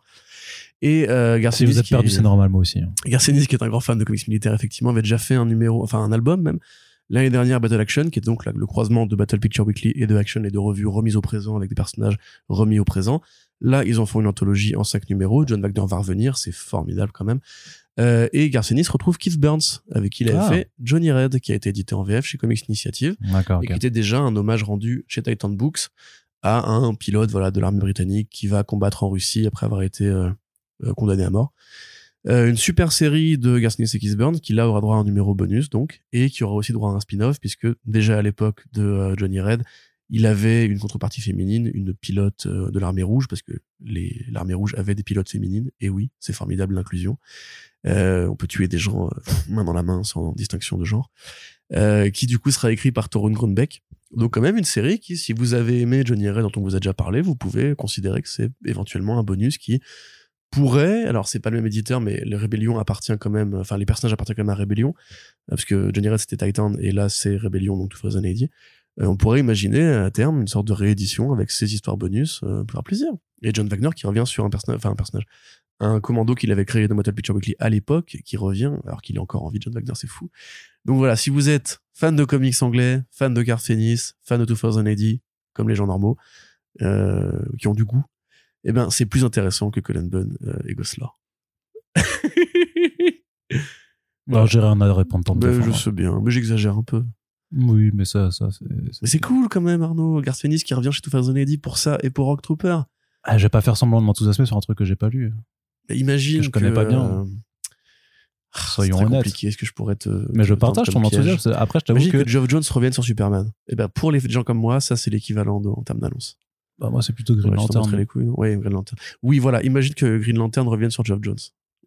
Et euh, si vous êtes perdu, est- c'est normal, moi aussi. hein. Garcenis, qui est un grand fan de comics militaires, effectivement, avait déjà fait un numéro, enfin un album même, l'année dernière, Battle Action, qui est donc le croisement de Battle Picture Weekly et de Action, les deux revues remises au présent avec des personnages remis au présent. Là, ils en font une anthologie en cinq numéros. John Wagner va revenir, c'est formidable quand même. Euh, et Garcenis retrouve Keith Burns, avec qui il avait Ah. fait Johnny Red, qui a été édité en VF chez Comics Initiative D'accord. et qui était déjà un hommage rendu chez Titan Books à un pilote voilà de l'armée britannique qui va combattre en Russie après avoir été euh, euh, condamné à mort. Euh, une super série de Garcinis et Keith Burns qui là aura droit à un numéro bonus donc et qui aura aussi droit à un spin-off puisque déjà à l'époque de euh, Johnny Red il avait une contrepartie féminine, une pilote euh, de l'armée rouge, parce que l'armée rouge avait des pilotes féminines, et oui, c'est formidable l'inclusion. Euh, on peut tuer des gens euh, main dans la main sans distinction de genre. Euh, qui du coup sera écrit par Torun Grunbeck. Donc quand même une série qui, si vous avez aimé Johnny Ray dont on vous a déjà parlé, vous pouvez considérer que c'est éventuellement un bonus qui pourrait, alors c'est pas le même éditeur, mais les Rébellion appartient quand même, enfin les personnages appartiennent quand même à Rébellion, parce que Johnny Red c'était Titan et là c'est Rébellion donc tout. Euh, on pourrait imaginer à terme une sorte de réédition avec ces histoires bonus pour faire plaisir. Et John Wagner qui revient sur un personnage, enfin un personnage, un commando qu'il avait créé dans Metal Picture Weekly à l'époque, qui revient, alors qu'il est encore en vie, John Wagner, c'est fou. Donc voilà, si vous êtes fan de comics anglais, fan de Garth Ennis, fan de 2080, comme les gens normaux, euh, qui ont du goût, eh ben c'est plus intéressant que Cullen Bunn euh, et Goslar. Alors, <laughs> j'ai rien à répondre tant Ben, je défendre. sais bien, mais j'exagère un peu. Oui, mais ça, ça, c'est. Mais c'est cool quand même, Arnaud. Garth Ennis qui revient chez 2080 pour ça et pour Rock Trooper. Ah, je vais pas faire semblant de m'enthousiasmer sur un truc que j'ai pas lu. Imagine Que je connais pas bien. euh, ah, Soyons honnêtes. compliqué. Est-ce que je pourrais te Mais je partage ton enthousiasme. Après, je t'avoue que, que... Geoff Jones revienne sur Superman. Et ben pour les gens comme moi, ça c'est l'équivalent de- en termes d'annonce. bah, moi, c'est plutôt Green Ouais, Lantern. les couilles. Ouais, Green Lantern. Oui, voilà. Imagine que Green Lantern revienne sur Geoff Jones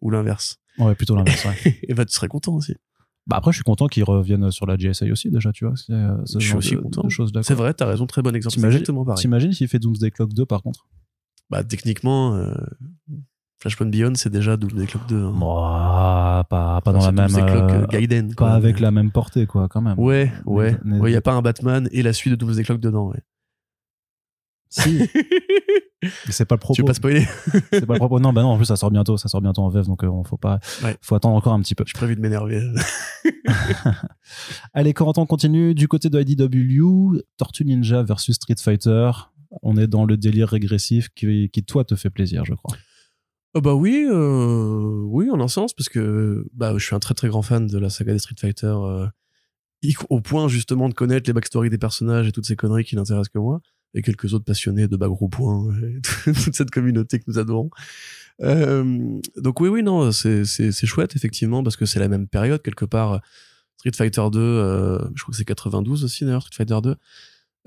ou l'inverse. Ouais, plutôt l'inverse. ouais. <laughs> Et ben tu serais content aussi. bah, après, je suis content qu'ils reviennent sur la GSA aussi, déjà, tu vois. C'est, euh, Je suis aussi de- content. C'est vrai, t'as raison. Très bon exemple. T'imagines s'il fait Doomsday Clock 2, par contre? Bah techniquement, euh, Flashpoint Beyond c'est déjà Doomsday Clock 2. hein. Pas, pas dans la même. Clock, euh, euh, Gaiden. pas quoi. avec la même portée, quoi, quand même. Ouais, ouais. Mais- Ouais, y a pas un Batman et la suite de Doomsday Clock dedans, ouais. Si, <laughs> mais c'est pas le propos. tu veux pas spoiler? <laughs> C'est pas le propos. Non, bah non, en plus, ça sort bientôt, ça sort bientôt en VF, donc euh, faut pas, Ouais. faut attendre encore un petit peu. J'ai prévu de m'énerver. <laughs> Allez, Corentin, on continue. Du côté de IDW, Tortue Ninja versus Street Fighter. On est dans le délire régressif qui, qui toi, te fait plaisir, je crois. Oh bah oui, euh, oui, en un sens, parce que bah, je suis un très très grand fan de la saga des Street Fighter, euh, au point justement de connaître les backstories des personnages et toutes ces conneries qui n'intéressent que moi, et quelques autres passionnés de au point, <laughs> et toute cette communauté que nous adorons. Euh, donc oui, oui, non, c'est c'est c'est chouette effectivement parce que c'est la même période quelque part. Street Fighter 2, euh, je crois que c'est 92 aussi d'ailleurs, Street Fighter 2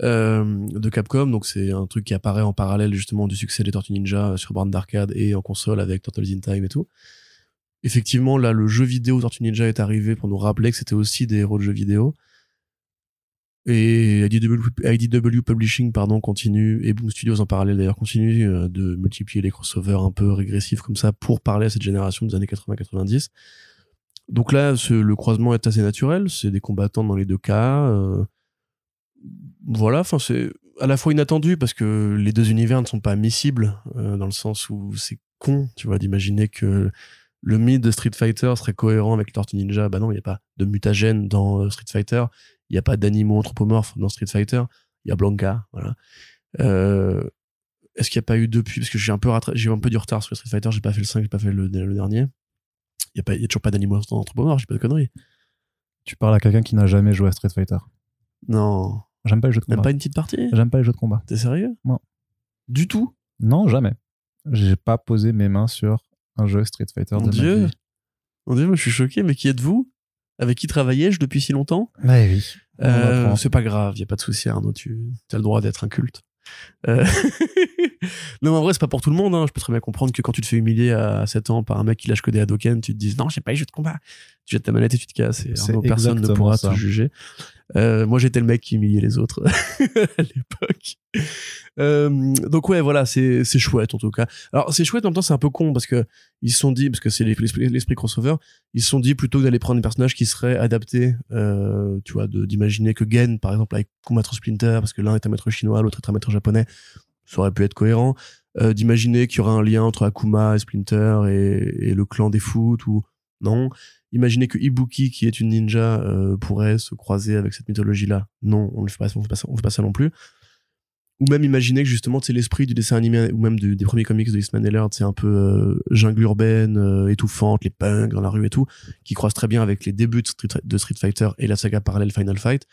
euh, de Capcom. Donc c'est un truc qui apparaît en parallèle justement du succès des Tortues Ninja sur borne d'arcade et en console avec Turtles in Time et tout. Effectivement, là, le jeu vidéo Tortues Ninja est arrivé pour nous rappeler que c'était aussi des héros de jeux vidéo. Et IDW, Publishing, pardon, continue, et Boom Studios en parallèle d'ailleurs, continue euh, de multiplier les crossovers un peu régressifs comme ça pour parler à cette génération des années 80-90. Donc là, ce- le croisement est assez naturel, c'est des combattants dans les deux cas. euh, voilà, enfin c'est à la fois inattendu parce que les deux univers ne sont pas miscibles euh, dans le sens où c'est con, tu vois, d'imaginer que le mythe de Street Fighter serait cohérent avec Tortue Ninja. Bah non, il n'y a pas de mutagène dans euh, Street Fighter, il n'y a pas d'animaux anthropomorphes dans Street Fighter, il y a Blanca, voilà. Euh, Est-ce qu'il n'y a pas eu depuis Parce que j'ai un peu j'ai un peu du retard sur Street Fighter, j'ai pas fait le 5, j'ai pas fait le, le dernier. Il y a pas, y a toujours pas d'animaux anthropomorphes, j'ai pas de conneries. Tu parles à quelqu'un qui n'a jamais joué à Street Fighter? Non, J'aime pas les jeux de combat. pas une petite partie? J'aime pas les jeux de combat. T'es sérieux? Non. Du tout? Non, jamais. J'ai pas posé mes mains sur un jeu Street Fighter Mon de Dieu. ma vie. Mon Dieu, moi, je suis choqué, mais qui êtes-vous? Avec qui travaillais-je depuis si longtemps? Ouais, oui. On Euh, c'est pas grave, y a pas de souci, Arnaud, tu as le droit d'être un culte. Euh, <laughs> non, en vrai, c'est pas pour tout le monde. Hein. Je peux très bien comprendre que quand tu te fais humilier à 7 ans par un mec qui lâche que des Hadoken, tu te dis non, j'ai pas eu jeu de combat. Tu jettes ta manette et tu te casses. Et personne ne pourra ça. te juger. Euh, moi, j'étais le mec qui humiliait les autres <laughs> à l'époque. Euh, donc ouais, voilà, c'est c'est chouette en tout cas. Alors c'est chouette en même temps, c'est un peu con parce que ils se sont dit parce que c'est l'esprit crossover, ils se sont dit plutôt que d'aller prendre des personnages qui seraient adaptés, euh, tu vois, d'imaginer que Gen, par exemple, avec combattre Splinter, parce que l'un est un maître chinois, l'autre est un maître japonais, ça aurait pu être cohérent. Euh, d'imaginer qu'il y aura un lien entre Akuma et Splinter et, le clan des foot ou non. Imaginer que Ibuki, qui est une ninja, euh, pourrait se croiser avec cette mythologie-là. Non, on ne fait fait fait pas ça non plus. Ou même imaginer que justement, c'est l'esprit du dessin animé ou même de- des premiers comics de Eastman Ellard, c'est un peu euh, jungle urbaine, étouffante, les punks dans la rue et tout, qui croise très bien avec les débuts de Street, de Street Fighter et la saga parallèle Final Fight.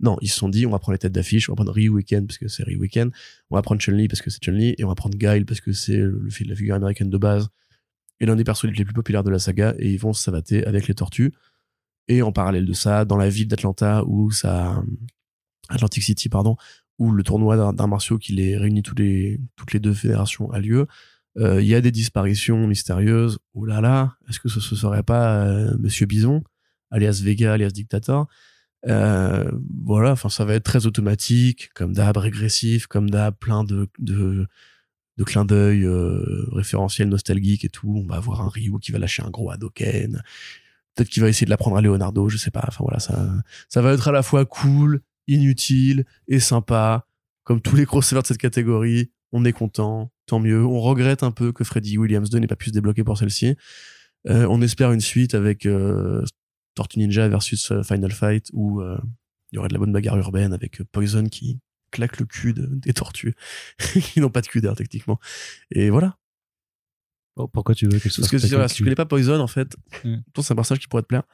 Non, ils se sont dit, on va prendre les têtes d'affiche, on va prendre Ryu Weekend parce que c'est Ryu Weekend, on va prendre Chun-Li parce que c'est Chun-Li, et on va prendre Guile parce que c'est le, fil- la figure américaine de base et l'un des personnages les plus populaires de la saga, et ils vont savater avec les tortues. Et en parallèle de ça, dans la ville d'Atlanta, où ça, Atlantic City, pardon, où le tournoi d'arts martiaux qui les réunit tous les, toutes les deux fédérations a lieu, euh, il y a des disparitions mystérieuses. Oh là là, est-ce que ce, ce serait pas euh, Monsieur Bison, alias Vega, alias Dictator euh, Voilà, enfin ça va être très automatique, comme d'hab régressif, comme d'hab plein de, de, de clins d'œil euh, référentiels nostalgiques et tout. On va avoir un Ryu qui va lâcher un gros Hadoken. Peut-être qu'il va essayer de l'apprendre à Leonardo, je sais pas. Enfin voilà, ça, ça va être à la fois cool, inutile et sympa. Comme tous les crossovers de cette catégorie, on est content, tant mieux. On regrette un peu que Freddy Williams 2 n'ait pas pu se débloquer pour celle-ci. Euh, on espère une suite avec euh, Tortue Ninja versus euh, Final Fight où euh, il y aurait de la bonne bagarre urbaine avec euh, Poison qui claque le cul de- des tortues <laughs> qui n'ont pas de cul d'air techniquement. Et voilà. Oh, pourquoi tu veux que je Parce que si, tu connais pas Poison, en fait, toi, c'est un personnage qui pourrait te plaire.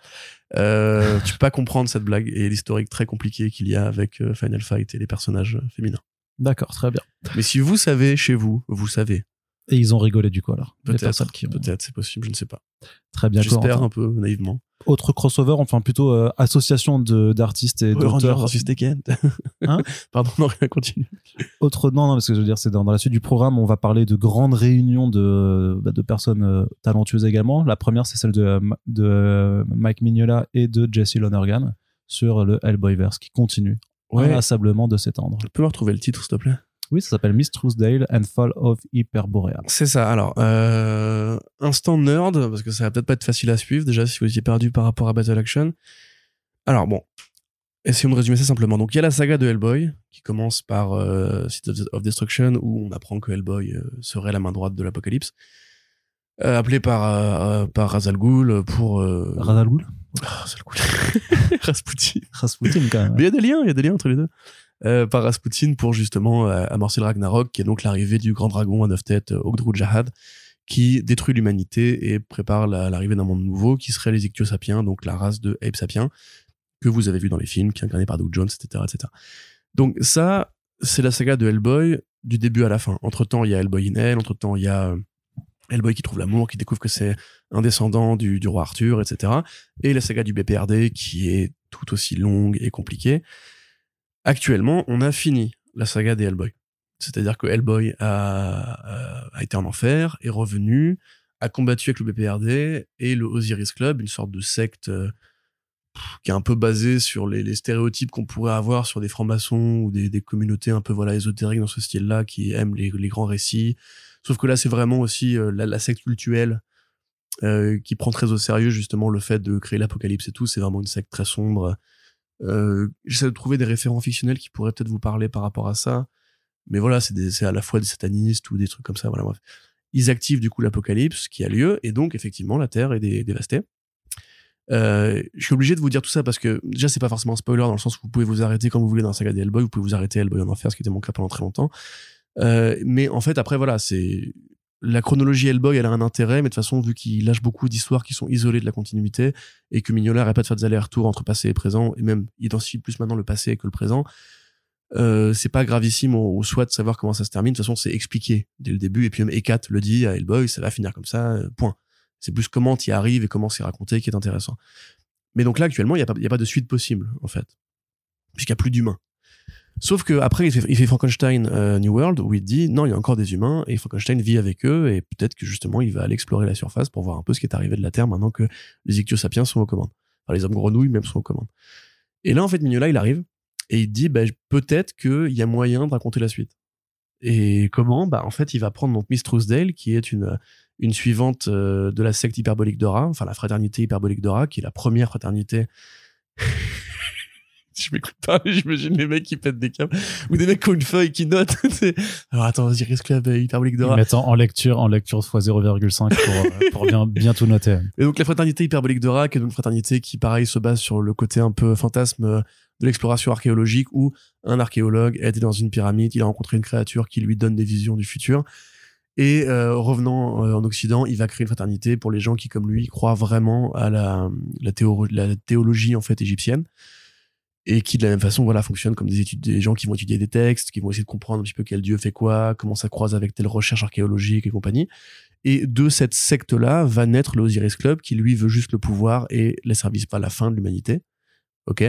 Euh, tu peux pas comprendre cette blague et l'historique très compliqué qu'il y a avec Final Fight et les personnages féminins. D'accord, très bien. Mais si vous savez chez vous, vous savez. Et ils ont rigolé du coup alors. Peut-être, ont- peut-être, c'est possible, je ne sais pas. Très bien. J'espère un peu naïvement. Autre crossover, enfin plutôt euh, association de d'artistes et d'auteurs. versus Tekken. <laughs> Hein <laughs> Pardon, non, rien continue. Autre non, non, parce que je veux dire, c'est dans, dans la suite du programme, on va parler de grandes réunions de, bah, de personnes euh, talentueuses également. La première, c'est celle de, euh, de euh, Mike Mignola et de Jesse Lonergan sur le Hellboyverse qui continue Ouais. inlassablement de s'étendre. Tu peux me retrouver le titre, s'il te plaît? Oui, ça s'appelle Miss Truesdale and Fall of Hyperborea. C'est ça. Alors, euh, instant nerd, parce que ça va peut-être pas être facile à suivre, déjà, si vous étiez perdu par rapport à Battle Action. Alors, bon. Essayons de résumer ça simplement. Donc, il y a la saga de Hellboy, qui commence par euh, Seeds of, Destruction, où on apprend que Hellboy euh, serait la main droite de l'apocalypse. Euh, appelé par, euh, par Razal Ghul pour... Euh... Radal Ghul? Ah, Razal Ghul. <laughs> Rasputin. Rasputin quand même. Mais il y a des liens, il y a des liens entre les deux. Euh, par Rasputin pour justement euh, amorcer le Ragnarok, qui est donc l'arrivée du grand dragon à neuf têtes, Ogdru Jahad, qui détruit l'humanité et prépare la- l'arrivée d'un monde nouveau, qui serait les Ichthyosapiens, donc la race de Ape Sapiens, que vous avez vu dans les films, qui est incarné par Doug Jones, etc., etc. Donc ça, c'est la saga de Hellboy du début à la fin. Entre-temps, il y a Hellboy in Hell, entre-temps, il y a euh, Hellboy qui trouve l'amour, qui découvre que c'est un descendant du, du roi Arthur, etc. Et la saga du BPRD, qui est tout aussi longue et compliquée. Actuellement, on a fini la saga des Hellboy. C'est-à-dire que Hellboy a, a- a été en enfer, est revenu, a combattu avec le BPRD et le Osiris Club, une sorte de secte euh, qui est un peu basée sur les, stéréotypes qu'on pourrait avoir sur des francs-maçons ou des, communautés un peu voilà ésotériques dans ce style-là qui aiment les, grands récits. Sauf que là, c'est vraiment aussi euh, la, secte cultuelle euh, qui prend très au sérieux justement le fait de créer l'apocalypse et tout. C'est vraiment une secte très sombre. Euh, J'essaie de trouver des référents fictionnels qui pourraient peut-être vous parler par rapport à ça. Mais voilà, c'est à la fois des satanistes ou des trucs comme ça. Voilà, bref. Ils activent du coup l'apocalypse qui a lieu et donc effectivement la Terre est dé- dévastée. Euh, je suis obligé de vous dire tout ça parce que déjà c'est pas forcément un spoiler dans le sens où vous pouvez vous arrêter quand vous voulez dans la saga des Hellboy, vous pouvez vous arrêter Hellboy en enfer, ce qui était mon cas pendant très longtemps. Euh, mais en fait après voilà c'est la chronologie Hellboy elle a un intérêt mais de toute façon vu qu'il lâche beaucoup d'histoires qui sont isolées de la continuité et que Mignola arrête pas de faire des allers-retours entre passé et présent et même identifie plus maintenant le passé que le présent Euh, c'est pas gravissime au, soit de savoir comment ça se termine. De toute façon, c'est expliqué dès le début. Et puis même Ekat le dit à Hellboy, ça va finir comme ça, euh, point. C'est plus comment tu y arrives et comment c'est raconté qui est intéressant. Mais donc là, actuellement, il n'y a, a pas de suite possible, en fait. Puisqu'il n'y a plus d'humains. Sauf que après, il fait, Frankenstein euh, New World où il dit non, il y a encore des humains et Frankenstein vit avec eux et peut-être que justement il va aller explorer la surface pour voir un peu ce qui est arrivé de la Terre maintenant que les ichthyosapiens sont aux commandes. Enfin, les hommes grenouilles même sont aux commandes. Et là, en fait, Mignola, il arrive et il dit bah, peut-être qu'il y a moyen de raconter la suite. Et comment? Bah en fait, il va prendre donc Miss Trousdale, qui est une une suivante euh, de la secte hyperbolique d'Ora, enfin la fraternité hyperbolique d'Ora, qui est la première fraternité je m'écoute pas, <laughs> j'imagine les mecs qui pètent des câbles ou des mecs qui ont une feuille qui notent. <laughs> Alors attends, vas-y, risque club hyperbolique d'Ora. Ils mettent en lecture, en lecture fois 0,5 pour, euh, <laughs> pour bien, bien tout noter. Et donc la fraternité hyperbolique d'Ora, qui est une fraternité qui, pareil, se base sur le côté un peu fantasme euh, de l'exploration archéologique où un archéologue a été dans une pyramide, il a rencontré une créature qui lui donne des visions du futur. Et euh, revenant en Occident, il va créer une fraternité pour les gens qui, comme lui, croient vraiment à la, la, la théologie en fait égyptienne et qui de la même façon voilà fonctionne comme des études des gens qui vont étudier des textes qui vont essayer de comprendre un petit peu quel dieu fait quoi comment ça croise avec telle recherche archéologique et compagnie. Et de cette secte là va naître le Osiris Club qui lui veut juste le pouvoir et les services pas la fin de l'humanité. Ok?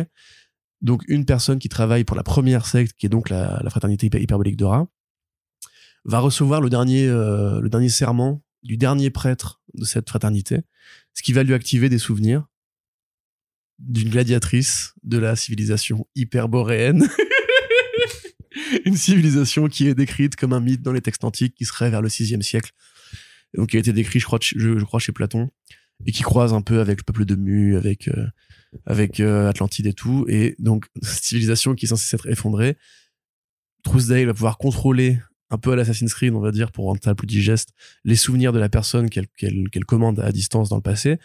Donc une personne qui travaille pour la première secte qui est donc la, fraternité hyperbolique de Ra va recevoir le dernier euh, le dernier serment du dernier prêtre de cette fraternité ce qui va lui activer des souvenirs d'une gladiatrice de la civilisation hyperboréenne. <laughs> une civilisation qui est décrite comme un mythe dans les textes antiques qui serait vers le 6 siècle. Donc qui a été décrit, je crois, je, crois chez Platon, et qui croise un peu avec le peuple de Mu, avec euh, avec euh, Atlantide et tout. Et donc <laughs> cette civilisation qui est censée s'être effondrée, Trousdale va pouvoir contrôler un peu à l'Assassin's Creed, on va dire, pour rendre ça plus digeste, les souvenirs de la personne qu'elle qu'elle commande à distance dans le passé,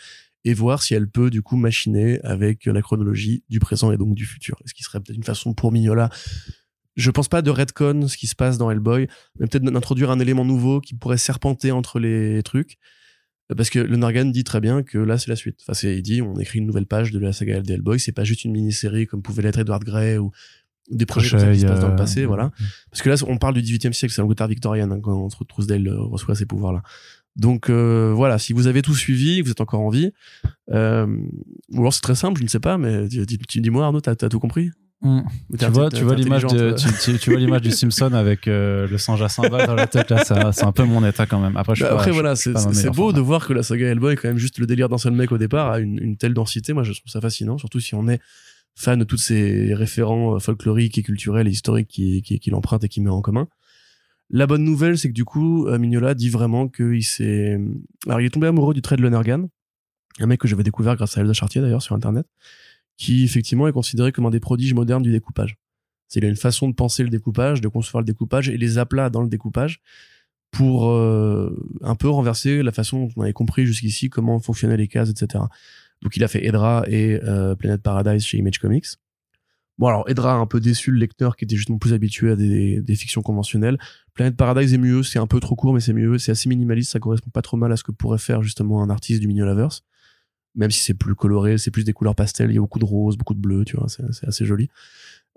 et voir si elle peut du coup machiner avec la chronologie du présent et donc du futur. Ce qui serait peut-être une façon pour Mignola je pense pas de redcon ce qui se passe dans Hellboy, mais peut-être d'introduire un élément nouveau qui pourrait serpenter entre les trucs. Parce que le Nargan dit très bien que là, c'est la suite. Enfin, il dit, on écrit une nouvelle page de la saga de Hellboy. C'est pas juste une mini-série comme pouvait l'être Edward Grey ou des projets qui se passent dans le passé, voilà. Parce que là, on parle du 18e siècle, c'est l'Angleterre victorienne, hein, quand Trousdale euh, reçoit ces pouvoirs-là. Donc euh, voilà, si vous avez tout suivi, vous êtes encore en vie, euh, ou alors c'est très simple, je ne sais pas, mais dis-moi Arnaud, t'as as tout compris hmm. Tu vois, tu vois l'image de, tu, vois l'image du <laughs> Simpson avec euh, le singe à Simba dans la tête là, c'est un peu mon état quand même. Après, je bah, après voilà, c'est beau de voir que la saga Hellboy, quand même juste le délire d'un seul mec au départ, a une, une, telle densité. Moi, je trouve ça fascinant, surtout si on est fan de tous ces référents folkloriques et culturels et historiques qui, qui, et qui met en commun. La bonne nouvelle, c'est que du coup, euh, Mignola dit vraiment qu'il s'est. Alors, il est tombé amoureux du trait de Lonergan, un mec que j'avais découvert grâce à Elsa Chartier d'ailleurs sur Internet, qui effectivement est considéré comme un des prodiges modernes du découpage. C'est une façon de penser le découpage, de concevoir le découpage et les aplats dans le découpage pour euh, un peu renverser la façon dont on avait compris jusqu'ici comment fonctionnaient les cases, etc. Donc il a fait Edra et euh, Planet Paradise chez Image Comics. Bon, alors, Edra a un peu déçu le lecteur qui était justement plus habitué à des, fictions conventionnelles. Planet Paradise est mieux, c'est un peu trop court, mais c'est mieux. C'est assez minimaliste, ça correspond pas trop mal à ce que pourrait faire justement un artiste du Mignolaverse. Même si c'est plus coloré, c'est plus des couleurs pastel, il y a beaucoup de rose, beaucoup de bleu, tu vois, c'est assez joli.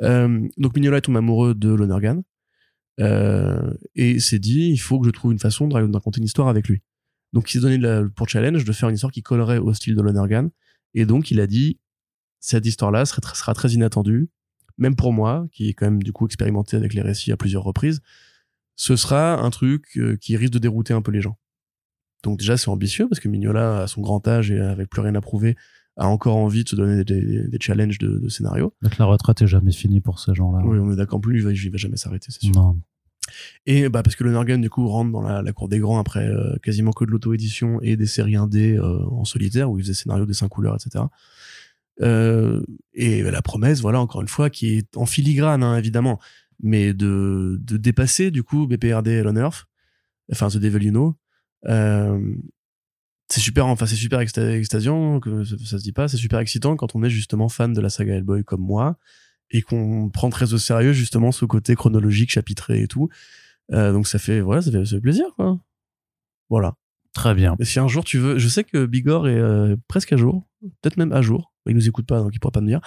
Euh, donc Mignola est tombé amoureux de Lonergan. Euh, et s'est dit, il faut que je trouve une façon de raconter une histoire avec lui. Donc il s'est donné pour challenge de faire une histoire qui collerait au style de Lonergan. Et donc il a dit, cette histoire-là sera, très inattendue, même pour moi, qui est quand même du coup expérimenté avec les récits à plusieurs reprises. Ce sera un truc euh, qui risque de dérouter un peu les gens. Donc déjà c'est ambitieux parce que Mignola à son grand âge et avec plus rien à prouver a encore envie de se donner des, challenges de, de scénario. Donc la retraite est jamais finie pour ces gens-là. Oui, on est d'accord. Plus, il va, va jamais s'arrêter, c'est sûr. Non. Et bah parce que le Nergan du coup rentre dans la, cour des grands après euh, quasiment que de l'auto-édition et des séries indées euh, en solitaire où il faisait scénario des cinq couleurs, etc. Euh, et la promesse, voilà, encore une fois, qui est en filigrane, hein, évidemment, mais de, de dépasser, du coup, BPRD et Earth, enfin, The Devil You Know. Euh, c'est super, enfin, c'est super extasiant, que ça, se dit pas, c'est super excitant quand on est justement fan de la saga Hellboy comme moi, et qu'on prend très au sérieux, justement, ce côté chronologique, chapitré et tout. Euh, donc ça fait, voilà, ça fait, ça fait plaisir, quoi. Voilà. Très bien. Et si un jour tu veux, je sais que Bigor est euh, presque à jour, peut-être même à jour. Il nous écoute pas, donc il pourra pas me dire,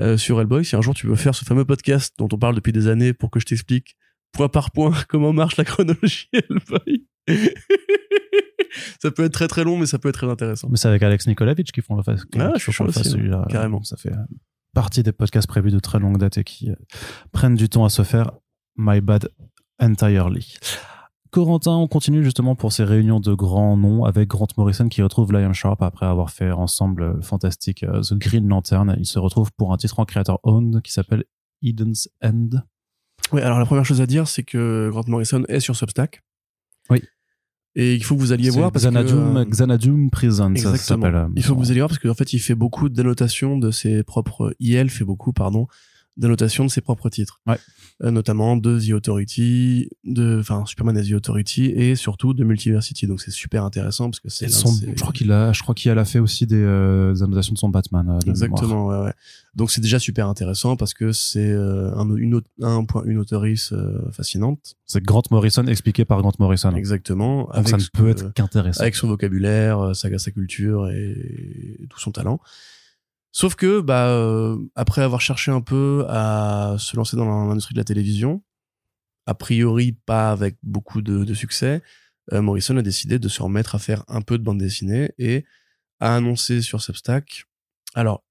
euh, sur Hellboy, si un jour tu veux faire ce fameux podcast dont on parle depuis des années pour que je t'explique point par point <laughs> comment marche la chronologie <laughs> Hellboy. ça peut être très très long, mais ça peut être très intéressant. Mais c'est avec Alex Nikolavitch qui font le face. Ah, je suis chaud aussi, celui-là. carrément. Ça fait euh, partie des podcasts prévus de très longue date et qui euh, prennent du temps à se faire. My bad entirely. Corentin, on continue justement pour ces réunions de grands noms avec Grant Morrison qui retrouve Liam Sharp après avoir fait ensemble le fantastique euh, The Green Lantern. Il se retrouve pour un titre en creator owned qui s'appelle Eden's End. Oui, alors la première chose à dire, c'est que Grant Morrison est sur Substack. Oui. Et il faut que vous alliez voir parce Xanadum, que... euh, Xanadum Prison, ça Exactement. s'appelle. euh, Il faut que vous alliez voir parce qu'en fait, il fait beaucoup d'annotations de ses propres. IL fait beaucoup, pardon, d'annotations de ses propres titres. Ouais. Euh, notamment de The Authority, de, enfin, Superman as The Authority et surtout de Multiversity. Donc c'est super intéressant parce que c'est. Et je crois qu'il a, je crois qu'il a fait aussi des, euh, des annotations de son Batman. euh, de. Exactement, ouais, ouais. Donc c'est déjà super intéressant parce que c'est euh, un, une, un point, une auteurice euh, fascinante. C'est Grant Morrison expliqué par Grant Morrison. Exactement. Donc ça ne peut être qu'intéressant. avec son vocabulaire, euh, sa, sa culture et, tout son talent. Sauf que, bah, euh, après avoir cherché un peu à se lancer dans l'industrie de la télévision, a priori pas avec beaucoup de, de succès, euh, Morrison a décidé de se remettre à faire un peu de bande dessinée et a annoncé sur Substack, alors,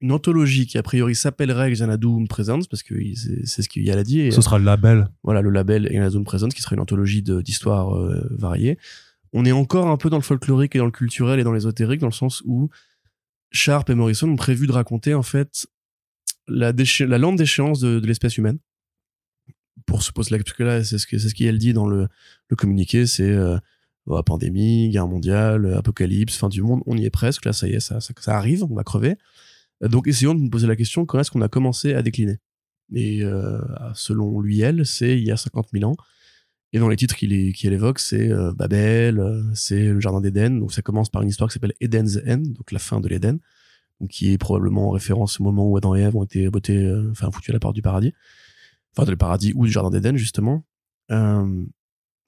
une anthologie qui a priori s'appellerait Xanadu Presents, parce que c'est ce qu'il y a dit. et, Ce sera le label. voilà le label Xanadu Presents qui serait une anthologie d'histoires euh, variées. On est encore un peu dans le folklorique et dans le culturel et dans l'ésotérique dans le sens où Sharp et Morrison ont prévu de raconter en fait la, la lente déchéance de, l'espèce humaine. Pour se poser la parce que là c'est ce que c'est ce qu'elle dit dans le, le communiqué, c'est euh, bah, pandémie, guerre mondiale, apocalypse, fin du monde, on y est presque. Là ça y est, ça, ça, arrive, on va crever. Euh, Donc essayons de nous poser la question quand est-ce qu'on a commencé à décliner? Et euh, selon lui, elle, c'est il y a 50 000 ans. Et dans les titres qu'il évoque, c'est euh, Babel, euh, c'est le Jardin d'Éden. Donc ça commence par une histoire qui s'appelle Eden's End, donc la fin de l'Éden, qui est probablement en référence au moment où Adam et Ève ont été bottés, euh, enfin foutus à la porte du paradis, enfin du paradis ou du Jardin d'Éden justement.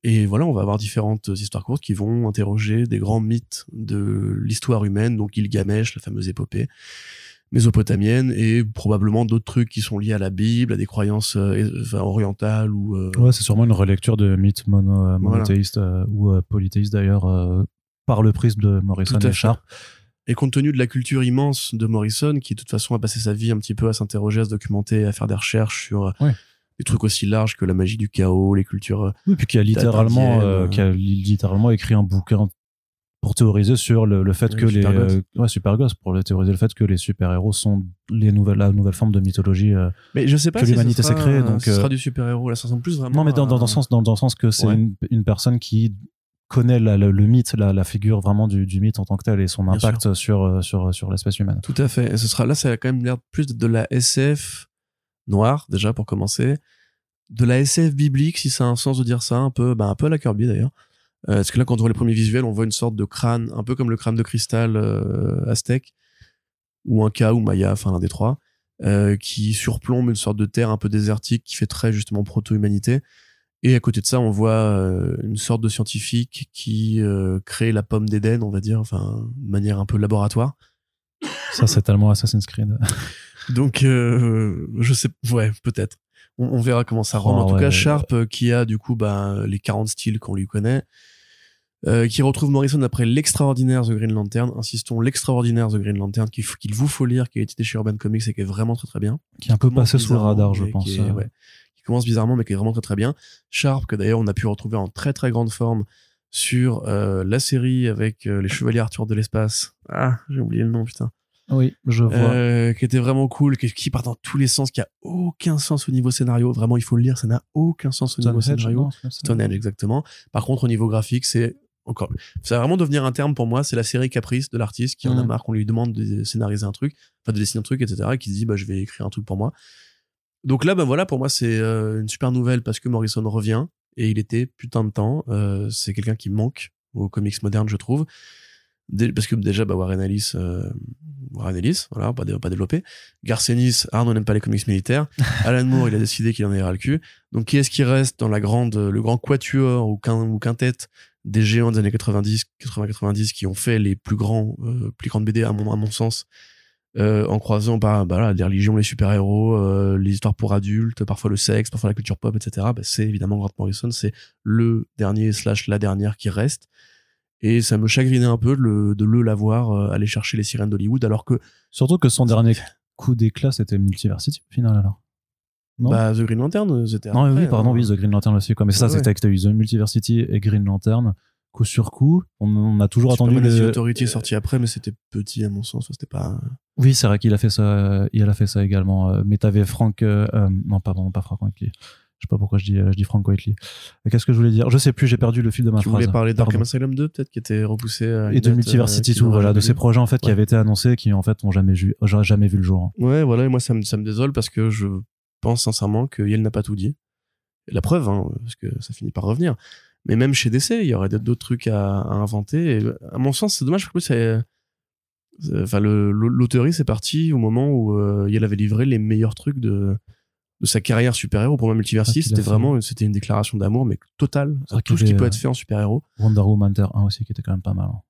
Et voilà, on va avoir différentes histoires courtes qui vont interroger des grands mythes de l'histoire humaine, donc Gilgamesh, la fameuse épopée mésopotamienne, et probablement d'autres trucs qui sont liés à la Bible, à des croyances euh, enfin, orientales ou euh, Ouais, c'est sûrement une relecture de mythes mono, euh, Voilà. monothéistes ou polythéistes d'ailleurs par le prisme de Morrison et. Sharp. Et compte tenu de la culture immense de Morrison, qui de toute façon a passé sa vie un petit peu à s'interroger, à se documenter, à faire des recherches sur Ouais. des trucs aussi larges que la magie du chaos, les cultures. Oui, puis qui a littéralement, euh, qui a li- littéralement écrit un bouquin pour théoriser sur le, le fait que les euh, ouais, pour le théoriser le fait que les super héros sont les nouvelles la nouvelle forme de mythologie euh, Mais je sais pas Que si l'humanité s'est créée, donc, ce sera euh, du super-héros. Là, ça ressemble plus vraiment. non mais dans, dans, le sens dans, dans le sens que c'est Ouais. une, une personne qui connaît la- le, le mythe la, la figure vraiment du, du mythe en tant que tel et son Bien impact sur sur sur l'espèce humaine Tout à fait. Et ce sera là, ça a quand même l'air plus de la SF noire déjà pour commencer, de la SF biblique si ça a un sens de dire ça, un peu, bah, un peu à la Kirby d'ailleurs. Euh, parce que là, quand on voit les premiers visuels, on voit une sorte de crâne, un peu comme le crâne de cristal euh, aztèque, ou un Ka ou Maya, enfin l'un des trois, euh, qui surplombe une sorte de terre un peu désertique qui fait très justement proto-humanité. Et à côté de ça, on voit une sorte de scientifique qui crée la pomme d'Éden, on va dire, enfin, de manière un peu laboratoire. ça c'est tellement Assassin's Creed Donc, je sais, ouais, peut-être. On, on verra comment ça rend. Oh, en tout ouais. cas, Sharp, euh, qui a du coup bah, les 40 styles qu'on lui connaît, euh, qui retrouve Morrison après l'extraordinaire The Green Lantern. Insistons, l'extraordinaire The Green Lantern qu'il vous faut lire, qui est édité chez Urban Comics et qui est vraiment très très bien. qui est un peu passé sous le radar je pense Qui, est- ouais, qui commence bizarrement, mais qui est vraiment très très bien. Sharp, que d'ailleurs on a pu retrouver en très très grande forme sur euh, la série avec euh, les Chevaliers Arthur de l'espace. Ah, j'ai oublié le nom, putain. Oui je vois Euh, qui était vraiment cool, qui, qui part dans tous les sens, qui a aucun sens au niveau scénario. Vraiment, il faut le lire, ça n'a aucun sens au niveau Stonehenge, scénario. Stonehenge, exactement. Par contre, au niveau graphique, c'est encore, ça va vraiment devenir un terme pour moi. C'est la série caprice de l'artiste qui en a Mm. marre qu'on lui demande de scénariser un truc, enfin de dessiner un truc, etc. Et qui se dit, bah, je vais écrire un truc pour moi. Donc là, bah voilà, pour moi, c'est euh, une super nouvelle parce que Morrison revient et il était putain de temps. Euh, c'est quelqu'un qui manque aux comics modernes, je trouve. Parce que déjà, bah, Warren Ellis, euh, Warren Ellis, voilà, pas, pas développé. Garcenis, Arnaud n'aime pas les comics militaires. <laughs> Alan Moore, il a décidé qu'il en avait ras le cul. Donc, qui est-ce qui reste dans la grande, le grand quatuor ou, quin, ou quintette des géants des années 90, 80-90 qui ont fait les plus grands, euh, plus grandes BD à mon, à mon sens, euh, en croisant bah, bah, là, les religions, les super-héros, euh, les histoires pour adultes, parfois le sexe, parfois la culture pop, etc. Bah, c'est évidemment Grant Morrison, c'est le dernier slash la dernière qui reste. Et ça me chagrinait un peu de le, de le l'avoir euh, aller chercher les sirènes d'Hollywood, alors que Surtout que son dernier coup d'éclat, c'était Multiversity au final alors. Non? Bah, The Green Lantern, c'était. Non, après, oui, pardon, hein. oui, The Green Lantern aussi. Quoi. Mais ça, Ouais, c'était avec eu The Multiversity et Green Lantern, coup sur coup. On, on a toujours attendu Superman and the le. Authority est sorti après, mais c'était petit à mon sens. C'était pas. Oui, c'est vrai qu'il a fait ça. euh, Il a fait ça également. euh, Mais t'avais Frank. euh, euh, non, pardon, pas Frank Whiteley. Je sais pas pourquoi je dis, euh, je dis Frank Whiteley. Mais Qu'est-ce que je voulais dire? Je sais plus. J'ai perdu le fil de ma Tu phrase. voulais parler d'Arkham. Asylum 2, peut-être, qui était repoussé. à Et de Multiversity euh, qui tout, n'aura voilà, de ces projets en fait qui avaient été annoncés, qui en fait ont jamais vu, jamais vu le jour. hein. Ouais, voilà, et moi, ça me, ça me désole parce que je pense sincèrement que Yale n'a pas tout dit. La preuve, hein, parce que ça finit par revenir. Mais même chez DC, il y aurait d'autres trucs à, à inventer. Et à mon sens, c'est dommage parce que c'est. Enfin, le- l'auteuriste c'est parti au moment où euh, Yale avait livré les meilleurs trucs de, de sa carrière super-héros. Pour moi, Multiversity, Ouais, qu'il a c'était vraiment c'était une déclaration d'amour, mais totale. Vrai Tout ce qui peut euh, être fait en super-héros. Wonder Woman Terre 1 aussi qui était quand même pas mal. hein.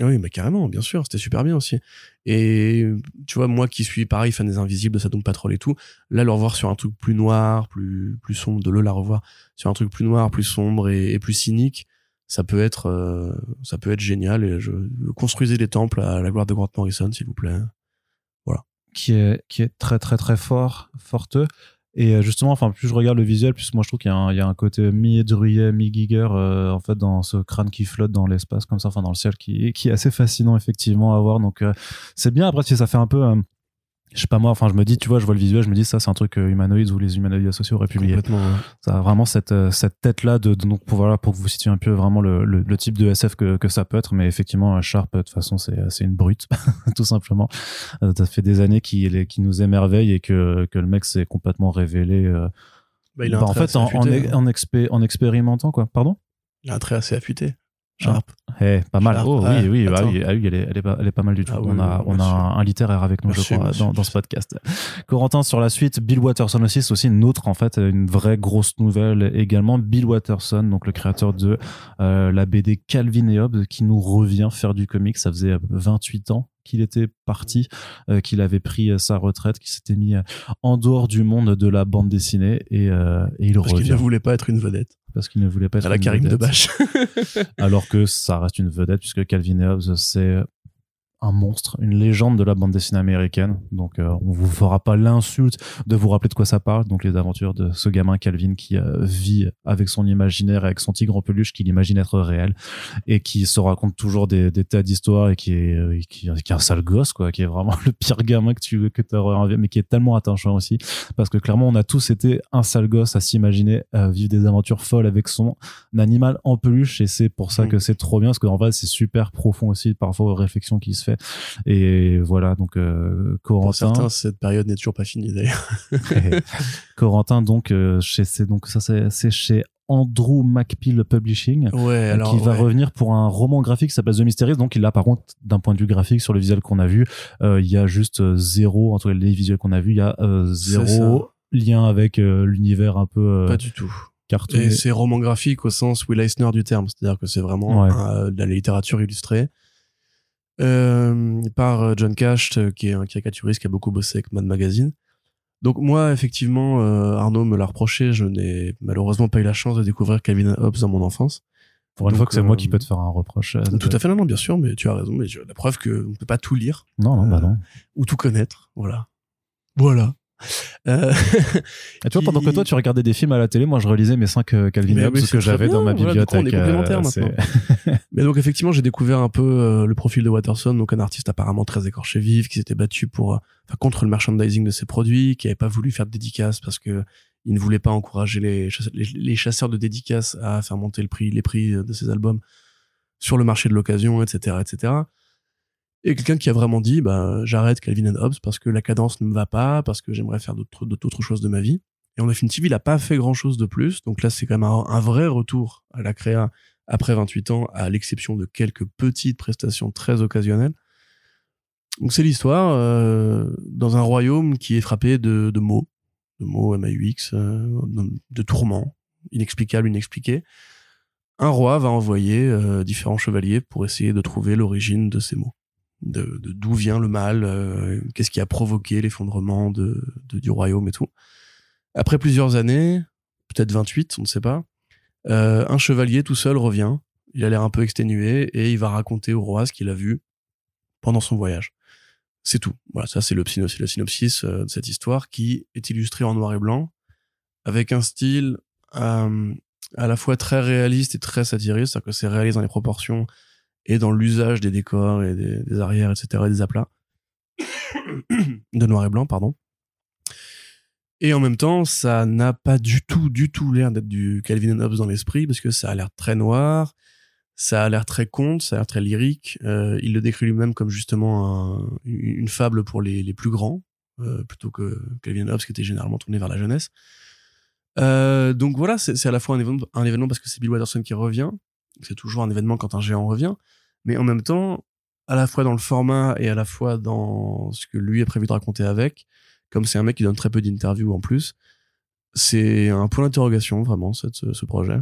Ah Oui, mais carrément, bien sûr, c'était super bien aussi. Et tu vois, moi qui suis pareil, fan des Invisibles, de Doom Patrol et tout, là, le revoir sur un truc plus noir, plus, plus sombre, de le la revoir sur un truc plus noir, plus sombre et, et plus cynique, ça peut être, euh, ça peut être génial. Et je construisez des temples à la gloire de Grant Morrison, s'il vous plaît. Qui est très très très fort forteux et euh, justement enfin plus je regarde le visuel plus moi je trouve qu'il y, a un- il y a un côté mi Druillet mi Giger euh, en fait dans ce crâne qui flotte dans l'espace comme ça enfin dans le ciel qui qui est assez fascinant effectivement à voir. Donc euh, c'est bien. Après si ça fait un peu je sais pas moi enfin je me dis tu vois je vois le visuel je me dis ça c'est un truc euh, humanoïde ou les humanoïdes associés auraient publié Complètement. ouais. ça a vraiment cette euh, cette tête là de, de- donc pour voilà pour que vous situiez un peu vraiment le, le, le type de SF que, que ça peut être mais effectivement euh, Sharp de toute façon c'est c'est une brute <laughs> tout simplement Euh, ça fait des années qu'il qu'il nous émerveille et que que le mec s'est complètement révélé euh, Bah, il a bah, en fait en en, hein. en, expé- en expérimentant quoi pardon? Il a un trait assez affûté. Sharp. Eh, pas mal. Sharp, Oh, ouais, oui, oui, bah oui, ah oui, elle est, elle est pas, elle est pas mal du tout. Ah oui, on a, on a un, littéraire avec nous, je crois, dans, dans ce podcast. Corentin, sur la suite, Bill Watterson aussi, c'est aussi une autre, en fait, une vraie grosse nouvelle également. Bill Watterson, donc le créateur de euh, la BD Calvin et Hobbes, qui nous revient faire du comic. Ça faisait euh, 28 ans qu'il était parti, euh, qu'il avait pris euh, sa retraite, qu'il s'était mis euh, en dehors du monde de la bande dessinée et, euh, et il Parce qu'il revient ne voulait pas être une vedette. Parce qu'il ne voulait pas être À la Karim de vedette Bâche. alors que ça reste une vedette puisque Calvin et Hobbes c'est un monstre, une légende de la bande dessinée américaine. Donc euh, on vous fera pas l'insulte de vous rappeler de quoi ça parle. Donc les aventures de ce gamin Calvin qui euh, vit avec son imaginaire, avec son tigre en peluche qu'il imagine être réel et qui se raconte toujours des, des tas d'histoires et qui est, euh, qui, qui est un sale gosse quoi, qui est vraiment <laughs> le pire gamin que tu que envie, mais qui est tellement attachant aussi parce que clairement on a tous été un sale gosse à s'imaginer euh, vivre des aventures folles avec son animal en peluche et c'est pour ça Mm. que c'est trop bien parce qu'en vrai c'est super profond aussi parfois aux réflexions qui se fait et voilà donc euh, Pour Corentin certains, cette période n'est toujours pas finie d'ailleurs. <laughs> Corentin donc euh, chez c'est donc ça c'est chez Andrew McPeel Publishing Ouais, euh, alors. qui va ouais. revenir pour un roman graphique qui s'appelle The Mysteries. Donc là, par contre, d'un point de vue graphique, sur le visuel qu'on a vu, euh, il y a juste zéro, entre les visuels qu'on a vus, il y a zéro lien avec l'univers un peu Pas du tout. cartooné. Et c'est roman graphique au sens Will Eisner du terme, c'est-à-dire que c'est vraiment Ouais. de la littérature illustrée. Euh, par euh, John Cash, euh, qui est un caricaturiste qui a beaucoup bossé avec Mad Magazine. Donc moi, effectivement, euh, Arnaud me l'a reproché, je n'ai malheureusement pas eu la chance de découvrir Calvin Hobbes dans mon enfance. Pour une Donc, fois que c'est moi qui peux te faire un reproche. euh, Tout à fait, non, non, bien sûr, mais tu as raison, mais la preuve qu'on ne peut pas tout lire Non, non, bah non. ou tout connaître, voilà. Voilà. Euh, <laughs> Et tu vois, pendant que toi, tu regardais des films à la télé, moi, je relisais mes cinq euh, Calvin Hobbes oui, que j'avais dans ma voilà, du coup, on est bibliothèque. maintenant. <laughs> Mais donc effectivement, j'ai découvert un peu euh, le profil de Watterson, donc un artiste apparemment très écorché vif, qui s'était battu pour, euh, enfin, contre le merchandising de ses produits, qui avait pas voulu faire de dédicaces parce que il ne voulait pas encourager les, chasse- les, les chasseurs de dédicaces à faire monter le prix, les prix de ses albums sur le marché de l'occasion, etc., etc. Et quelqu'un qui a vraiment dit, bah, j'arrête Calvin and Hobbes parce que la cadence ne me va pas, parce que j'aimerais faire d'autres, choses de ma vie. Et en définitive, il a pas fait grand chose de plus. Donc là, c'est quand même un, vrai retour à la créa après 28 ans, à l'exception de quelques petites prestations très occasionnelles. Donc c'est l'histoire euh, dans un royaume qui est frappé de, mots, de mots M-A-U-X, euh, de, de tourments, inexplicables, inexpliqués. Un roi va envoyer euh, différents chevaliers pour essayer de trouver l'origine de ces mots. De d'où vient le mal, euh, qu'est-ce qui a provoqué l'effondrement de, de, du royaume et tout. Après plusieurs années, peut-être 28, on ne sait pas, euh, un chevalier tout seul revient. Il a l'air un peu exténué et il va raconter au roi ce qu'il a vu pendant son voyage. C'est tout. Voilà, ça c'est le, le, synopsis euh, de cette histoire qui est illustré en noir et blanc avec un style euh, à la fois très réaliste et très satiriste, c'est-à-dire que c'est réaliste dans les proportions et dans l'usage des décors et des, arrières, etc., et des aplats de noir et blanc, pardon. Et en même temps, ça n'a pas du tout, du tout l'air d'être du Calvin Hobbes dans l'esprit, parce que ça a l'air très noir, ça a l'air très conte, ça a l'air très lyrique. Euh, il le décrit lui-même comme justement un, une fable pour les, les plus grands, euh, plutôt que Calvin Hobbes qui était généralement tourné vers la jeunesse. Euh, donc voilà, c'est à la fois un événement, un événement parce que c'est Bill Watterson qui revient, c'est toujours un événement quand un géant revient, mais en même temps, à la fois dans le format et à la fois dans ce que lui a prévu de raconter avec, comme c'est un mec qui donne très peu d'interviews en plus, c'est un point d'interrogation vraiment ce projet.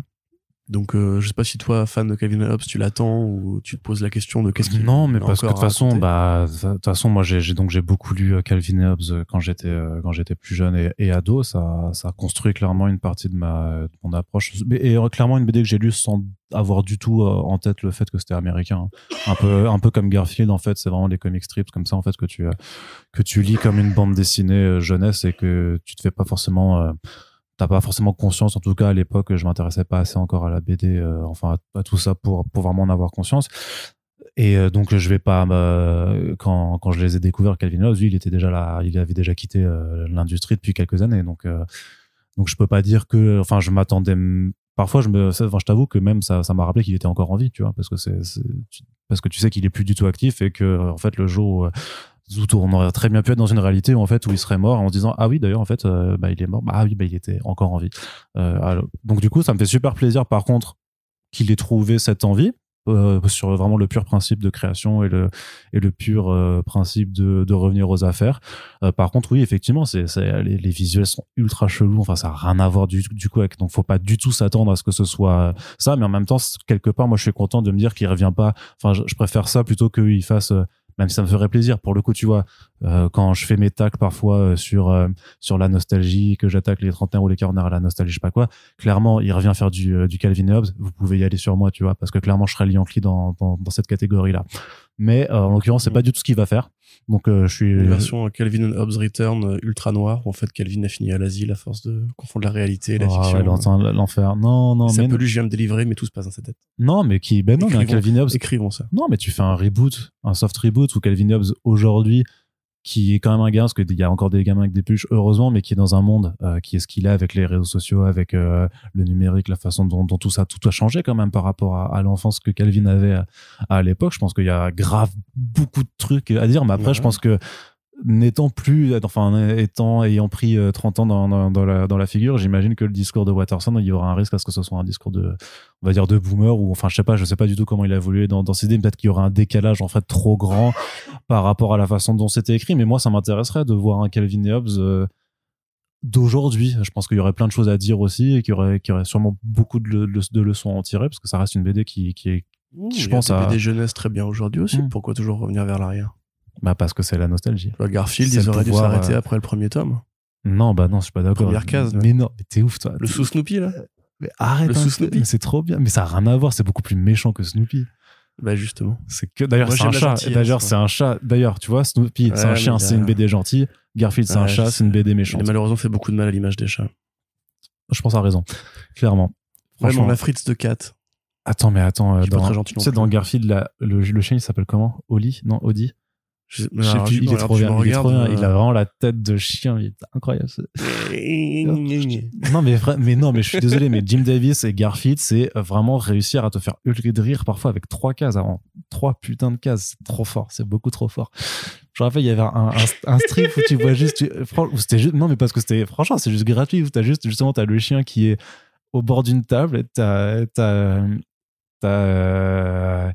Donc, euh, je sais pas si toi, fan de Calvin Hobbes, tu l'attends ou tu te poses la question de qu'est-ce qu'il Non, mais parce que de toute façon, bah, de toute façon, moi, j'ai donc j'ai beaucoup lu euh, Calvin Hobbes euh, quand j'étais quand j'étais plus jeune et, et, ado. Ça, ça a construit clairement une partie de ma de mon approche. Et clairement une BD que j'ai lue sans avoir du tout en tête le fait que c'était américain. Un peu un peu comme Garfield en fait, c'est vraiment les comic strips comme ça en fait que tu que tu lis comme une bande dessinée jeunesse et que tu te fais pas forcément t'as pas forcément conscience, en tout cas à l'époque, je m'intéressais pas assez encore à la BD, euh, enfin à, tout ça pour, pour vraiment en avoir conscience. Et euh, donc je vais pas quand, quand je les ai découverts, Calvin Hobbes, lui, il était déjà là, il avait déjà quitté euh, l'industrie depuis quelques années, donc donc je peux pas dire que, enfin je m'attendais. Parfois je me, enfin je t'avoue que même ça ça m'a rappelé qu'il était encore en vie, tu vois, parce que c'est parce que tu sais qu'il est plus du tout actif et que en fait le jour Zoutour, on aurait très bien pu être dans une réalité où en fait où il serait mort en se disant ah oui d'ailleurs en fait euh, bah, il est mort. Bah, ah oui bah il était encore en vie. Euh, donc du coup ça me fait super plaisir par contre qu'il ait trouvé cette envie euh, sur vraiment le pur principe de création et le et le pur euh, principe de, de revenir aux affaires. Euh, par contre oui effectivement c'est les, les visuels sont ultra chelous. Enfin ça a rien à voir du, du coup avec donc faut pas du tout s'attendre à ce que ce soit ça. Mais en même temps quelque part moi je suis content de me dire qu'il revient pas. Enfin je, je préfère ça plutôt qu'il fasse même si ça me ferait plaisir. Pour le coup, tu vois, euh, quand je fais mes tacles parfois euh, sur euh, sur la nostalgie, que j'attaque les trentenaires ou les quarantenaires à la nostalgie, je sais pas quoi, clairement, il revient faire du, du Calvin Hobbes. Vous pouvez y aller sur moi, tu vois, parce que clairement, je serais Yankee dans, dans, dans cette catégorie-là. Mais en l'occurrence, c'est mm. pas du tout ce qu'il va faire. Donc je suis une version Calvin Hobbes Return ultra noire où en fait Calvin a fini à l'asile à force de confondre la réalité et la oh, fiction. l'enfer. Non non. C'est un peu lui je viens me délivrer mais tout se passe dans sa tête. Non mais qui ben non mais Calvin Hobbes. Écrivons ça. Non mais tu fais un reboot, un soft reboot où Calvin Hobbes aujourd'hui qui est quand même un gamin, parce qu'il y a encore des gamins avec des peluches, heureusement, mais qui est dans un monde euh, qui est ce qu'il est avec les réseaux sociaux, avec euh, le numérique, la façon dont, dont, tout ça, tout a changé quand même par rapport à, à l'enfance que Calvin avait à, à l'époque. Je pense qu'il y a grave beaucoup de trucs à dire, mais après, je pense que n'étant plus, enfin, étant, ayant pris 30 euh, ans dans, dans, la, dans la figure, j'imagine que le discours de Watterson, il y aura un risque à ce que ce soit un discours de, on va dire, de boomer ou, enfin, je sais pas, je sais pas du tout comment il a évolué dans, dans ses idées. Peut-être qu'il y aura un décalage, en fait, trop grand <laughs> par rapport à la façon dont c'était écrit. Mais moi, ça m'intéresserait de voir un Calvin et Hobbes euh, d'aujourd'hui. Je pense qu'il y aurait plein de choses à dire aussi et qu'il y aurait, qu'il y aurait sûrement beaucoup de, de, leçons à en tirer parce que ça reste une BD qui, qui est, je pense, à... BD jeunesse très bien aujourd'hui aussi. Mmh. Pourquoi toujours revenir vers l'arrière? Bah parce que c'est la nostalgie. Garfield, ils auraient dû s'arrêter euh, après le premier tome. Non, bah non, je suis pas d'accord. Première case. Mais non, mais t'es ouf toi. Le sous Snoopy là. Mais arrête. Le sous Snoopy. C'est trop bien. Mais ça a rien à voir. C'est beaucoup plus méchant que Snoopy. Bah justement. C'est que d'ailleurs c'est un chat. D'ailleurs c'est un chat. D'ailleurs tu vois Snoopy c'est un chien, c'est une BD gentille. Garfield c'est un chat, c'est une BD méchante. A malheureusement fait beaucoup de mal à l'image des chats. Je pense à raison. Clairement. Vraiment la Fritz de cat. Attends mais attends. Euh, dans, tu sais dans Garfield le, le chien il s'appelle comment? Oli? Non Audi je, sais plus, il est trop bien. Il, est trop bien. il a vraiment la tête de chien. Il est incroyable. <laughs> non, mais mais non, mais je suis désolé, mais Jim Davis et Garfield, c'est vraiment réussir à te faire hurler de rire parfois avec trois cases avant. Trois putains de cases. C'est trop fort. C'est beaucoup trop fort. Je me rappelle, il y avait un, un, strip où tu vois juste, c'était juste, non, mais parce que c'était, franchement, c'est juste gratuit où t'as juste, justement, t'as le chien qui est au bord d'une table et t'as, t'as, t'as,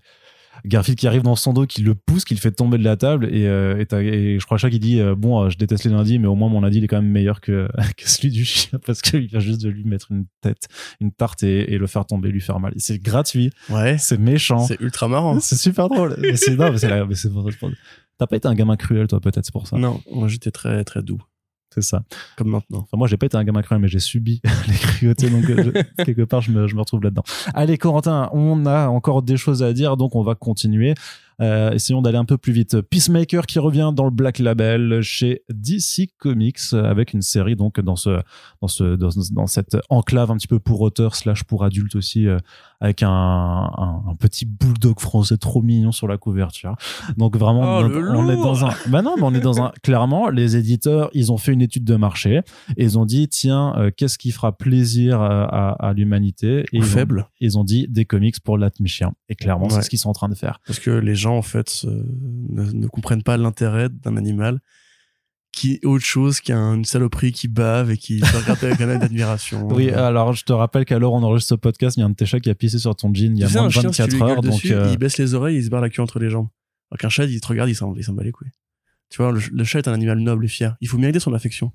Garfield qui arrive dans son dos, qui le pousse, qui le fait tomber de la table et, euh, et, et je crois que chaque il dit euh, bon, euh, je déteste les lundis, mais au moins mon lundi il est quand même meilleur que, <laughs> que celui du chien parce qu'il vient juste de lui mettre une tête, une tarte et, et le faire tomber, lui faire mal. C'est gratuit, Ouais. c'est méchant, C'est ultra marrant. c'est super drôle. Mais c'est non, mais c'est T'as pas été un gamin cruel toi peut-être c'est pour ça. Non, moi j'étais très très doux, C'est ça. comme maintenant. Enfin, moi, j'ai pas été un gamin cruel, mais j'ai subi <laughs> les cruautés, donc euh, je- <laughs> quelque part, je me, je me retrouve là-dedans. Allez, Corentin, on a encore des choses à dire, donc on va continuer. Euh, essayons d'aller un peu plus vite. Peacemaker qui revient dans le Black Label chez DC Comics euh, avec une série donc dans ce dans ce dans, dans cette enclave un petit peu pour auteurs slash pour adultes aussi euh, avec un, un, un petit bulldog français trop mignon sur la couverture. Donc vraiment Oh, on, est dans un bah non mais on est dans un clairement les éditeurs ils ont fait une étude de marché et ils ont dit tiens euh, qu'est-ce qui fera plaisir à, à, à l'humanité? Et Ou ils ont- faible. ils ont dit des comics pour l'atmicien et clairement c'est ce qu'ils sont en train de faire Parce que les gens, en fait, ne, ne comprennent pas l'intérêt d'un animal qui est autre chose qu'une saloperie qui bave et qui regarde avec un œil d'admiration. oui Euh, alors je te rappelle qu'à l'heure on enregistre ce podcast il y a un de tes chats qui a pissé sur ton jean il y a tu moins de chien, si tu 24 lui heures donc euh, il baisse les oreilles, il se barre la queue entre les jambes. Alors qu'un chat, il te regarde, il s'en il s'en bat les couilles. Tu vois, le, le chat est un animal noble et fier. Il faut mériter son affection.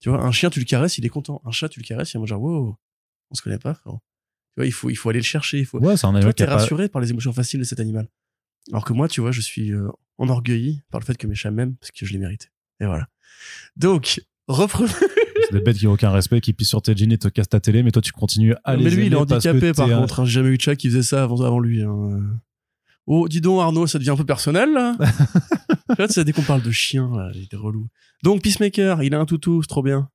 Tu vois, un chien, tu le caresses, il est content. Un chat, tu le caresses, il est genre, wow, on se connaît pas, frérot. Tu vois, il faut, il faut aller le chercher. Il faut... ouais c'est un animal a pas rassuré par les émotions faciles de cet animal. Alors que moi, tu vois, je suis euh, enorgueilli par le fait que mes chats m'aiment parce que je les méritais. Et voilà. Donc, reprenons. <laughs> c'est des bêtes qui ont aucun respect qui pissent sur tes jeans et te cassent ta télé mais toi tu continues à les Mais lui, il est que handicapé par t'es un- contre. hein. J'ai jamais eu de chat qui faisait ça avant, avant lui. hein. Oh, dis donc, Arnaud, ça devient un peu personnel là. <laughs> là, c'est dès qu'on parle de chien, là, il était relou. Donc, Peacemaker, il a un toutou, c'est trop bien.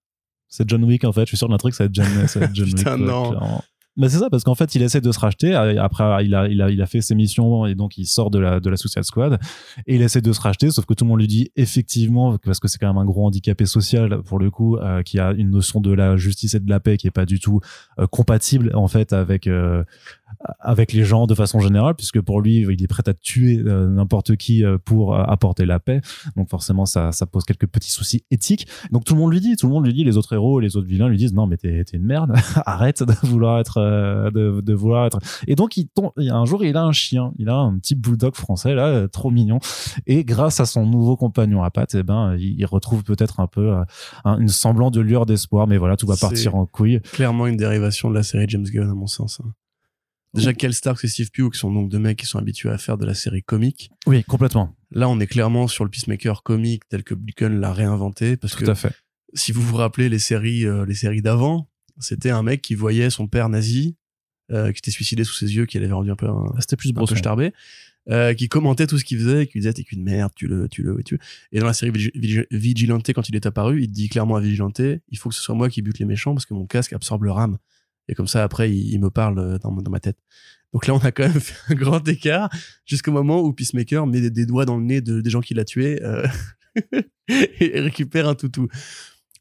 C'est John Wick en fait. Je suis sûr d'un truc, ça va être John, ça va être John <laughs> Putain, Wick. ouais, non. clairement. Mais c'est ça parce qu'en fait, il essaie de se racheter. Après, il a, il a, il a fait ses missions et donc il sort de la, de la Suicide Squad et il essaie de se racheter. Sauf que tout le monde lui dit effectivement, parce que c'est quand même un gros handicapé social pour le coup, euh, qui a une notion de la justice et de la paix qui est pas du tout euh, compatible en fait avec euh, avec les gens de façon générale, puisque pour lui, il est prêt à tuer euh, n'importe qui euh, pour euh, apporter la paix. Donc forcément, ça, ça pose quelques petits soucis éthiques. Donc tout le monde lui dit, tout le monde lui dit, les autres héros, les autres vilains lui disent non mais t'es t'es une merde, <laughs> arrête de vouloir être, euh, de, de vouloir être. Et donc il tombe, il y a un jour il a un chien, il a un petit bulldog français là, trop mignon. Et grâce à son nouveau compagnon à pattes, eh ben il, retrouve peut-être un peu un- une semblant de lueur d'espoir. Mais voilà, tout va partir en couille. Clairement une dérivation de la série James Gunn, à mon sens. hein. Déjà, Kel Stark et Steve Pugh, qui sont donc deux mecs qui sont habitués à faire de la série comique. Oui, complètement, Là, on est clairement sur le Peacemaker comique tel que Gunn l'a réinventé. Parce tout que à fait. si vous vous rappelez les séries, euh, les séries d'avant, c'était un mec qui voyait son père nazi, euh, qui était suicidé sous ses yeux, qui l'avait rendu un peu, un, C'était plus Bresson. starbé, euh, qui commentait tout ce qu'il faisait, et qui disait t'es qu'une merde, tu le, tu le, tu le. Et dans la série Vigi- Vigi- Vigilante, quand il est apparu, il dit clairement à Vigilante, il faut que ce soit moi qui bute les méchants parce que mon casque absorbe le rame. Et comme ça, après, il, il me parle euh, dans, dans ma tête. Donc là, on a quand même <laughs> fait un grand écart jusqu'au moment où Peacemaker met des, des doigts dans le nez de, des gens qu'il a tués euh, <laughs> et récupère un toutou.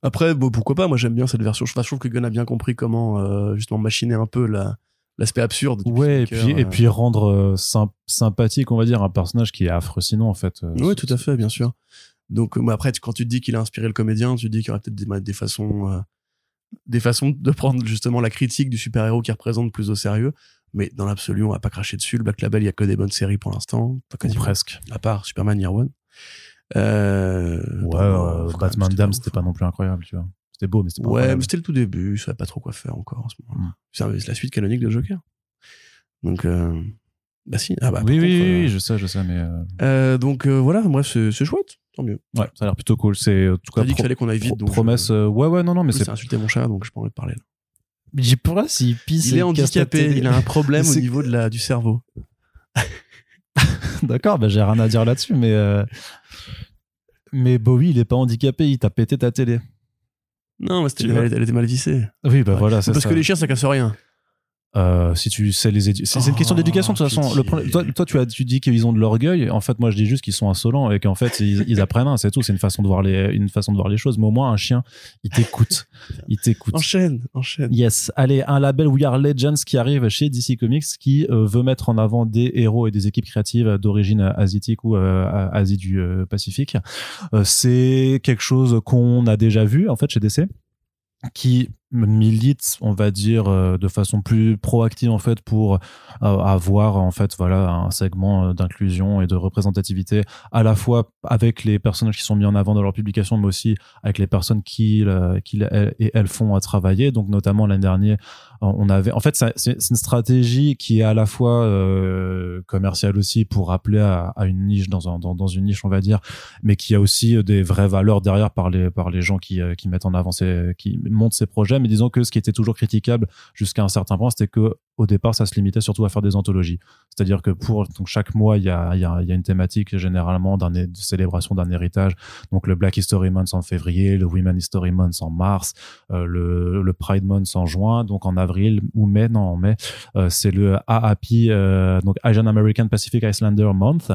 Après, bon, pourquoi pas? Moi, j'aime bien cette version. Je, enfin, je trouve que Gunn a bien compris comment euh, justement machiner un peu la l'aspect absurde. Du Ouais, et puis, et puis rendre sym- sympathique, on va dire, un personnage qui est affreux sinon, en fait. Oui, tout à fait, bien sûr. Donc, mais après, quand tu te dis qu'il a inspiré le comédien, tu te dis qu'il y aurait peut-être des, des façons, des façons de prendre justement la critique du super-héros qu'il représente plus au sérieux. Mais dans l'absolu, on va pas cracher dessus. Le Black Label, il y a que des bonnes séries pour l'instant. Pas Ou quasiment. presque. À part Superman Year One. Euh, Ouais, euh, Batman Dam, c'était pas non plus incroyable, tu vois. C'était beau, mais c'était pas Ouais, mais c'était le tout début. Je savais pas trop quoi faire encore en ce moment. Mm. C'est la suite canonique de Joker. Donc, euh, bah si. Ah bah, oui, oui, contre, oui, euh, oui, je sais, je sais, mais euh, donc voilà, bref, c'est chouette. Tant mieux. ouais, ça a l'air plutôt cool. C'est en tout cas as dit qu'il fallait qu'on aille vite. pro- donc je- promesse. euh, ouais, ouais, non, non, mais Oui, c'est. insulté mon chat, donc j'ai pas envie de parler. là. J'ai peur s'il pisse. Il est handicapé, il a un problème au niveau de la, du cerveau. <laughs> D'accord, bah, j'ai rien à dire là-dessus, mais. euh, Mais Bowie, il est pas handicapé, il t'a pété ta télé. Non, mais elle, était mal vissée. Oui, bah Ouais. voilà, c'est Parce ça. que les chiens, ça casse rien. Euh, si tu sais les édu- c'est c'est une question Oh, d'éducation de toute façon. Le pitié. problème- toi, toi, tu as tu dis qu'ils ont de l'orgueil. En fait, moi, je dis juste qu'ils sont insolents et qu'en fait, ils, ils apprennent. un, C'est tout. C'est une façon de voir les une façon de voir les choses. Mais au moins, un chien, il t'écoute. il t'écoute. Enchaîne, enchaîne. Yes. Allez, un label We Are Legends qui arrive chez DC Comics qui euh, veut mettre en avant des héros et des équipes créatives d'origine asiatique ou euh, Asie du euh, Pacifique. Euh, c'est quelque chose qu'on a déjà vu en fait chez DC. qui milite, on va dire, euh, de façon plus proactive en fait pour euh, avoir en fait voilà un segment euh, d'inclusion et de représentativité à la fois avec les personnages qui sont mis en avant dans leur publication, mais aussi avec les personnes qui, qui et elles font à travailler. Donc notamment l'année dernière, on avait, en fait, c'est une stratégie qui est à la fois commerciale aussi pour rappeler à, à une niche dans, un, dans, dans, une niche, on va dire, mais qui a aussi des vraies valeurs derrière par les par les gens qui qui mettent en avant ces, qui montent ces projets mais disons que ce qui était toujours critiquable jusqu'à un certain point, c'était que au départ, ça se limitait surtout à faire des anthologies. C'est-à-dire que pour chaque mois, il y a, y, y a une thématique généralement d'un de célébration d'un héritage. Donc le Black History Month en février, le Women History Month en mars, euh, le, le, Pride Month en juin. Donc en avril ou mai, non en mai, euh, c'est le AAP, euh, donc Asian American Pacific Islander Month,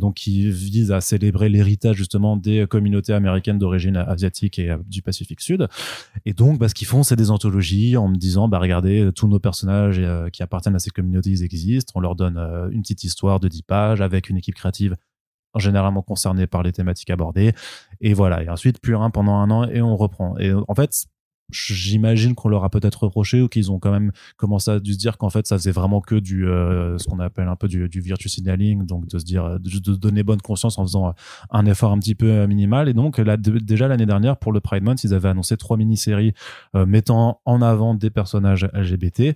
donc qui vise à célébrer l'héritage justement des communautés américaines d'origine asiatique et du Pacifique Sud. Et donc, bah, ce qu'ils font, c'est des anthologies en me disant, bah regardez, tous nos personnages euh, qui appartiennent à ces communautés ils existent. On leur donne euh, une petite histoire de 10 pages avec une équipe créative généralement concernée par les thématiques abordées. Et voilà. Et ensuite, plus rien pendant un an et on reprend. Et en fait, j'imagine qu'on leur a peut-être reproché ou qu'ils ont quand même commencé à se dire qu'en fait ça faisait vraiment que du euh, ce qu'on appelle un peu du, du virtue signaling donc de se dire de, de, donner bonne conscience en faisant un effort un petit peu euh, minimal. Et donc là déjà l'année dernière pour le Pride Month ils avaient annoncé trois mini-séries euh, mettant en avant des personnages LGBT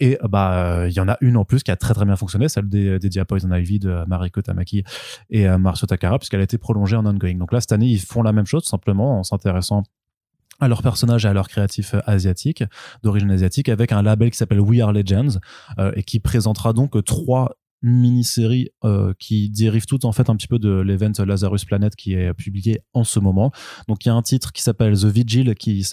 et bah il y en a une en plus qui a très très bien fonctionné celle des, des Dia Ivy de Mariko Tamaki et Marcio Takara puisqu'elle a été prolongée en ongoing. Donc là cette année ils font la même chose simplement en s'intéressant à leurs personnages et à leurs créatifs euh, asiatiques, d'origine asiatique, avec un label qui s'appelle We Are Legends euh, et qui présentera donc trois mini-séries euh, qui dérivent toutes en fait un petit peu de l'event Lazarus Planet qui est publié en ce moment. Donc il y a un titre qui s'appelle The Vigil qui,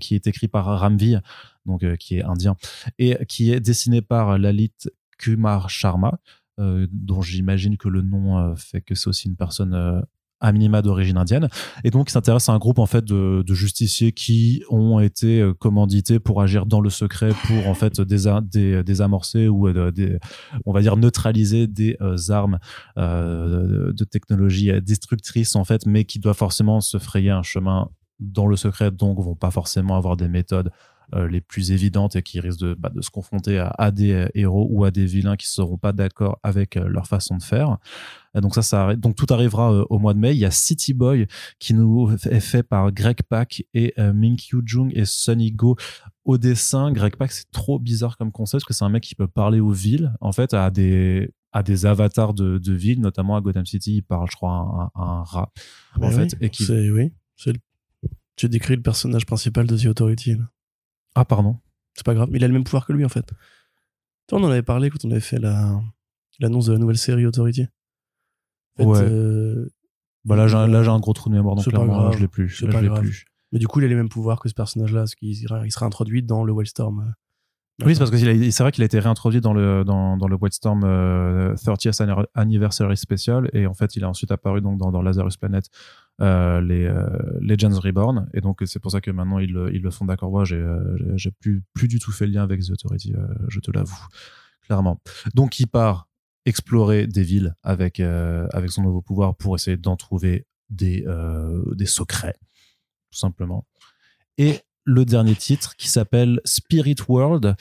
qui est écrit par Ramvi, donc qui est indien, et qui est dessiné par Lalit Kumar Sharma, dont j'imagine que le nom fait que c'est aussi une personne à minima d'origine indienne. Et donc il s'intéresse à un groupe en fait de, justiciers qui ont été euh, commandités pour agir dans le secret pour en fait désamorcer ou euh, on va dire neutraliser des euh, armes de technologie destructrice en fait mais qui doivent forcément se frayer un chemin dans le secret. Donc vont pas forcément avoir des méthodes les plus évidentes et qui risquent de, bah, de se confronter à, à, des héros ou à des vilains qui seront pas d'accord avec leur façon de faire. Donc ça, ça donc tout arrivera euh, au mois de mai. Il y a City Boy qui nous est fait par Greg Pak et euh, Ming Kyu Jung et Sunny Go au dessin. Greg Pak, c'est trop bizarre comme concept parce que c'est un mec qui peut parler aux villes, en fait, à des à des avatars de, de villes, notamment à Gotham City, il parle, je crois, à un, rat, en fait, et qui. Oui, tu décris le personnage principal de The Authority. Ah, pardon. C'est pas grave, mais il a le même pouvoir que lui, en fait. On en avait parlé quand on avait fait la l'annonce de la nouvelle série Authority ouais. Euh, bah là, j'ai un gros trou de mémoire, donc clairement, je l'ai plus. je l'ai plus. Mais du coup, il a les mêmes pouvoirs que ce personnage-là, parce qu'il il sera introduit dans le Wildstorm. Euh, oui, c'est parce que c'est vrai qu'il a été réintroduit dans le dans, dans le 30th euh, Anniversary Special et en fait il a ensuite apparu donc dans, dans Lazarus Planet euh, les Legends Reborn et donc c'est pour ça que maintenant ils, ils le font d'accord. Moi, j'ai j'ai plus plus du tout fait le lien avec The Authority, je te l'avoue clairement. Donc il part explorer des villes avec, euh, avec son nouveau pouvoir pour essayer d'en trouver des, euh, des secrets, tout simplement. Et le dernier titre qui s'appelle Spirit World,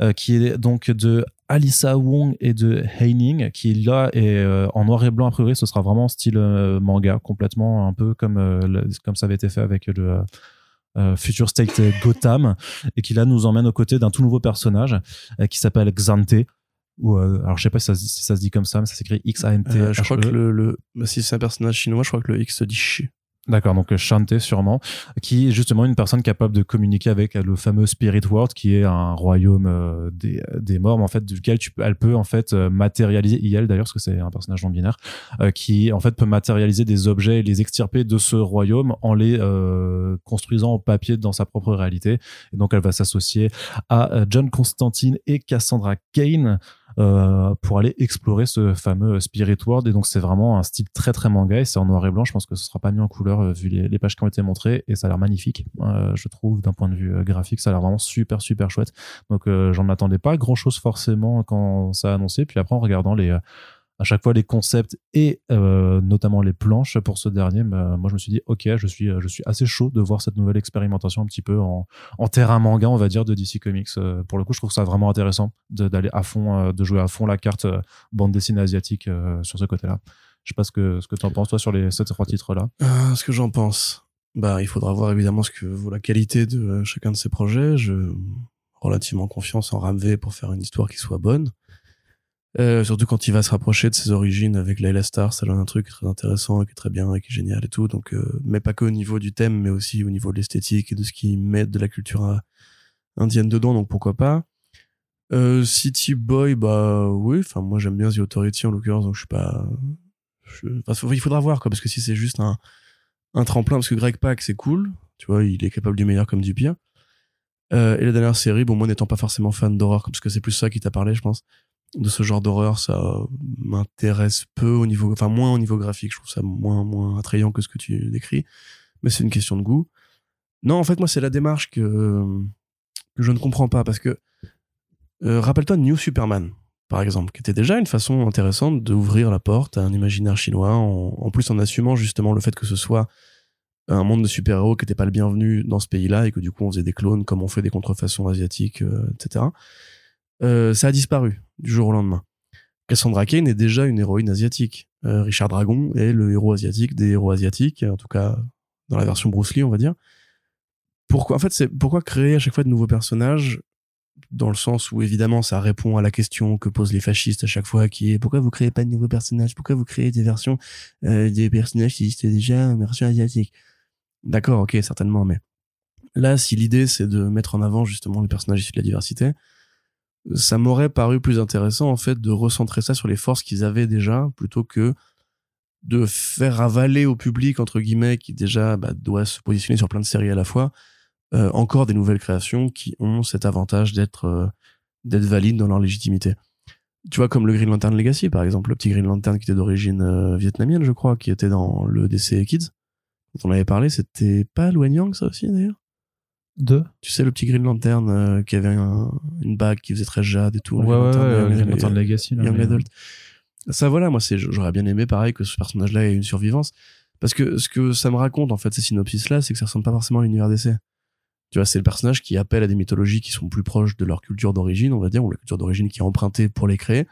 euh, qui est donc de Alissa Wong et de Heining, qui là est en noir et blanc a priori, ce sera vraiment style manga, complètement un peu comme, comme ça avait été fait avec le Future State Gotham, et qui là nous emmène aux côtés d'un tout nouveau personnage qui s'appelle Xante, ou euh, alors je sais pas si ça, se dit comme ça mais ça s'écrit X A N T euh, je crois que le, si c'est un personnage chinois je crois que le X se dit chi D'accord, donc Shanté sûrement, qui est justement une personne capable de communiquer avec le fameux Spirit World, qui est un royaume euh, des, des morts, mais en fait duquel tu, elle peut en fait matérialiser, elle d'ailleurs, parce que c'est un personnage non binaire, qui en fait peut matérialiser des objets et les extirper de ce royaume en les construisant en papier dans sa propre réalité. Et donc elle va s'associer à John Constantine et Cassandra Kane. Euh, pour aller explorer ce fameux Spirit World. Et donc, c'est vraiment un style très, très manga et c'est en noir et blanc. Je pense que ce sera pas mis en couleur euh, vu les, pages qui ont été montrées et ça a l'air magnifique. Euh, je trouve, d'un point de vue graphique, ça a l'air vraiment super, super chouette. Donc, j'en attendais pas grand chose forcément quand ça a annoncé. Puis après, en regardant les, à chaque fois les concepts et euh, notamment les planches pour ce dernier, bah, moi je me suis dit ok, je suis je suis assez chaud de voir cette nouvelle expérimentation un petit peu en, terrain manga, on va dire, de DC Comics. Euh, pour le coup, je trouve ça vraiment intéressant d'aller à fond, euh, de jouer à fond la carte bande dessinée asiatique sur ce côté-là. Je sais pas ce que ce que tu en penses toi sur les ces trois titres là. ce que j'en pense, bah il faudra voir évidemment ce que vaut la qualité de chacun de ces projets. Je relativement confiance en Ramvé pour faire une histoire qui soit bonne. Euh, surtout quand il va se rapprocher de ses origines avec Layla Star, ça donne un truc très intéressant qui est très bien et qui est génial et tout. Donc, euh, mais pas que au niveau du thème, mais aussi au niveau de l'esthétique et de ce qui met de la culture euh, indienne dedans. Donc pourquoi pas. City Boy, bah oui. Enfin, moi j'aime bien The Authority en l'occurrence, donc je suis pas. Il faudra voir quoi, parce que si c'est juste un un tremplin, parce que Greg Pak c'est cool, tu vois, il est capable du meilleur comme du pire. Et la dernière série, bon moi n'étant pas forcément fan d'horreur, parce que c'est plus ça qui t'a parlé, je pense de ce genre d'horreur, ça m'intéresse peu au niveau, enfin moins au niveau graphique. Je trouve ça moins moins attrayant que ce que tu décris, mais c'est une question de goût. Non, en fait, moi, c'est la démarche que que je ne comprends pas parce que euh, rappelle-toi New Superman, par exemple, qui était déjà une façon intéressante d'ouvrir la porte à un imaginaire chinois, en, plus en assumant justement le fait que ce soit un monde de super-héros qui n'était pas le bienvenu dans ce pays-là et que du coup on faisait des clones comme on fait des contrefaçons asiatiques, euh, etc. Euh, ça a disparu du jour au lendemain. Cassandra Kane est déjà une héroïne asiatique. Euh, Richard Dragon est le héros asiatique des héros asiatiques, en tout cas dans la version Bruce Lee, on va dire. Pourquoi, en fait, c'est pourquoi créer à chaque fois de nouveaux personnages? Dans le sens où évidemment ça répond à la question que posent les fascistes à chaque fois qui est pourquoi vous créez pas de nouveaux personnages? Pourquoi vous créez des versions euh, des personnages qui existaient déjà version asiatique? D'accord ok certainement mais là si l'idée c'est de mettre en avant justement les personnages issus de la diversité ça m'aurait paru plus intéressant en fait de recentrer ça sur les forces qu'ils avaient déjà plutôt que de faire avaler au public entre guillemets qui déjà bah, doit se positionner sur plein de séries à la fois euh, encore des nouvelles créations qui ont cet avantage d'être euh, d'être valides dans leur légitimité. Tu vois comme le Green Lantern Legacy par exemple le petit Green Lantern qui était d'origine euh, vietnamienne je crois qui était dans le DC Kids dont on avait parlé c'était pas Luan Yang ça aussi d'ailleurs? De Tu sais, le petit Green Lantern euh, qui avait une bague qui faisait très jade et tout. Ouais, ouais, ouais, Green Lantern Legacy. Young Adult. Ça, voilà, moi, c'est, j'aurais bien aimé, pareil, que ce personnage-là ait une survivance. Parce que ce que ça me raconte, en fait, ces synopsis-là, c'est que ça ressemble pas forcément à l'univers d'essai. Tu vois, c'est le personnage qui appelle à des mythologies qui sont plus proches de leur culture d'origine, on va dire, ou la culture d'origine qui est empruntée pour les créer.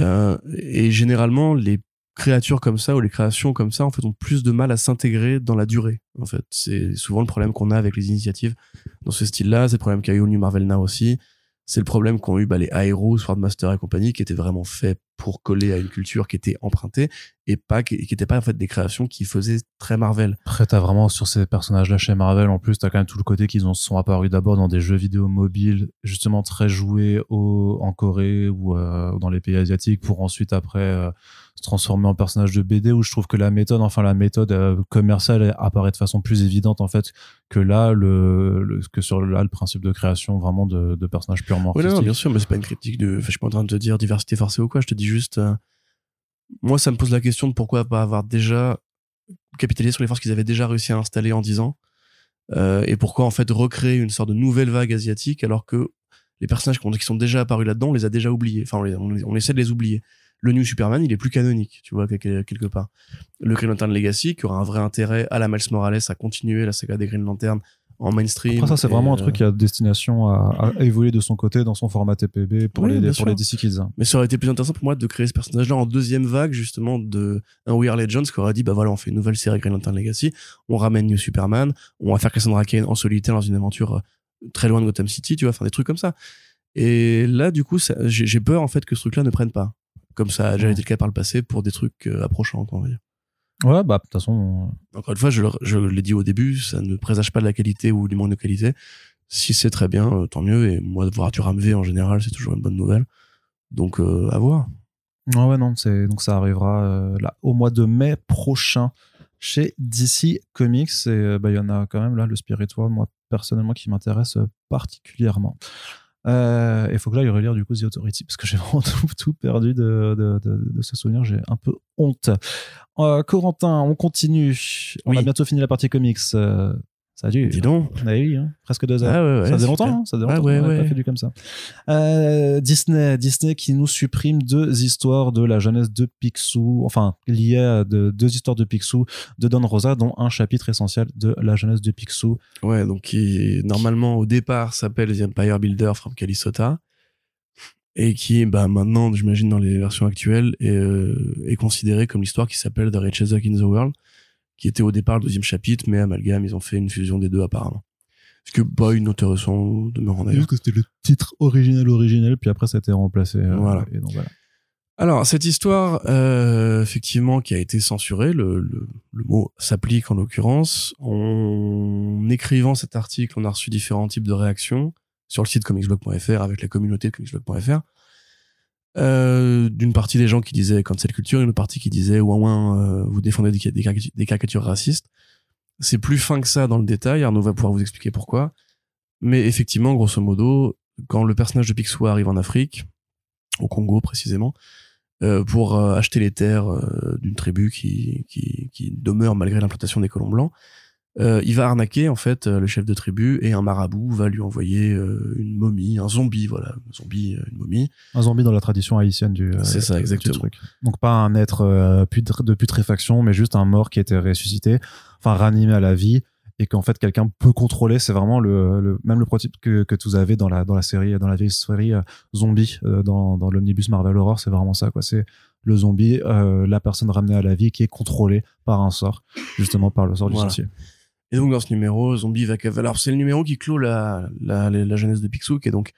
Euh, et généralement, les créatures comme ça ou les créations comme ça en fait ont plus de mal à s'intégrer dans la durée en fait. C'est souvent le problème qu'on a avec les initiatives dans ce style-là. C'est le problème qu'a eu New Marvel Now aussi. C'est le problème qu'ont eu bah, les Aero, Swordmaster et compagnie, qui étaient vraiment faits pour coller à une culture qui était empruntée et pas qui n'étaient pas en fait des créations qui faisaient très Marvel. Après, t'as vraiment sur ces personnages-là chez Marvel, en plus, t'as quand même tout le côté qu'ils ont sont apparus d'abord dans des jeux vidéo mobiles, justement très joués au, en Corée ou euh, dans les pays asiatiques, pour ensuite après euh, se transformer en personnage de BD où je trouve que la méthode, enfin la méthode euh, commerciale apparaît de façon plus évidente en fait que là le, que sur là le principe de création vraiment de, de personnages purement oui, non, bien sûr, mais c'est pas une critique de. Je suis pas en train de te dire diversité forcée ou quoi. Je te dis juste, euh, moi, ça me pose la question de pourquoi pas avoir déjà capitalisé sur les forces qu'ils avaient déjà réussi à installer en 10 ans, euh, et pourquoi en fait recréer une sorte de nouvelle vague asiatique alors que les personnages qui sont déjà apparus là-dedans, on les a déjà oubliés. Enfin, on, essaie de les oublier le New Superman, il est plus canonique, tu vois, quelque part. Le Green Lantern Legacy, qui aura un vrai intérêt à la Miles Morales à continuer la saga des Green Lantern en mainstream. Après, ça, c'est vraiment un truc qui a destination à, évoluer de son côté dans son format TPB pour les, pour les DC Kids. Mais ça aurait été plus intéressant pour moi de créer ce personnage-là en deuxième vague, justement, de un We Are Legends qui aurait dit, bah voilà, on fait une nouvelle série Green Lantern Legacy, on ramène New Superman, on va faire Cassandra Cain en solitaire dans une aventure euh, très loin de Gotham City, tu vois, faire des trucs comme ça. Et là, du coup, j'ai peur, en fait, que ce truc-là ne prenne pas comme ça a déjà été le cas par le passé pour des trucs euh, approchants, quoi, on va dire. Ouais, bah, de toute façon. Euh, Encore une fois, je, je l'ai dit au début, ça ne présage pas de la qualité ou du manque de qualité. Si c'est très bien, euh, tant mieux. Et moi, de voir du V en général, c'est toujours une bonne nouvelle. Donc, à voir. Ouais, ouais, non, c'est, donc ça arrivera là, au mois de mai prochain chez DC Comics. Et bah, il y en a quand même là, le Spiritual, moi, personnellement, qui m'intéresse particulièrement. Euh, il faut que j'aille relire du coup The Authority parce que j'ai <laughs> vraiment tout, perdu de, de, de, ce souvenir. J'ai un peu honte. Euh, Corentin, on continue. On a bientôt fini la partie comics. Euh, Salut. Dis donc. Ah oui, hein, presque deux heures. Ah ouais, ouais, ça faisait longtemps, hein, ça faisait Ah longtemps ouais, pas fait du comme ça. Euh, Disney, Disney qui nous supprime deux histoires de la jeunesse de Picsou, enfin liées à de- deux histoires de Picsou de Don Rosa, dont un chapitre essentiel de la jeunesse de Picsou. Ouais, donc qui normalement au départ s'appelle The Empire Builder from Calisota et qui, bah maintenant, j'imagine dans les versions actuelles, est, euh, est considéré comme l'histoire qui s'appelle The Richest Duck in the World, qui était au départ le deuxième chapitre, mais amalgame, ils ont fait une fusion des deux apparemment. Ce que pas une intéressant de me rendre que c'était le titre original originel, puis après ça a été remplacé. euh, Voilà. Et donc voilà. Alors, cette histoire, euh, effectivement, qui a été censurée, le, le, le mot s'applique en l'occurrence. En écrivant cet article, on a reçu différents types de réactions sur le site comicsblog.fr avec la communauté de comicsblog.fr. Euh, d'une partie des gens qui disaient cancel culture, une partie qui disait ouin ouin, euh, vous défendez des, caricatures- racistes. C'est plus fin que ça dans le détail. Arnaud va pouvoir vous expliquer pourquoi. Mais effectivement, grosso modo, quand le personnage de Picsou arrive en Afrique, au Congo précisément, euh, pour acheter les terres d'une tribu qui, qui demeure malgré l'implantation des colons blancs. Euh, il va arnaquer en fait euh, le chef de tribu et un marabout va lui envoyer euh, une momie, un zombie, voilà, un zombie, une momie. Un zombie dans la tradition haïtienne du, euh, C'est ça, exactement. truc. Donc pas un être putre- de putréfaction, mais juste un mort qui a été ressuscité, enfin ranimé à la vie, et qu'en fait quelqu'un peut contrôler. C'est vraiment le, le même le prototype que, que vous avez dans la dans la série, dans la vieille série zombie dans, dans l'omnibus Marvel Horror. C'est vraiment ça, quoi. C'est le zombie, la personne ramenée à la vie qui est contrôlée par un sort, justement par le sort Voilà. du sorcier. Et donc dans ce numéro, Zombie va cavaler. Alors c'est le numéro qui clôt la, la, la, jeunesse de Picsou, qui est donc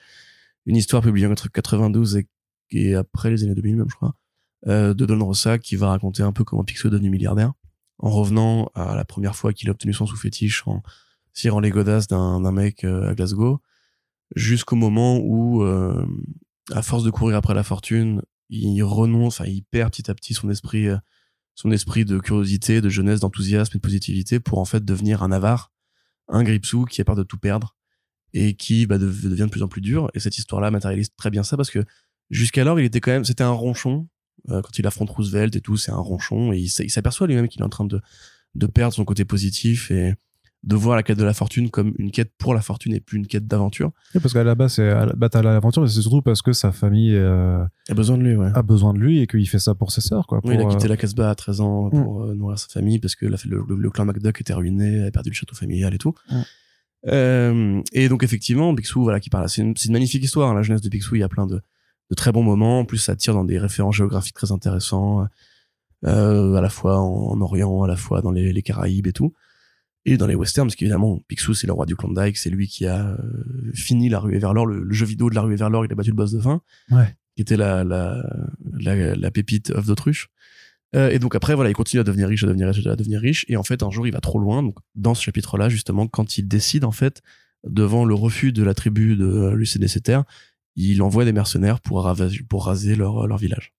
une histoire publiée entre 92 et, et après les années 2000 même, je crois, euh, de Don Rosa, qui va raconter un peu comment Picsou est devenu milliardaire, en revenant à la première fois qu'il a obtenu son sous-fétiche, en tirant les godasses d'un d'un mec euh, à Glasgow, jusqu'au moment où, euh, à force de courir après la fortune, il renonce, enfin il perd petit à petit son esprit, euh, son esprit de curiosité, de jeunesse, d'enthousiasme et de positivité pour en fait devenir un avare, un gripsou qui a peur de tout perdre et qui bah, dev- devient de plus en plus dur. Et cette histoire-là matérialise très bien ça parce que jusqu'alors il était quand même, c'était un ronchon. Euh, quand il affronte Roosevelt et tout, c'est un ronchon et il s'aperçoit lui-même qu'il est en train de de perdre son côté positif et de voir la quête de la fortune comme une quête pour la fortune et plus une quête d'aventure. Oui, parce qu'à la base, c'est à la- bah, l'aventure, mais c'est surtout parce que sa famille euh, a besoin de lui, ouais. a besoin de lui et qu'il fait ça pour ses sœurs, quoi. Oui, il a quitté euh, la Casbah à 13 ans pour euh, nourrir sa famille parce que la- le, clan MacDuck était ruiné, avait perdu le château familial et tout. Mm. Euh, et donc effectivement, Picsou, voilà, qui parle. C'est une, magnifique histoire. hein, la jeunesse de Picsou, il y a plein de, de très bons moments. En plus, ça tire dans des références géographiques très intéressants, euh, à la fois en, en Orient, à la fois dans les, les Caraïbes et tout. Et dans les westerns, parce qu'évidemment, Picsou, c'est le roi du Klondike, c'est lui qui a euh, fini la ruée vers l'or, le, le jeu vidéo de la ruée vers l'or, il a battu le boss de fin Ouais. qui était la, la, la, la pépite œuf d'autruche. Euh, et donc après, voilà, il continue à devenir riche, à devenir riche, à devenir riche. Et en fait, un jour, il va trop loin. Donc, dans ce chapitre-là, justement, quand il décide, en fait, devant le refus de la tribu de terres, il envoie des mercenaires pour, ravager, pour raser leur, leur village.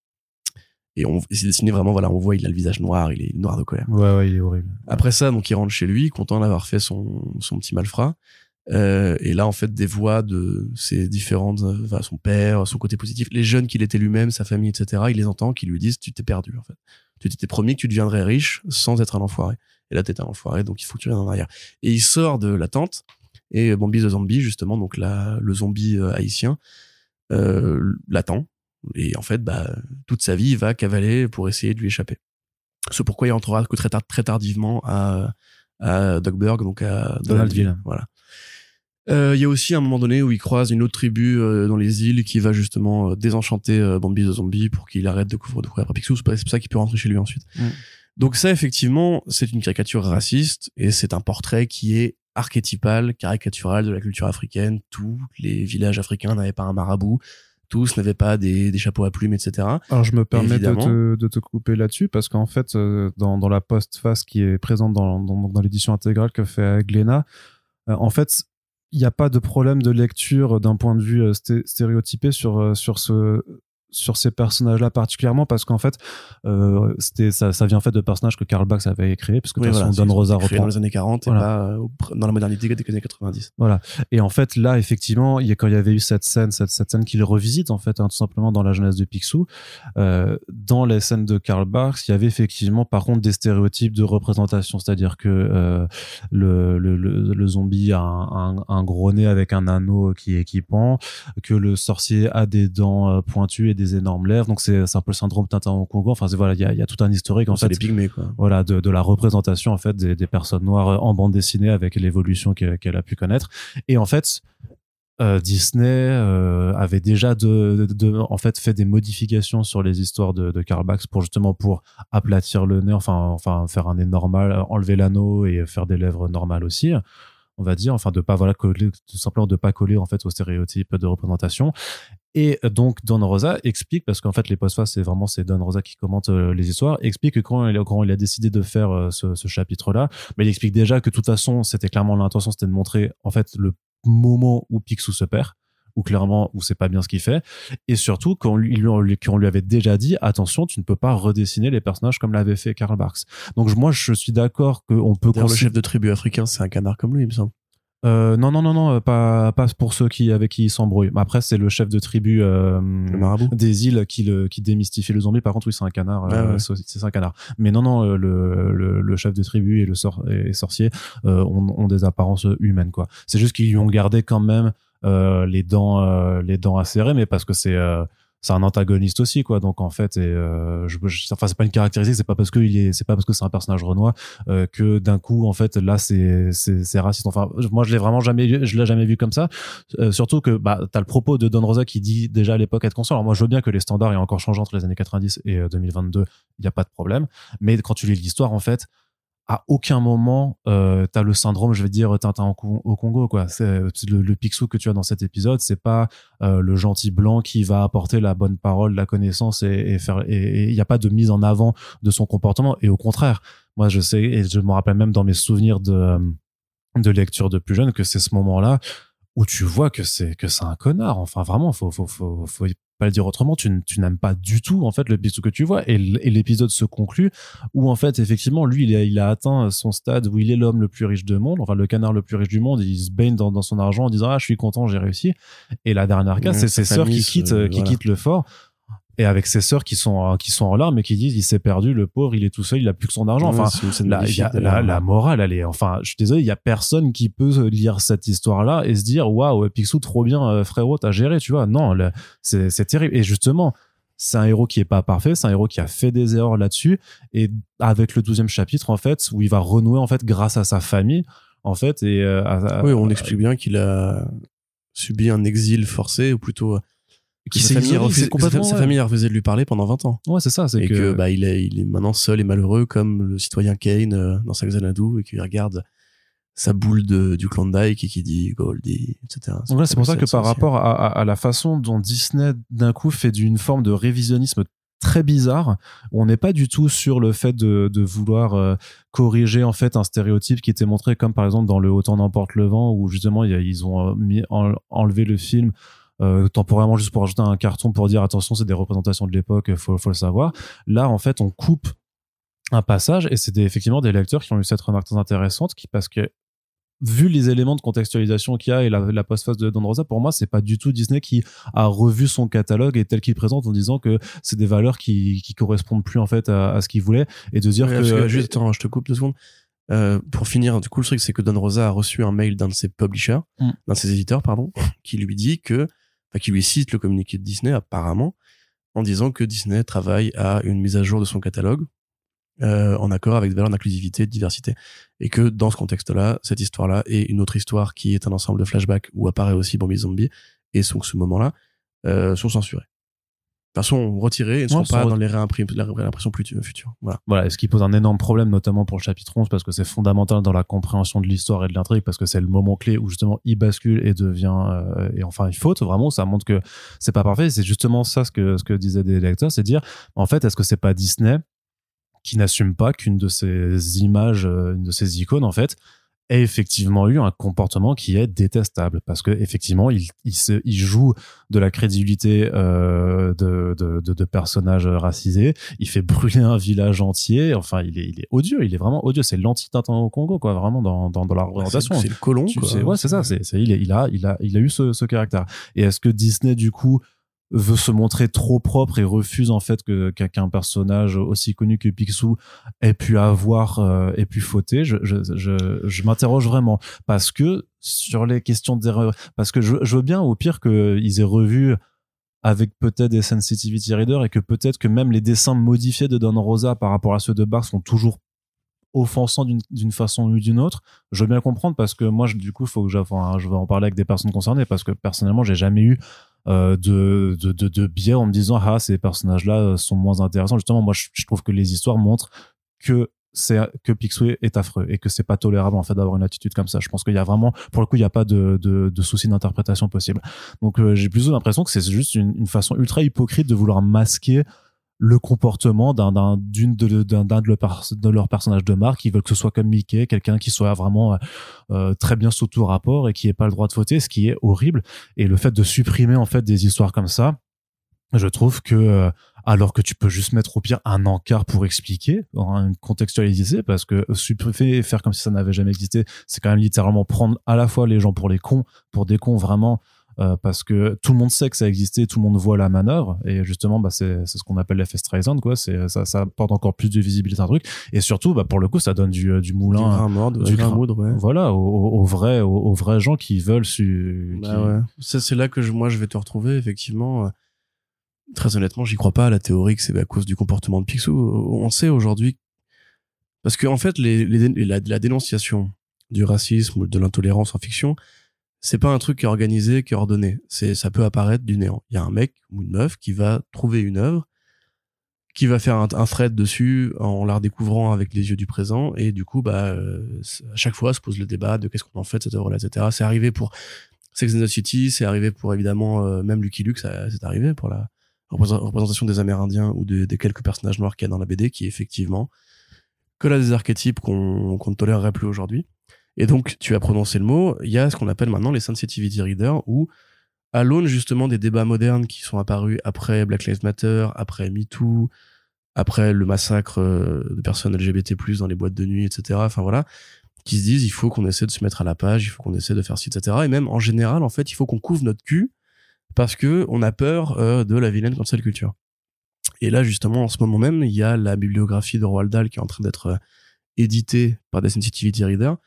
Et on, c'est dessiné vraiment, voilà, on voit, il a le visage noir, il est noir de colère. Ouais, ouais, il est horrible. Après ça, donc il rentre chez lui, content d'avoir fait son, son petit malfrat. Euh, et là, en fait, des voix de ses différentes, euh, enfin, son père, son côté positif, les jeunes qu'il était lui-même, sa famille, etc. Il les entend, qui lui disent, tu t'es perdu, en fait. Tu t'étais promis que tu deviendrais riche sans être un enfoiré. Et là, t'es un enfoiré, donc il faut que tu viennes en arrière. Et il sort de la tente, et Bambi the Zombie, justement, donc là, le zombie euh, haïtien, euh, l'attend. Et en fait, bah, toute sa vie, il va cavaler pour essayer de lui échapper. C'est pourquoi il rentrera que très, tard- très tardivement à, à Dogberg, donc à Donaldville. Voilà. Euh, Il y a aussi un moment donné où il croise une autre tribu euh, dans les îles qui va justement euh, désenchanter Bambi the Zombie pour qu'il arrête de couvrir de courir après Picsou. C'est pour ça qu'il peut rentrer chez lui ensuite. Mm. Donc ça, effectivement, c'est une caricature raciste et c'est un portrait qui est archétypal, caricatural de la culture africaine. Tous les villages africains n'avaient pas un marabout. Tous n'avaient pas des, des chapeaux à plumes, etc. Alors je me permets de te, de te couper là-dessus parce qu'en fait, euh, dans, dans la postface qui est présente dans, dans, dans l'édition intégrale que fait Glénat, euh, en fait, il n'y a pas de problème de lecture d'un point de vue euh, sté- stéréotypé sur, sur ce, sur ces personnages-là particulièrement parce qu'en fait, euh, c'était ça, ça vient en fait de personnages que Karl Barks avait créé, parce que de Oui, toute façon, voilà, Don c'est- Rosa créé reprend dans les années 40 Voilà. et pas euh, dans la modernité des années 90. Voilà. Et en fait, là, effectivement, il y a, quand il y avait eu cette scène, cette, cette scène qu'il revisite, en fait, hein, tout simplement dans la jeunesse de Picsou, euh, dans les scènes de Karl Barks, il y avait effectivement, par contre, des stéréotypes de représentation. C'est-à-dire que le, le, le, le zombie a un, un, un gros nez avec un anneau qui est équipant, que le sorcier a des dents pointues et des énormes lèvres. Donc, c'est un peu le syndrome Tintin au Congo. Enfin, c'est- voilà, il y a, il y a tout un historique, en fait les pygmées, quoi. voilà de, de la représentation en fait des, des personnes noires en bande dessinée avec l'évolution qu'elle a pu connaître et en fait euh, Disney euh, avait déjà de, de- de- en fait fait des modifications sur les histoires de, de Karl pour justement pour aplatir le nez enfin enfin faire un nez normal enlever l'anneau et faire des lèvres normales aussi on va dire enfin de pas voilà coller tout simplement de pas coller en fait aux stéréotypes de représentation et donc Don Rosa explique parce qu'en fait les postfaces c'est vraiment c'est Don Rosa qui commente euh, les histoires explique que quand il, a- quand il a décidé de faire euh, ce, ce chapitre là mais il explique déjà que de toute façon c'était clairement l'intention c'était de montrer en fait le moment où Picsou se perd ou clairement où c'est pas bien ce qu'il fait et surtout qu'on lui, lui- qu'on lui avait déjà dit attention tu ne peux pas redessiner les personnages comme l'avait fait Karl Barks donc moi je suis d'accord qu'on peut D'ailleurs, le chef de tribu africain, c'est un canard comme lui, il me semble. Euh, non, non, non, non, euh, pas, pas pour ceux qui, avec qui il s'embrouille. Après, c'est le chef de tribu euh, des îles qui, le, qui démystifie le zombie. Par contre, oui, c'est un canard. Euh, ouais. c'est un canard. Mais non, non, euh, le, le, le chef de tribu et le sor et sorcier euh, ont, ont des apparences humaines, quoi. C'est juste qu'ils lui ont gardé quand même euh, les dents, euh, les dents acérées, mais parce que c'est euh, c'est un antagoniste aussi quoi. Donc en fait et euh, je, enfin c'est pas une caractéristique c'est pas parce que il est c'est pas parce que c'est un personnage renois euh, que d'un coup en fait là c'est c'est raciste. Enfin moi je l'ai vraiment jamais je l'ai jamais vu comme ça. Euh, surtout que bah t'as le propos de Don Rosa qui dit déjà à l'époque être conscient. Alors moi je veux bien que les standards aient encore changé entre les années 90 et euh, 2022 il y a pas de problème. Mais quand tu lis l'histoire en fait à aucun moment euh, t'as le syndrome je vais dire Tintin au, Con- au Congo quoi. C'est le, le Picsou que tu as dans cet épisode c'est pas euh, le gentil blanc qui va apporter la bonne parole la connaissance et, et faire et il n'y a pas de mise en avant de son comportement. Et au contraire moi je sais et je me rappelle même dans mes souvenirs de euh, de lecture de plus jeune que c'est ce moment là où tu vois que c'est que c'est un connard. Enfin vraiment faut faut faut faut pas le dire autrement tu, n'aimes pas du tout en fait le que tu vois. Et l'épisode se conclut où en fait effectivement lui il a, il a atteint son stade où il est l'homme le plus riche du monde enfin le canard le plus riche du monde. Il se baigne dans, dans son argent en disant ah je suis content j'ai réussi. Et la dernière case c'est ses sœurs qui quittent euh, qui voilà. quittent le fort et avec ses sœurs qui sont euh, qui sont en larmes et qui disent il s'est perdu le pauvre il est tout seul il a plus que son argent enfin Ouais, la, magnifique, y a- d'ailleurs. la, la morale, elle est, enfin, je suis désolé, il y a personne qui peut lire cette histoire-là et se dire, waouh, Picsou, trop bien, euh, frérot, t'as géré, tu vois. Non, c'est, c'est terrible. Et justement, c'est un héros qui est pas parfait, c'est un héros qui a fait des erreurs là-dessus. Et avec le douzième chapitre, en fait, où il va renouer, en fait, grâce à sa famille, en fait, et, euh, à- Oui, on explique bien qu'il a subi un exil forcé, ou plutôt qui s'est famille, refusé, complètement, sa, sa ouais. famille a refusé de lui parler pendant 20 ans. Ouais, c'est ça, c'est Et que, que, bah, il, est, il est maintenant seul et malheureux comme le citoyen Kane euh, dans sa Xanadu et qui regarde sa boule de, du Klondike et qui dit Goldie, etc. Donc là, c'est pour ça que par rapport à, à- à la façon dont Disney d'un coup fait d'une forme de révisionnisme très bizarre, on n'est pas du tout sur le fait de, de vouloir euh, corriger en fait un stéréotype qui était montré comme par exemple dans le Autant n'emporte le vent où justement il y a- ils ont euh, mis, en- enlevé le film euh, temporairement juste pour ajouter un carton pour dire attention c'est des représentations de l'époque faut, faut le savoir là en fait on coupe un passage et c'est effectivement des lecteurs qui ont eu cette remarque très intéressante qui parce que vu les éléments de contextualisation qu'il y a et la, la postface de Don Rosa, pour moi, c'est pas du tout Disney qui a revu son catalogue et tel qu'il présente en disant que c'est des valeurs qui, qui correspondent plus en fait à, à ce qu'il voulait et de dire Ouais, que, parce que, juste, attends, je te coupe deux secondes. Euh, pour finir, du coup, le truc, c'est que Don Rosa a reçu un mail d'un de ses publishers, Mm. d'un de ses éditeurs, pardon, <laughs> qui lui dit que, qui lui cite le communiqué de Disney, apparemment, en disant que Disney travaille à une mise à jour de son catalogue, euh, en accord avec des valeurs d'inclusivité et de diversité. Et que, dans ce contexte-là, cette histoire-là et une autre histoire qui est un ensemble de flashbacks où apparaît aussi Bambi Zombie, et donc ce moment-là, euh, sont censurés. Enfin, sont retirés et ne sont pas dans les réimpressions futures. Voilà. voilà, ce qui pose un énorme problème notamment pour le chapitre 11 parce que c'est fondamental dans la compréhension de l'histoire et de l'intrigue parce que c'est le moment clé où justement il bascule et devient euh, et enfin il faute vraiment ça montre que c'est pas parfait c'est justement ça ce que ce que disaient des lecteurs c'est dire en fait est-ce que c'est pas Disney qui n'assume pas qu'une de ces images euh, une de ces icônes en fait ait effectivement eu un comportement qui est détestable. Parce que effectivement il, il, se, il joue de la crédibilité euh, de, de, de, de, personnages racisés. Il fait brûler un village entier. Enfin il est, il est odieux. Il est vraiment odieux. C'est l'anti-Tintin au Congo quoi. Vraiment dans, dans, dans la représentation. c'est le colon quoi. ouais c'est ça. C'est il, il a il a il a eu ce, ce caractère. Et est-ce que Disney du coup veut se montrer trop propre et refuse en fait que qu'un personnage aussi connu que Picsou ait pu avoir euh, ait pu fauter je je je, m'interroge vraiment parce que sur les questions d'erreur parce que je, veux bien au pire qu'ils aient revu avec peut-être des sensitivity readers et que peut-être que même les dessins modifiés de Don Rosa par rapport à ceux de Barr sont toujours offensants d'une façon ou d'une autre. Je veux bien comprendre parce que moi, du coup, faut que je vais en parler avec des personnes concernées parce que personnellement, j'ai jamais eu de, de, de, de biais en me disant ah ces personnages là sont moins intéressants. Justement moi je, trouve que les histoires montrent que c'est que Picsou est affreux et que c'est pas tolérable en fait d'avoir une attitude comme ça. Je pense qu'il y a vraiment pour le coup il n'y a pas de, de, de souci d'interprétation possible. Donc euh, j'ai plutôt l'impression que c'est juste une, une, façon ultra hypocrite de vouloir masquer le comportement d'un d'un d'une de d'un de, de leurs personnages de marque. Ils veulent que ce soit comme Mickey quelqu'un qui soit vraiment euh, euh, très bien sous tout rapport et qui ait pas le droit de voter ce qui est horrible. Et le fait de supprimer en fait des histoires comme ça je trouve que euh, alors que tu peux juste mettre au pire un encart pour expliquer, contextualiser, parce que supprimer faire comme si ça n'avait jamais existé, c'est quand même littéralement prendre à la fois les gens pour les cons, pour des cons vraiment, euh, parce que tout le monde sait que ça existait, tout le monde voit la manœuvre. Et justement bah c'est ce qu'on appelle l'effet Streisand quoi, c'est ça ça apporte encore plus de visibilité à un truc. Et surtout bah pour le coup ça donne du du moulin. Du grain mort, du grain moudre ouais. voilà aux, vrais aux, vrais gens qui veulent su bah ouais. ça c'est là que je, moi je vais te retrouver effectivement très honnêtement j'y crois pas à la théorie que c'est à cause du comportement de Picsou. On sait aujourd'hui parce que en fait les, les la, la dénonciation du racisme ou de l'intolérance en fiction c'est pas un truc qui est organisé, qui est ordonné. C'est, ça peut apparaître du néant. Il y a un mec ou une meuf qui va trouver une œuvre, qui va faire un, un thread dessus en la redécouvrant avec les yeux du présent, et du coup, bah, euh, à chaque fois, se pose le débat de qu'est-ce qu'on en fait de cette œuvre-là, etc. C'est arrivé pour Sex and the City, c'est arrivé pour évidemment euh, même Lucky Luke, c'est arrivé pour la représentation des Amérindiens ou de, des quelques personnages noirs qu'il y a dans la BD, qui effectivement que là des archétypes qu'on ne tolérerait plus aujourd'hui. Et donc, tu as prononcé le mot, il y a ce qu'on appelle maintenant les sensitivity readers, où, à l'aune justement des débats modernes qui sont apparus après Black Lives Matter, après MeToo, après le massacre euh, de personnes LGBT+, dans les boîtes de nuit, etc., enfin voilà, qui se disent, il faut qu'on essaie de se mettre à la page, il faut qu'on essaie de faire ci, etc., et même, en général, en fait, il faut qu'on couvre notre cul, parce que on a peur euh, de la vilaine cancel culture. Et là, justement, en ce moment même, il y a la bibliographie de Roald Dahl qui est en train d'être euh, éditée par des sensitivity readers,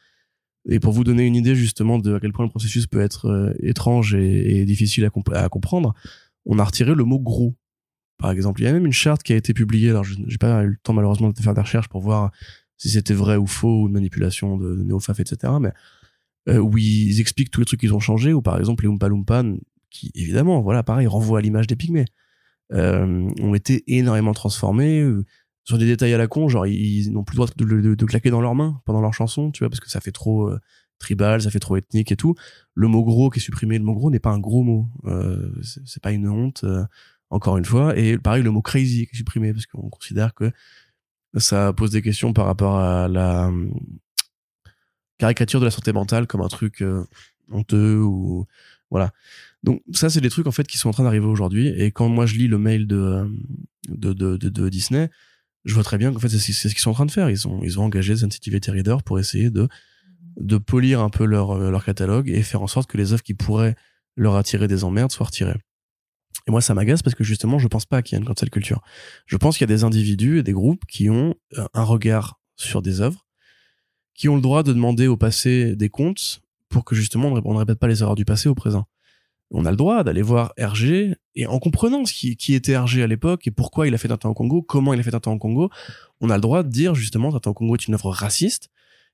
et pour vous donner une idée justement de à quel point le processus peut être euh, étrange et, difficile à, comprendre, on a retiré le mot gros. Par exemple, il y a même une charte qui a été publiée. Alors, j'ai pas eu le temps malheureusement de faire des recherches pour voir si c'était vrai ou faux ou une manipulation de, de néofaf, etc. Mais euh, où ils expliquent tous les trucs qu'ils ont changé. Ou par exemple, les Oompa Loompan, qui évidemment, voilà, pareil, renvoient à l'image des pygmées, euh, ont été énormément transformés sur des détails à la con, genre ils, n'ont plus le droit de, claquer dans leurs mains pendant leur chanson, tu vois, parce que ça fait trop euh, tribal, ça fait trop ethnique et tout. Le mot gros qui est supprimé, le mot gros n'est pas un gros mot, euh, c'est pas une honte, euh, encore une fois. Et pareil, le mot crazy qui est supprimé parce qu'on considère que ça pose des questions par rapport à la caricature de la santé mentale comme un truc honteux ou voilà. Donc ça, c'est des trucs en fait qui sont en train d'arriver aujourd'hui. Et quand moi je lis le mail de de, de, de Disney, je vois très bien qu'en fait c'est ce qu'ils sont en train de faire. Ils ont ils ont engagé Sensitivity Reader pour essayer de de polir un peu leur euh, leur catalogue et faire en sorte que les œuvres qui pourraient leur attirer des emmerdes soient retirées. Et moi ça m'agace parce que justement je pense pas qu'il y a une cancel culture. Je pense qu'il y a des individus et des groupes qui ont euh, un regard sur des œuvres, qui ont le droit de demander au passé des comptes pour que justement on ne répète pas les erreurs du passé au présent on a le droit d'aller voir Hergé et en comprenant ce qui, qui était Hergé à l'époque et pourquoi il a fait Tintin au Congo, comment il a fait Tintin au Congo, on a le droit de dire justement Tintin au Congo est une œuvre raciste.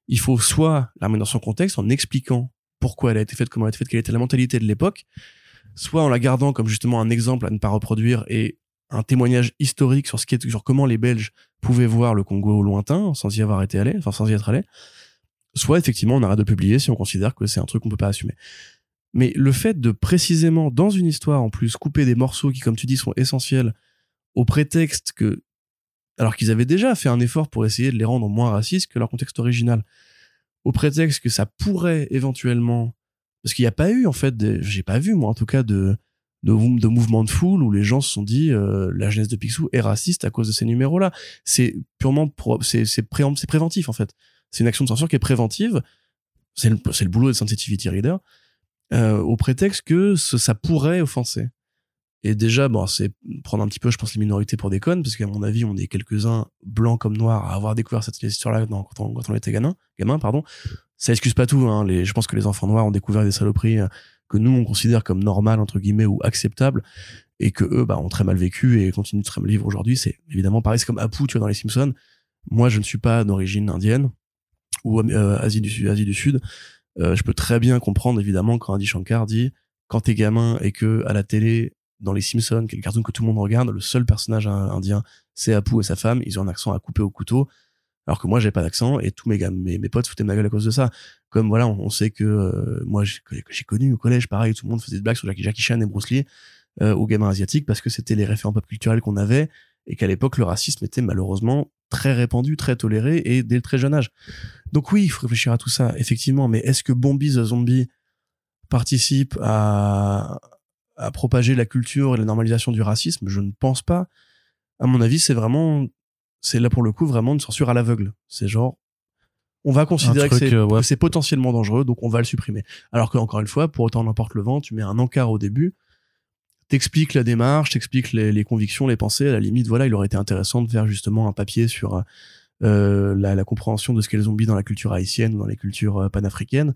Il faut soit la remettre dans son contexte en expliquant pourquoi elle a été faite, comment elle a été faite, quelle était la mentalité de l'époque, soit en la gardant comme justement un exemple à ne pas reproduire et un témoignage historique sur ce qui est, sur comment les Belges pouvaient voir le Congo au lointain sans y avoir été allé, enfin sans y être allé. Soit effectivement on arrête de publier si on considère que c'est un truc qu'on peut pas assumer. Mais le fait de précisément, dans une histoire en plus, couper des morceaux qui, comme tu dis, sont essentiels, au prétexte que, alors qu'ils avaient déjà fait un effort pour essayer de les rendre moins racistes que leur contexte original, au prétexte que ça pourrait éventuellement, parce qu'il n'y a pas eu en fait, j'ai pas vu moi en tout cas de de, de de foule où les gens se sont dit euh, la jeunesse de Picsou est raciste à cause de ces numéros-là. C'est purement c'est préventif en fait. C'est une action de censure qui est préventive. C'est le, c'est le boulot des sensitivity readers euh, au prétexte que ça pourrait offenser. Et déjà, bon, c'est prendre un petit peu, je pense, les minorités pour des connes, parce qu'à mon avis, on est quelques-uns, blancs comme noirs, à avoir découvert cette histoire-là quand on, quand on était gamin, gamin, pardon. Ça excuse pas tout, hein. Les, je pense que les enfants noirs ont découvert des saloperies euh, que nous, on considère comme normales, entre guillemets, ou acceptables, et que eux, bah, ont très mal vécu et continuent de très mal vivre aujourd'hui. C'est évidemment pareil, c'est comme Apu, tu vois, dans les Simpsons. Moi, je ne suis pas d'origine indienne, ou euh, Asie du Sud, Asie du Sud. Euh, je peux très bien comprendre, évidemment, quand Adi Shankar dit, quand t'es gamin et que à la télé, dans les Simpsons, qui cartoon que tout le monde regarde, le seul personnage indien, c'est Apu et sa femme. Ils ont un accent à couper au couteau. Alors que moi, j'ai pas d'accent et tous mes, gars, mes, mes potes foutaient ma gueule à cause de ça. Comme voilà, on, sait que euh, moi, j'ai connu au collège, pareil, tout le monde faisait des blagues sur Jackie, Chan et Bruce Lee euh, aux gamins asiatiques parce que c'était les référents pop culturels qu'on avait et qu'à l'époque, le racisme était malheureusement très répandu, très toléré et dès le très jeune âge. Donc oui, il faut réfléchir à tout ça, effectivement. Mais est-ce que Bombi the Zombie participe à, à propager la culture et la normalisation du racisme? Je ne pense pas. À mon avis, c'est vraiment, c'est là pour le coup vraiment une censure à l'aveugle. C'est genre, on va considérer euh, que c'est potentiellement dangereux, donc on va le supprimer. Alors que encore une fois, pour autant n'importe le vent, tu mets un encart au début, t'expliques la démarche, t'expliques les, convictions, les pensées. À la limite, voilà, il aurait été intéressant de faire justement un papier sur euh, la, compréhension de ce qu'est le zombie dans la culture haïtienne ou dans les cultures euh, panafricaines.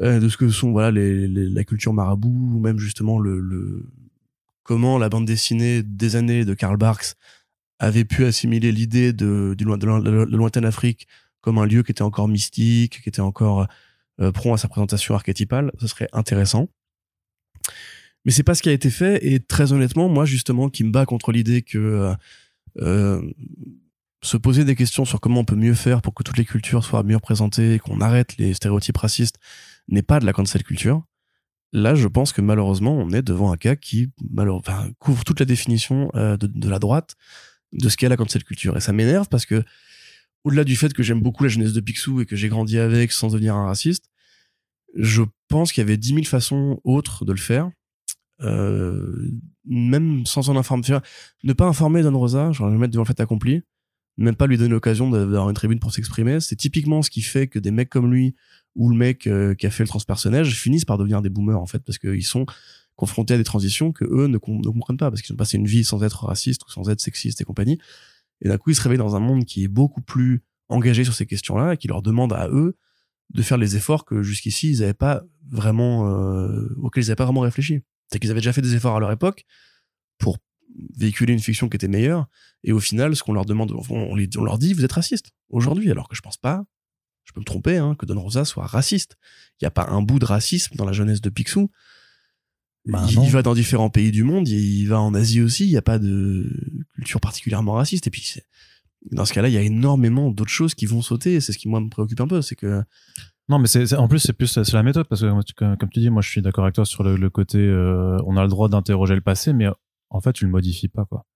Euh, de ce que sont voilà la culture marabout ou même justement le, le, comment la bande dessinée des années de Karl Barks avait pu assimiler l'idée de, de, la, lointaine Afrique comme un lieu qui était encore mystique, qui était encore prompt à sa présentation archétypale, ce serait intéressant. Mais c'est pas ce qui a été fait et très honnêtement, moi justement, qui me bat contre l'idée que euh, euh se poser des questions sur comment on peut mieux faire pour que toutes les cultures soient mieux représentées, qu'on arrête les stéréotypes racistes, n'est pas de la cancel culture. Là, je pense que malheureusement, on est devant un cas qui enfin, couvre toute la définition euh, de, de, la droite de ce qu'est la cancel culture. Et ça m'énerve parce que, au-delà du fait que j'aime beaucoup la jeunesse de Picsou et que j'ai grandi avec sans devenir un raciste, je pense qu'il y avait dix mille façons autres de le faire. Euh, même sans en informer. Ne pas informer Don Rosa, genre le mettre devant le fait accompli, même pas lui donner l'occasion d'avoir une tribune pour s'exprimer. C'est typiquement ce qui fait que des mecs comme lui ou le mec euh, qui a fait le transpersonnage finissent par devenir des boomers en fait parce qu'ils sont confrontés à des transitions que eux ne, comprennent pas parce qu'ils ont passé une vie sans être racistes ou sans être sexistes et compagnie. Et d'un coup, ils se réveillent dans un monde qui est beaucoup plus engagé sur ces questions-là et qui leur demande à eux de faire les efforts que jusqu'ici ils n'avaient pas vraiment euh, auxquels ils n'avaient pas vraiment réfléchi. C'est qu'ils avaient déjà fait des efforts à leur époque pour véhiculer une fiction qui était meilleure. Et au final, ce qu'on leur demande, on, on leur dit, vous êtes raciste aujourd'hui, alors que je pense pas, je peux me tromper, hein, que Don Rosa soit raciste. Il n'y a pas un bout de racisme dans la jeunesse de Picsou. Bah, il, va dans différents pays du monde, il va en Asie aussi, il n'y a pas de culture particulièrement raciste. Et puis, dans ce cas-là, il y a énormément d'autres choses qui vont sauter. C'est ce qui, moi, me préoccupe un peu. C'est que. Non, mais c'est, en plus, c'est plus c'est la méthode, parce que, comme, tu dis, moi, je suis d'accord avec toi sur le, côté, euh, on a le droit d'interroger le passé, mais en fait, tu le modifies pas, quoi.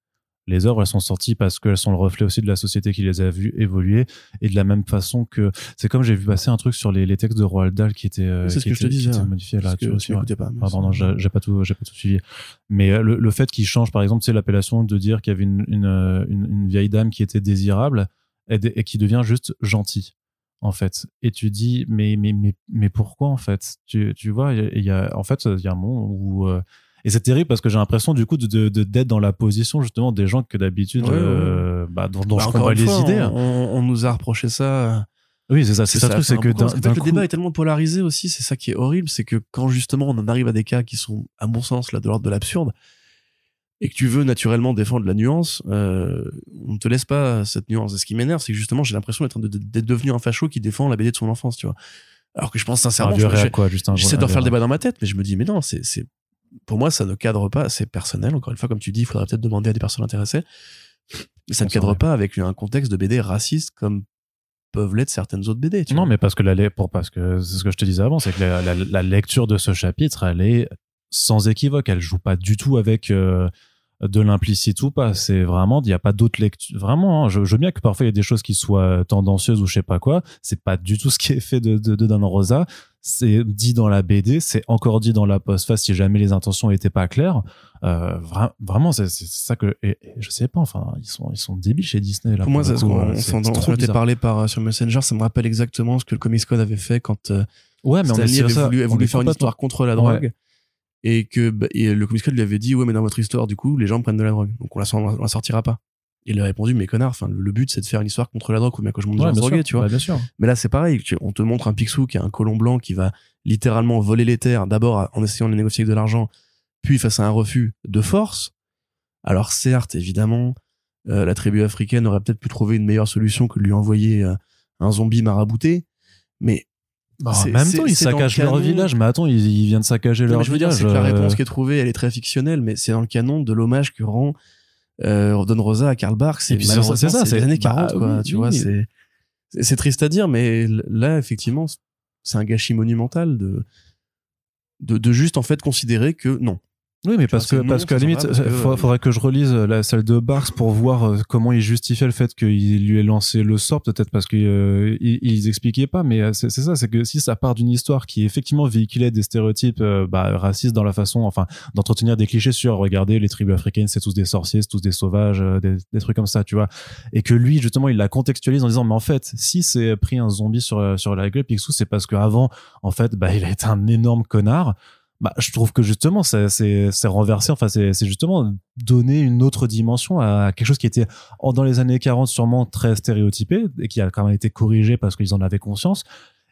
Les œuvres, elles sont sorties parce qu'elles sont le reflet aussi de la société qui les a vues évoluer et de la même façon que c'est comme j'ai vu passer un truc sur les, les textes de Roald Dahl qui étaient, euh, qui, que étaient, modifiés là tu aussi. Pas, Pardon, non, j'ai pas tout, j'ai pas tout suivi. Mais euh, le, le fait qu'il change, par exemple, c'est l'appellation de dire qu'il y avait une, une, une, une, vieille dame qui était désirable et, et qui devient juste gentille en fait. Et tu dis, mais, mais, mais, mais pourquoi, en fait? Tu, tu vois, il y, a, en fait, il y a un moment où, et c'est terrible parce que j'ai l'impression du coup de d'être dans la position justement des gens que d'habitude euh, bah, dont, dont bah, je comprends les idées. Hein. On, nous a reproché ça. Oui, c'est ça. C'est ça, truc, c'est que le débat est tellement polarisé aussi. C'est ça qui est horrible, c'est que quand justement on en arrive à des cas qui sont, à mon sens, là de l'ordre de l'absurde, et que tu veux naturellement défendre la nuance, euh, on ne te laisse pas cette nuance. Et ce qui m'énerve, c'est que justement j'ai l'impression d'être d'être devenu un facho qui défend la BD de son enfance, tu vois. Alors que je pense sincèrement, j'essaie de refaire le débat dans ma tête, mais je me dis, mais non, c'est pour moi, ça ne cadre pas, c'est personnel, encore une fois, comme tu dis, il faudrait peut-être demander à des personnes intéressées. Ça ne cadre pas avec un contexte de BD raciste comme peuvent l'être certaines autres BD. non, mais parce que la, pour, parce que c'est ce que je te disais avant, c'est que la, lecture de ce chapitre, elle est sans équivoque. Elle joue pas du tout avec, euh, de l'implicite ou pas. C'est vraiment, il n'y a pas d'autre lecture. Vraiment, hein, je, je, veux bien que parfois il y ait des choses qui soient tendancieuses ou je sais pas quoi. C'est pas du tout ce qui est fait de, de, de Dan Rosa. C'est dit dans la BD, c'est encore dit dans la postface si jamais les intentions étaient pas claires. Euh, vra vraiment, c'est ça que et, et je sais pas. Enfin, ils sont ils sont débiles chez Disney là. Pour moi, c'est ce qu'on parlé par euh, sur Messenger. Ça me rappelle exactement ce que le Comics Code avait fait quand euh, ouais, mais on ça, voulu, on voulu faire une histoire contre la drogue. Et que bah, et le Comics Code lui avait dit ouais mais dans votre histoire du coup les gens prennent de la drogue donc on la, on la sortira pas. Il a répondu mais connard enfin le, le but c'est de faire une histoire contre la drogue ou bien que je monte des Ouais, bien sûr. tu vois. Ouais, bien sûr. Mais là, c'est pareil. Tu- On te montre un Picsou qui est un colon blanc qui va littéralement voler les terres, d'abord en essayant de négocier avec de l'argent, puis face à un refus de force. Alors certes, évidemment, euh, la tribu africaine aurait peut-être pu trouver une meilleure solution que de lui envoyer euh, un zombie marabouté. Mais, Bah, en même temps, ils le saccagent leur canon. village. Mais attends, ils, ils viennent saccager Non, leur je veux dire, village. que la euh, réponse qui est trouvée, elle est très fictionnelle, mais c'est dans le canon de l'hommage que rend euh, Don Rosa à Karl Barks. C'est ça, c'est les années bah, 40, quoi. oui, tu oui. vois, c'est c'est- triste à dire, mais là, effectivement, c'est un gâchis monumental de de, de juste en fait considérer que non. Oui, mais parce que, parce qu'à limite, fa- euh, faudrait que je relise la celle de Barks pour voir euh, comment il justifiait le fait qu'il lui ait lancé le sort, peut-être parce qu'ils euh, ils, expliquaient pas, mais euh, c'est ça, c'est que si ça part d'une histoire qui effectivement véhiculait des stéréotypes euh, bah, racistes dans la façon, enfin, d'entretenir des clichés sur, regardez, les tribus africaines, c'est tous des sorciers, c'est tous des sauvages, euh, des, des trucs comme ça, tu vois, et que lui, justement, il la contextualise en disant, mais en fait, si c'est pris un zombie sur, euh, sur la gueule, Picsou, c'est parce qu'avant, en fait, bah, il a été un énorme connard, bah, je trouve que justement, c'est, renversé. Enfin, c'est, justement donner une autre dimension à quelque chose qui était dans les années 40 sûrement très stéréotypé et qui a quand même été corrigé parce qu'ils en avaient conscience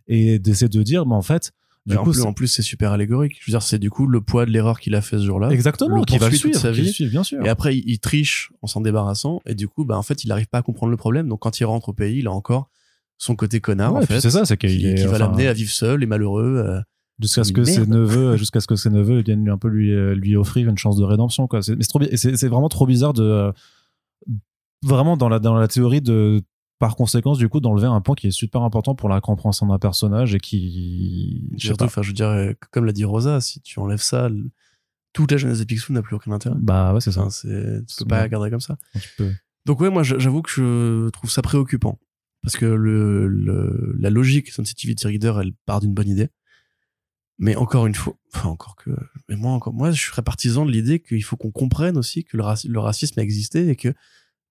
et d'essayer de dire, mais en fait, du coup, plus, c'est- en plus, c'est super allégorique. Je veux dire, c'est du coup le poids de l'erreur qu'il a fait ce jour-là. exactement, qui va le poursuit toute suivre, sa vie. suit, bien sûr. Et après, il, il triche en s'en débarrassant, et du coup, bah, en fait, il n'arrive pas à comprendre le problème. Donc, quand il rentre au pays, il a encore son côté connard, Ouais, en fait, c'est ça, c'est qu'il qui, est, qui va enfin, l'amener à vivre seul et malheureux. euh, jusqu'à ce que ses neveux jusqu'à ce que ses neveux viennent lui un peu lui euh, lui offrir une chance de rédemption quoi c'est mais c'est trop bi- et c'est c'est vraiment trop bizarre de euh, vraiment dans la dans la théorie de par conséquence du coup d'enlever un point qui est super important pour la compréhension d'un personnage et qui je surtout, enfin, je veux dire, euh, comme l'a dit Rosa, si tu enlèves ça, toute la jeunesse de Picsou n'a plus aucun intérêt. bah ouais c'est ça Enfin, c'est, tu peux pas garder comme ça. tu peux Donc ouais, moi, j'avoue que je trouve ça préoccupant. Parce que le, le, la logique Sensitivity Reader, elle part d'une bonne idée. Mais encore une fois, enfin encore que, mais moi encore, moi je serais partisan de l'idée qu'il faut qu'on comprenne aussi que le, raci- le racisme a existé et que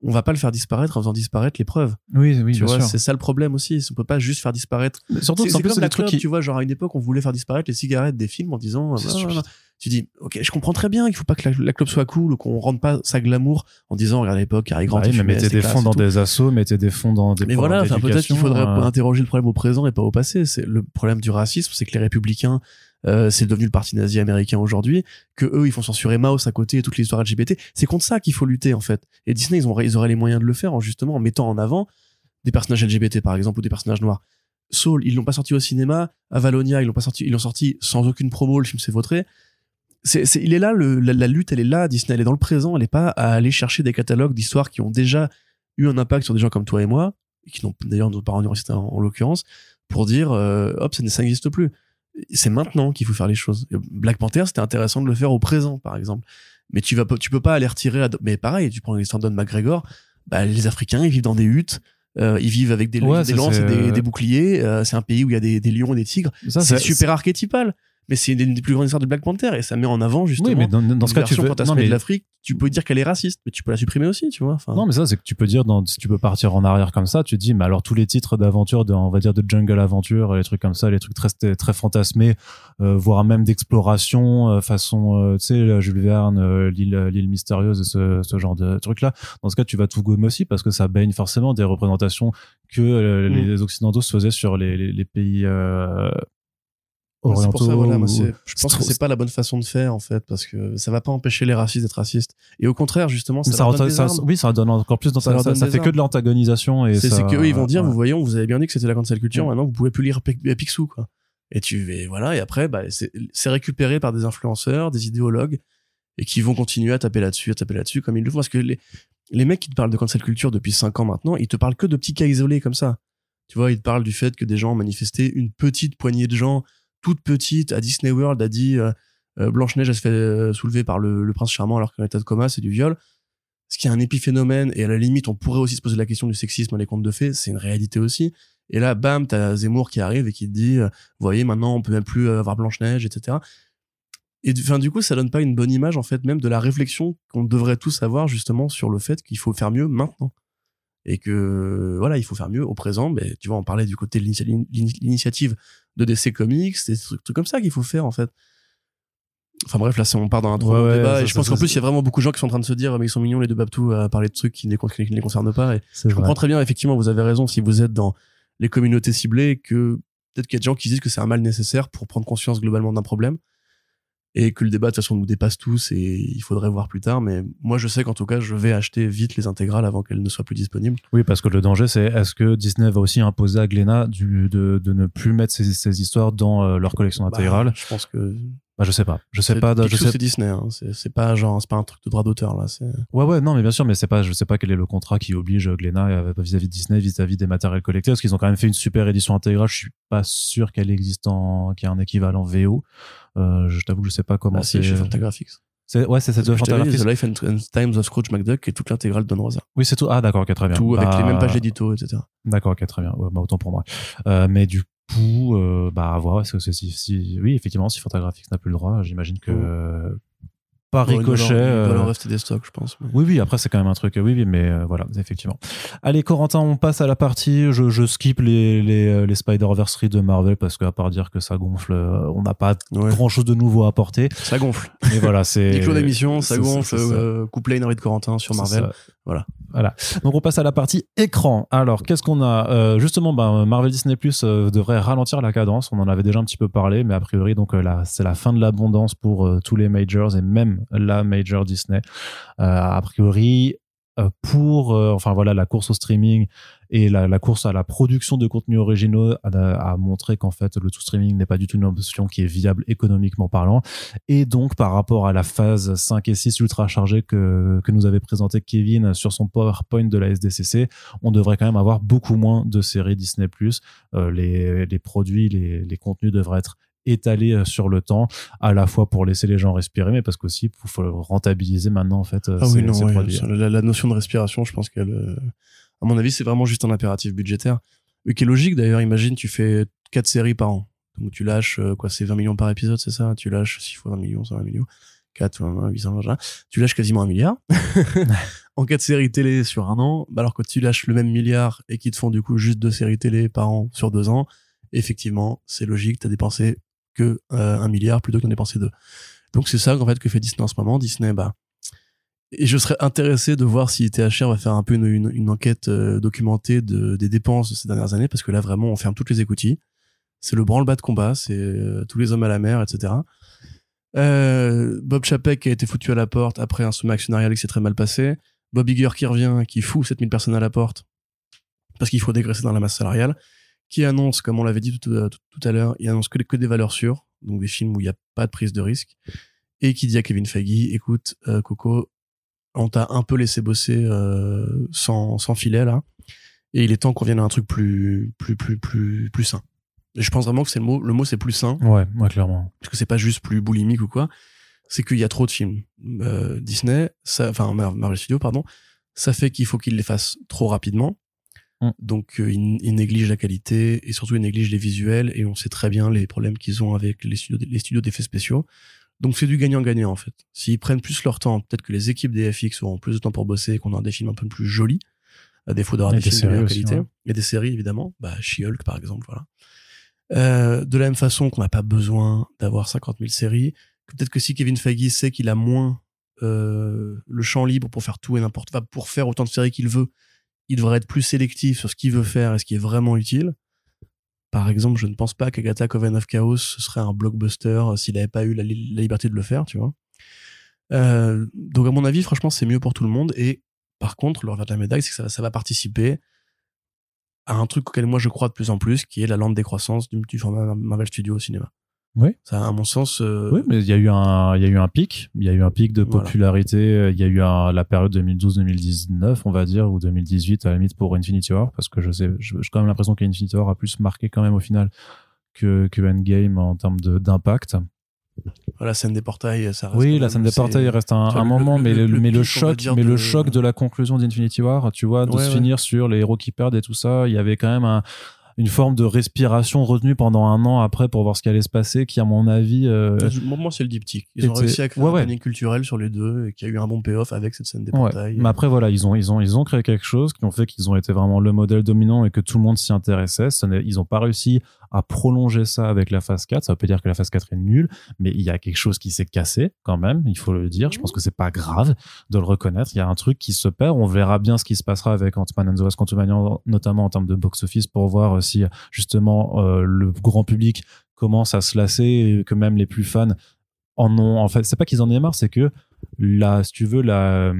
on va pas le faire disparaître en faisant disparaître les preuves. oui oui tu bien vois, c'est ça le problème aussi. On peut pas juste faire disparaître. Mais surtout C'est comme la clope, qui tu vois, genre à une époque on voulait faire disparaître les cigarettes des films en disant, ah, tu dis, ok, je comprends très bien qu'il faut pas que la, la clope soit cool ou qu'on rende pas sa glamour en disant, regarde l'époque, Harry Grant, Bah oui, mais mettez des fonds dans des assauts mettez des fonds dans des Mais voilà, peut-être qu'il faudrait euh, interroger le problème au présent et pas au passé. C'est le problème du racisme, c'est que les républicains, euh, c'est devenu le parti nazi américain aujourd'hui, que eux ils font censurer Maus à côté et toute l'histoire LGBT. C'est contre ça qu'il faut lutter en fait. Et Disney ils, ont, ils auraient les moyens de le faire en justement en mettant en avant des personnages LGBT par exemple ou des personnages noirs. Soul, ils l'ont pas sorti au cinéma. Avalonia, ils l'ont pas sorti, ils l'ont sorti sans aucune promo. Le film s'est vautré. C'est, il est là, la, lutte, elle est là. Disney, elle est dans le présent. Elle est pas à aller chercher des catalogues d'histoires qui ont déjà eu un impact sur des gens comme toi et moi, et qui n'ont d'ailleurs nos parents en, en l'occurrence, pour dire, euh, hop, ça n'existe plus. C'est maintenant qu'il faut faire les choses. Black Panther, c'était intéressant de le faire au présent, par exemple. Mais tu vas pas, tu peux pas aller retirer. Mais pareil, tu prends l'histoire de Don McGregor. Bah, les Africains, ils vivent dans des huttes. euh, ils vivent avec des, Ouais, des ça, lances et des, des boucliers. euh, c'est un pays où il y a des, des lions et des tigres. C'est super archétypal. Mais c'est une des plus grandes histoires de Black Panther et ça met en avant justement oui mais dans, dans ce cas tu veux non, mais- de l'Afrique. Tu peux dire qu'elle est raciste, mais tu peux la supprimer aussi, tu vois. Enfin, Non, mais ça, c'est que tu peux dire, dans, si tu peux partir en arrière comme ça, tu dis, mais alors tous les titres d'aventure, on va dire de jungle aventure, les trucs comme ça, les trucs très, très fantasmés, euh, voire même d'exploration, euh, façon, euh, tu sais, Jules Verne, euh, l'île, l'île mystérieuse, et ce, ce genre de trucs-là. Dans ce cas, tu vas tout gommer aussi parce que ça baigne forcément des représentations que euh, Mm. les Occidentaux se faisaient sur les, les, les pays c'est pour ça, voilà, moi, je pense que c'est pas la bonne façon de faire en fait, parce que ça va pas empêcher les racistes d'être racistes. Et au contraire, justement, ça, ça, leur donne des ça- armes. oui, ça donne encore plus dans Ça ça, fait que de l'antagonisation et C'est ça- c'est que eux, ils vont dire, ouais. vous voyons, vous avez bien dit que c'était la cancel culture, maintenant vous pouvez plus lire Pic- Picsou, quoi. Et tu et voilà, et après, bah, c'est c'est récupéré par des influenceurs, des idéologues, et qui vont continuer à taper là-dessus, à taper là-dessus, comme ils le font. Parce que les, les mecs qui te parlent de cancel culture depuis 5 ans maintenant, ils te parlent que de petits cas isolés comme ça. Tu vois, ils te parlent du fait que des gens ont manifesté, une petite poignée de gens, toute petite, à Disney World, a dit, euh, Euh, Blanche-Neige, elle se fait euh, soulever par le, le prince charmant alors qu'en état de coma, c'est du viol. Ce qui est un épiphénomène, et à la limite, on pourrait aussi se poser la question du sexisme dans les contes de fées, c'est une réalité aussi. Et là, bam, t'as Zemmour qui arrive et qui te dit, euh, vous voyez, maintenant, on peut même plus avoir Blanche-Neige, etc. Et enfin, du coup, ça donne pas une bonne image, en fait, même de la réflexion qu'on devrait tous avoir, justement, sur le fait qu'il faut faire mieux maintenant. Et que, voilà, il faut faire mieux au présent. Mais tu vois, on parlait du côté de l'initia- l'ini- l'initiative de DC Comics, des trucs, trucs comme ça qu'il faut faire, en fait. Enfin bref, là, on part dans un trop Ouais, long débat. ça, et je ça, pense qu'en plus, il y a vraiment beaucoup de gens qui sont en train de se dire, mais ils sont mignons, les deux Babtou, à parler de trucs qui ne les, concernent pas. Et je vrai. comprends très bien, effectivement, vous avez raison, si vous êtes dans les communautés ciblées, que peut-être qu'il y a des gens qui disent que c'est un mal nécessaire pour prendre conscience globalement d'un problème et que le débat de toute façon nous dépasse tous et il faudrait voir plus tard. Mais moi, je sais qu'en tout cas, je vais acheter vite les intégrales avant qu'elles ne soient plus disponibles. Oui, parce que le danger, c'est est-ce que Disney va aussi imposer à Glénat du, de, de ne plus mettre ces, ces histoires dans euh, leur collection intégrale Bah, je pense que bah, Je sais pas. Je sais pas. Je sais c'est Disney. Hein. C'est pas genre, c'est pas un truc de droit d'auteur là. Ouais, ouais, non, mais bien sûr, mais c'est pas, je sais pas quel est le contrat qui oblige Glénat euh, vis-à-vis de Disney, vis-à-vis des matériels collectés, parce qu'ils ont quand même fait une super édition intégrale. Je suis pas sûr qu'elle existe en, qu'il y a un équivalent VO. Euh, je t'avoue que je sais pas comment bah, c'est. chez Fantagraphics. c'est- ouais, c'est cette Fantagraphics. The Life and, and Times of Scrooge McDuck et toute l'intégrale de Rosa. Oui, c'est tout. Ah, d'accord, ok, très bien. Tout avec Bah, les mêmes pages d'édito, etc. D'accord, ok, très bien. Ouais, bah, autant pour moi. Euh, mais du coup, euh, bah, à voir. Est-ce que c'est si, si, oui, effectivement, si Fantagraphics n'a plus le droit, j'imagine que, Ouais. Par Bon, il doit ricochet. leur- Il doit euh, leur rester des stocks, je pense. mais- Oui, oui, après, c'est quand même un truc. Oui, oui, mais euh, voilà, effectivement. Allez, Corentin, on passe à la partie. Je, je skip les, les, euh, les Spider-Verse de Marvel parce qu'à part dire que ça gonfle, on n'a pas Ouais. grand chose de nouveau à apporter. Ça gonfle. Mais voilà, c'est. <laughs> Diclo d'émission, ça gonfle. euh, couplet Henry de Corentin sur Marvel. Voilà. Voilà. Donc on passe à la partie écran. Alors qu'est-ce qu'on a Euh, Justement, ben, Marvel Disney Plus euh, devrait ralentir la cadence. On en avait déjà un petit peu parlé, mais a priori donc euh, là c'est la fin de l'abondance pour tous les majors et même la major Disney. A priori pour euh, enfin voilà la course au streaming et la, course à la production de contenus originaux a, a montré qu'en fait le tout streaming n'est pas du tout une option qui est viable économiquement parlant et donc par rapport à la phase 5 et 6 ultra chargée que, que nous avait présenté Kevin sur son PowerPoint de la SDCC on devrait quand même avoir beaucoup moins de séries Disney+. Euh, les, les produits, les, les contenus devraient être étalés euh, sur le temps, à la fois pour laisser les gens respirer, mais parce qu'aussi il faut rentabiliser maintenant en fait euh, Ah ces, oui, non, ces ouais, produits. ça, la, la notion de respiration, je pense qu'elle, euh, à mon avis, c'est vraiment juste un impératif budgétaire. Et qui est logique d'ailleurs. Imagine, tu fais 4 séries par an. Donc tu lâches, quoi, c'est 20 millions par épisode, c'est ça Tu lâches 6 fois 20 millions, c'est 20 millions. 4, 20, 800, machin. Tu lâches quasiment un milliard. <laughs> en 4 séries télé sur un an, bah alors que tu lâches le même milliard et qu'ils te font du coup juste deux séries télé par an sur deux ans, effectivement, c'est logique, t'as dépensé que euh, un milliard plutôt que d'en dépenser deux. Donc c'est ça en fait que fait Disney en ce moment. Disney, bah, et je serais intéressé de voir si THR va faire un peu une, enquête euh, documentée de, des dépenses de ces dernières années, parce que là vraiment on ferme toutes les écoutilles. C'est le branle-bas de combat, c'est euh, tous les hommes à la mer, etc. Bob Chapek a été foutu à la porte après un sommet actionnarial qui s'est très mal passé. Bob Iger qui revient, qui fout 7000 personnes à la porte parce qu'il faut dégraisser dans la masse salariale, qui annonce, comme on l'avait dit tout, tout, tout à l'heure, il annonce que, que des valeurs sûres, donc des films où il n'y a pas de prise de risque, et qui dit à Kevin Feige, écoute, euh, Coco, on t'a un peu laissé bosser euh, sans, sans filet là, et il est temps qu'on vienne à un truc plus plus plus plus plus sain. Et je pense vraiment que c'est le mot, le mot c'est plus sain, Ouais, ouais, clairement. parce que c'est pas juste plus boulimique ou quoi, c'est qu'il y a trop de films. Euh, Disney, enfin Mar- Marvel Studios, pardon, ça fait qu'il faut qu'ils les fassent trop rapidement. Mm. Donc euh, ils, ils négligent la qualité et surtout ils négligent les visuels et on sait très bien les problèmes qu'ils ont avec les studios, les studios d'effets spéciaux. Donc c'est du gagnant-gagnant en fait. S'ils prennent plus leur temps, peut-être que les équipes des FX auront plus de temps pour bosser et qu'on aura des films un peu plus jolis, à défaut d'avoir des, des films de meilleure aussi, qualité. ouais. Et des séries évidemment, bah She-Hulk par exemple, voilà. Euh, de la même façon qu'on n'a pas besoin d'avoir 50 000 séries, peut-être que si Kevin Feige sait qu'il a moins euh, le champ libre pour faire tout et n'importe quoi, pour faire autant de séries qu'il veut, il devrait être plus sélectif sur ce qu'il veut faire et ce qui est vraiment utile. Par exemple, je ne pense pas qu'Agatha Coven of Chaos serait un blockbuster euh, s'il n'avait pas eu la, li- la liberté de le faire. Euh, donc à mon avis, franchement, c'est mieux pour tout le monde. Et par contre, le revers de la médaille, c'est que ça, va participer à un truc auquel moi je crois de plus en plus, qui est la lente décroissance du, du format Marvel Studios au cinéma. Oui. Ça, à mon sens, euh, Oui, mais il y a eu un, il y a eu un pic, il y a eu un pic de popularité, euh, il y a eu un, la période 2012-2019, on va dire, ou 2018 à la limite pour Infinity War, parce que je sais, j'ai quand même l'impression qu'Infinity War a plus marqué quand même au final que, que Endgame en termes d'impact. la scène des portails, ça reste. Oui, la scène des portails reste un, le- moment, le- mais le, mais choc, mais de- le choc de la conclusion d'Infinity War, tu vois, de Ouais, se ouais. finir sur les héros qui perdent et tout ça, il y avait quand même un- une forme de respiration retenue pendant un an après pour voir ce qui allait se passer, qui à mon avis, euh, Moi, moi, c'est le diptyque. Ils ont réussi à créer ouais, un ouais. panier culturel sur les deux et qui a eu un bon payoff avec cette scène des Ouais. portails. Mais après, voilà, ils ont, ils ont, ils ont créé quelque chose qui ont fait qu'ils ont été vraiment le modèle dominant et que tout le monde s'y intéressait. Ils ont pas réussi à prolonger ça avec la phase 4. Ça veut pas dire que la phase 4 est nulle, mais il y a quelque chose qui s'est cassé quand même. Il faut le dire. Je pense que c'est pas grave de le reconnaître. Il y a un truc qui se perd. On verra bien ce qui se passera avec Ant-Man and the Wasp Quantumania, notamment en termes de box-office pour voir euh, si justement euh, le grand public commence à se lasser et que même les plus fans en ont en fait c'est pas qu'ils en aient marre c'est que la si tu veux la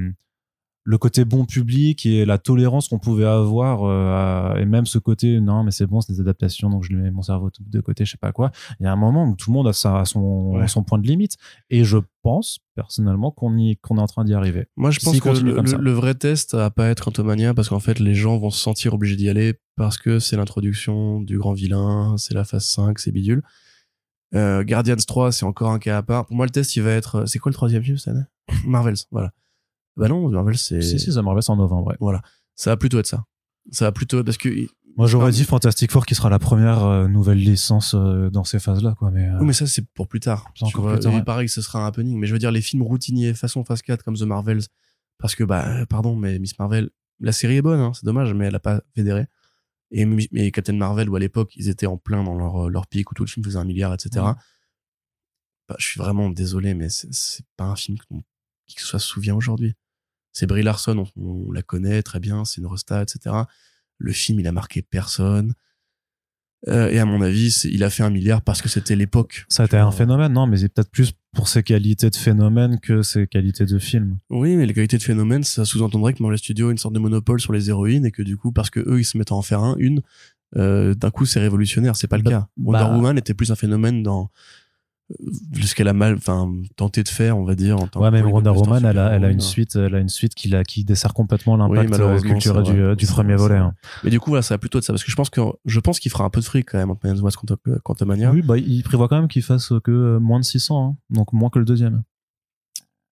le côté bon public et la tolérance qu'on pouvait avoir euh, à- et même ce côté non mais c'est bon c'est des adaptations donc je lui mets mon cerveau de côté je sais pas quoi il y a un moment où tout le monde a, sa, a son, Ouais. son point de limite et je pense personnellement qu'on y qu'on est en train d'y arriver Moi, je pense que le, vrai test à pas être Antomania parce qu'en fait, les gens vont se sentir obligés d'y aller parce que c'est l'introduction du grand vilain, c'est la phase 5, c'est bidule. Euh, Guardians 3, c'est encore un cas à part. Pour moi, le test, il va être. C'est quoi le troisième film cette année? Marvels, voilà. Bah non, Marvel, c'est. si si ça m'arrive en novembre ouais. Voilà. Ça va plutôt être ça. Ça va plutôt. Parce que. moi j'aurais dit Fantastic Four qui sera la première euh, nouvelle licence euh, dans ces phases là quoi mais euh, Oui, mais ça, c'est pour plus tard. C'est tu encore vois. plus tard, Et ouais. pareil, ce sera un happening. Mais je veux dire, les films routiniers, façon phase 4, comme The Marvels, parce que, bah, pardon, mais Miss Marvel, la série est bonne, hein, c'est dommage, mais elle a pas fédéré. Et mais Captain Marvel, où à l'époque, ils étaient en plein dans leur, leur pic, où tout le film faisait un milliard, etc. Ouais. Bah, je suis vraiment désolé, mais c'est- c'est pas un film qui ce soit se souvient aujourd'hui. C'est Brie Larson, on, on la connaît très bien, c'est une resta, etc. Le film, il a marqué personne. Euh, et à mon avis, il a fait un milliard parce que c'était l'époque. ça a été un vois. phénomène non mais c'est peut-être plus pour ses qualités de phénomène que ses qualités de film Oui, mais les qualités de phénomène, ça sous-entendrait que Marvel Studios a une sorte de monopole sur les héroïnes et que du coup, parce que eux, ils se mettent à en faire un, une, euh, d'un coup, c'est révolutionnaire. C'est pas le Bah- cas. Wonder bah- Woman était plus un phénomène dans euh, ce qu'elle a mal, enfin, tenté de faire, on va dire. En tant Ouais, Wonder blockbusters Woman, elle a, elle a une suite, elle a une suite qui, la, qui dessert complètement l'impact euh, culturel du, vrai. euh, du premier vrai, volet. hein. Mais du coup, voilà, ça va plutôt être ça parce que je pense que je pense qu'il fera un peu de fric quand même entre Man West Quantumania. Oui, bah, il prévoit quand même qu'il fasse que euh, moins de 600, hein. donc moins que le deuxième.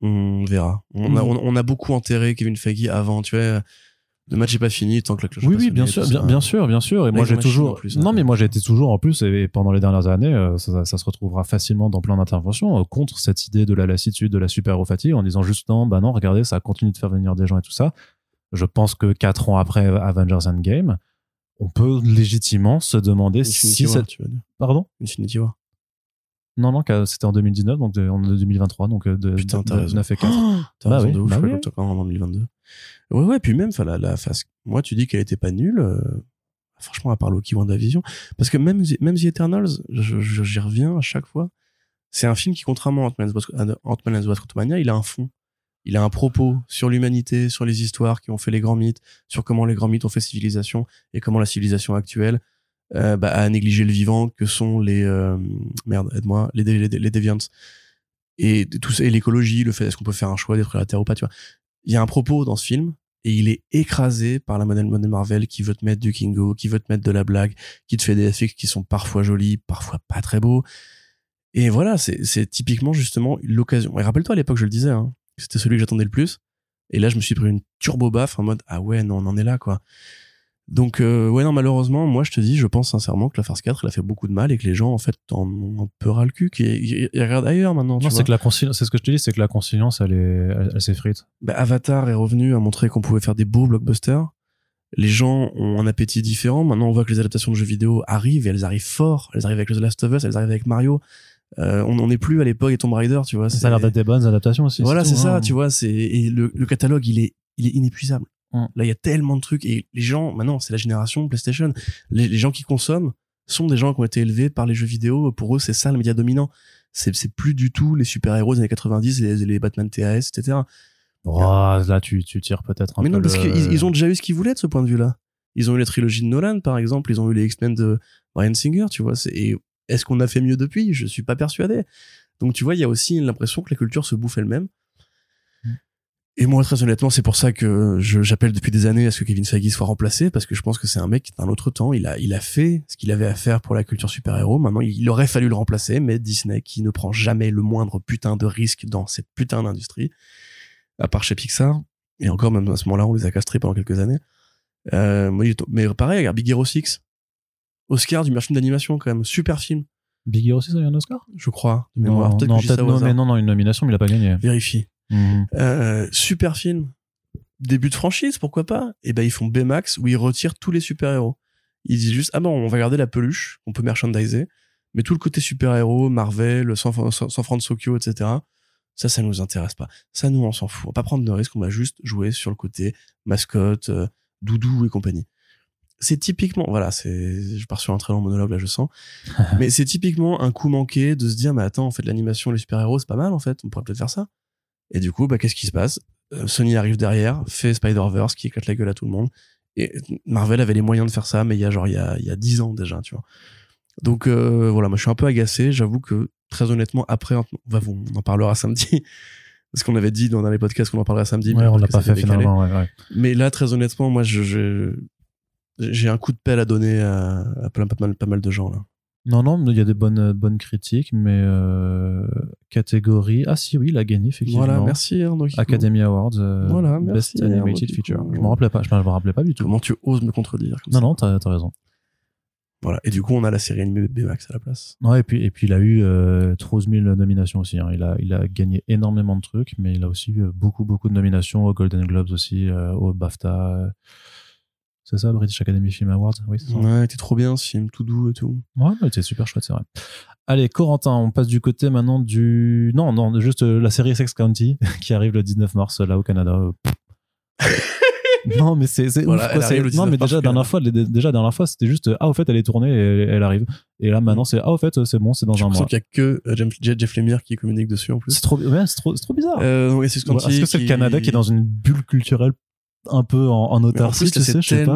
On verra. On, a, on, on a beaucoup enterré Kevin Feige avant, tu vois. Le match est pas fini tant que la cloche Oui, oui, bien sûr, bien, sûr, bien sûr. Et Là, moi, j'ai toujours. plus, hein. non, mais moi, j'ai été toujours en plus, et pendant les dernières années, euh, ça, ça se retrouvera facilement dans plein d'interventions euh, contre cette idée de la lassitude, de la super fatigue, en disant juste non, bah non, regardez, ça continue de faire venir des gens et tout ça. Je pense que quatre ans après Avengers Endgame, on peut légitimement se demander Infinity si War, cette. tu veux dire. Pardon? Infinity War. Non, non, c'était en 2019, donc de- en 2023, donc euh, de, Putain, de- de raison. 9 et 4. <gasps> T'as Bah raison oui, de ouf, bah je oui. encore en 2022. Ouais, ouais, puis même, la, la phase. Moi, tu dis qu'elle était pas nulle. euh, Franchement, à part Loki WandaVision. Parce que même, The- même The Eternals, j'y reviens à chaque fois. C'est un film qui, contrairement à Ant-Man and the Wasp- Quantumania, il a un fond. Il a un propos sur l'humanité, sur les histoires qui ont fait les grands mythes, sur comment les grands mythes ont fait civilisation et comment la civilisation actuelle euh, bah, a négligé le vivant que sont les euh, merde aide-moi les, les, les deviants et tout ça et l'écologie le fait est-ce qu'on peut faire un choix d'être la terre ou pas tu vois. Il y a un propos dans ce film et il est écrasé par la modèle Marvel qui veut te mettre du Kingo qui veut te mettre de la blague qui te fait des effets qui sont parfois jolis parfois pas très beaux. Et voilà c'est c'est typiquement justement l'occasion. Et rappelle-toi à l'époque je le disais hein, c'était celui que j'attendais le plus. Et là je me suis pris une turbo baffe en mode ah ouais non on en est là quoi donc euh, ouais non malheureusement moi je te dis je pense sincèrement que la phase 4 elle a fait beaucoup de mal et que les gens en fait en ont un peu ras le cul qui regardent ailleurs maintenant Non, c'est que la c'est ce que je te dis, c'est que la conciliance, elle est, elle, elle s'effrite. Bah, Avatar est revenu à montrer qu'on pouvait faire des beaux blockbusters. Les gens ont un appétit différent. Maintenant, on voit que les adaptations de jeux vidéo arrivent et elles arrivent fort. Elles arrivent avec The Last of Us, elles arrivent avec Mario. Euh, on n'en est plus à l'époque et Tomb Raider, tu vois. Ça a l'air d'être des bonnes adaptations aussi. Voilà, c'est ça, hein. tu vois. C'est et le, le catalogue, il est, il est inépuisable. Mm. Là, il y a tellement de trucs et les gens, maintenant, c'est la génération PlayStation. Les, les gens qui consomment sont des gens qui ont été élevés par les jeux vidéo. Pour eux, c'est ça le média dominant. C'est, c'est plus du tout les super-héros des années 90 et les, les Batman TAS, etc. Oh, là, tu, tu tires peut-être un Mais peu. non, parce le- qu'ils ils ont déjà eu ce qu'ils voulaient de ce point de vue-là. Ils ont eu la trilogie de Nolan, par exemple. Ils ont eu les X-Men de Brian Singer, tu vois. c'est- Et est-ce qu'on a fait mieux depuis? Je suis pas persuadé. Donc, tu vois, il y a aussi l'impression que la culture se bouffe elle-même. Et moi, très honnêtement, c'est pour ça que j'appelle depuis des années à ce que Kevin Feige soit remplacé, parce que je pense que c'est un mec d'un autre temps. Il a, il a fait ce qu'il avait à faire pour la culture super-héros. Maintenant, il aurait fallu le remplacer, mais Disney, qui ne prend jamais le moindre putain de risque dans cette putain d'industrie, à part chez Pixar, et encore même à ce moment-là, on les a castrés pendant quelques années. Euh, mais pareil, regarde Big Hero 6. Oscar du film d'animation, quand même. Super film, Big Hero 6 a eu un Oscar? Je crois, de mémoire. Non, non, non, mais non, non, une nomination, mais il a pas gagné. Vérifie. Mhm. Euh, super film. Début de franchise, pourquoi pas? Et ben ils font Baymax où ils retirent tous les super-héros. Ils disent juste ah bon, on va garder la peluche qu'on peut merchandiser, mais tout le côté super-héros, Marvel, San, Francisco, etc. Ça, ça nous intéresse pas. Ça, nous, on s'en fout. On va pas prendre de risques. On va juste jouer sur le côté mascotte, euh, doudou et compagnie. C'est typiquement, voilà, c'est, je pars sur un très long monologue là, je sens, <laughs> mais c'est typiquement un coup manqué de se dire, mais attends, en fait, l'animation, les super-héros, c'est pas mal, en fait. On pourrait peut-être faire ça. Et du coup, bah, qu'est-ce qui se passe? Euh, Sony arrive derrière, fait Spider-Verse qui éclate la gueule à tout le monde. Et Marvel avait les moyens de faire ça, mais il y a genre il y a il y a dix ans déjà, tu vois. Donc euh, voilà, moi je suis un peu agacé. J'avoue que très honnêtement, après, on, va, on en parlera samedi. <laughs> Parce qu'on avait dit dans les podcasts qu'on en parlerait samedi. mais Ouais, on parce l'a pas fait décalé. finalement. ouais, ouais. Mais là, très honnêtement, moi, je, je- j'ai un coup de pelle à donner à, à plein, pas, mal, pas mal de gens là. Non, non, il y a des bonnes, bonnes critiques, mais euh, catégorie. Ah, si, oui, il a gagné, effectivement. Voilà, merci Arnaud. Kiko. Academy Awards, euh, Voilà, Best merci, Animated Feature. Je me rappelais pas, je me rappelais pas du tout. Comment tu oses me contredire comme Non, ça non, t'as t'as raison. Voilà. Et du coup, on a la série animée Baymax à la place. Ouais, et puis, et puis il a eu euh, 12 000 nominations aussi. hein. Il, a, il a gagné énormément de trucs, mais il a aussi eu beaucoup, beaucoup de nominations aux Golden Globes aussi, euh, au BAFTA. Euh. C'est ça, British Academy Film Awards? Oui, ça. Ouais, t'es trop bien ce film, tout doux et tout. Ouais, ouais, c'est super chouette, c'est vrai. Allez, Corentin, on passe du côté maintenant du. Non, non, juste euh, la série Sex County <laughs> qui arrive le 19 mars là au Canada. Euh, non, mais c'est c'est Voilà, Non, 19 mais déjà, dernière fois, déjà, dernière fois, c'était juste ah, au fait, elle est tournée et elle, arrive. Et là, maintenant, c'est ah, au fait, c'est bon, c'est dans un mois. qu'il y a que euh, Jeff, Lemire qui communique dessus en plus. C'est trop, ouais, c'est trop, c'est trop bizarre. Euh, et c'est ce Est-ce dit que c'est le Canada qui est dans une bulle culturelle un peu en, en autarcie, tu sais, c'est je sais pas.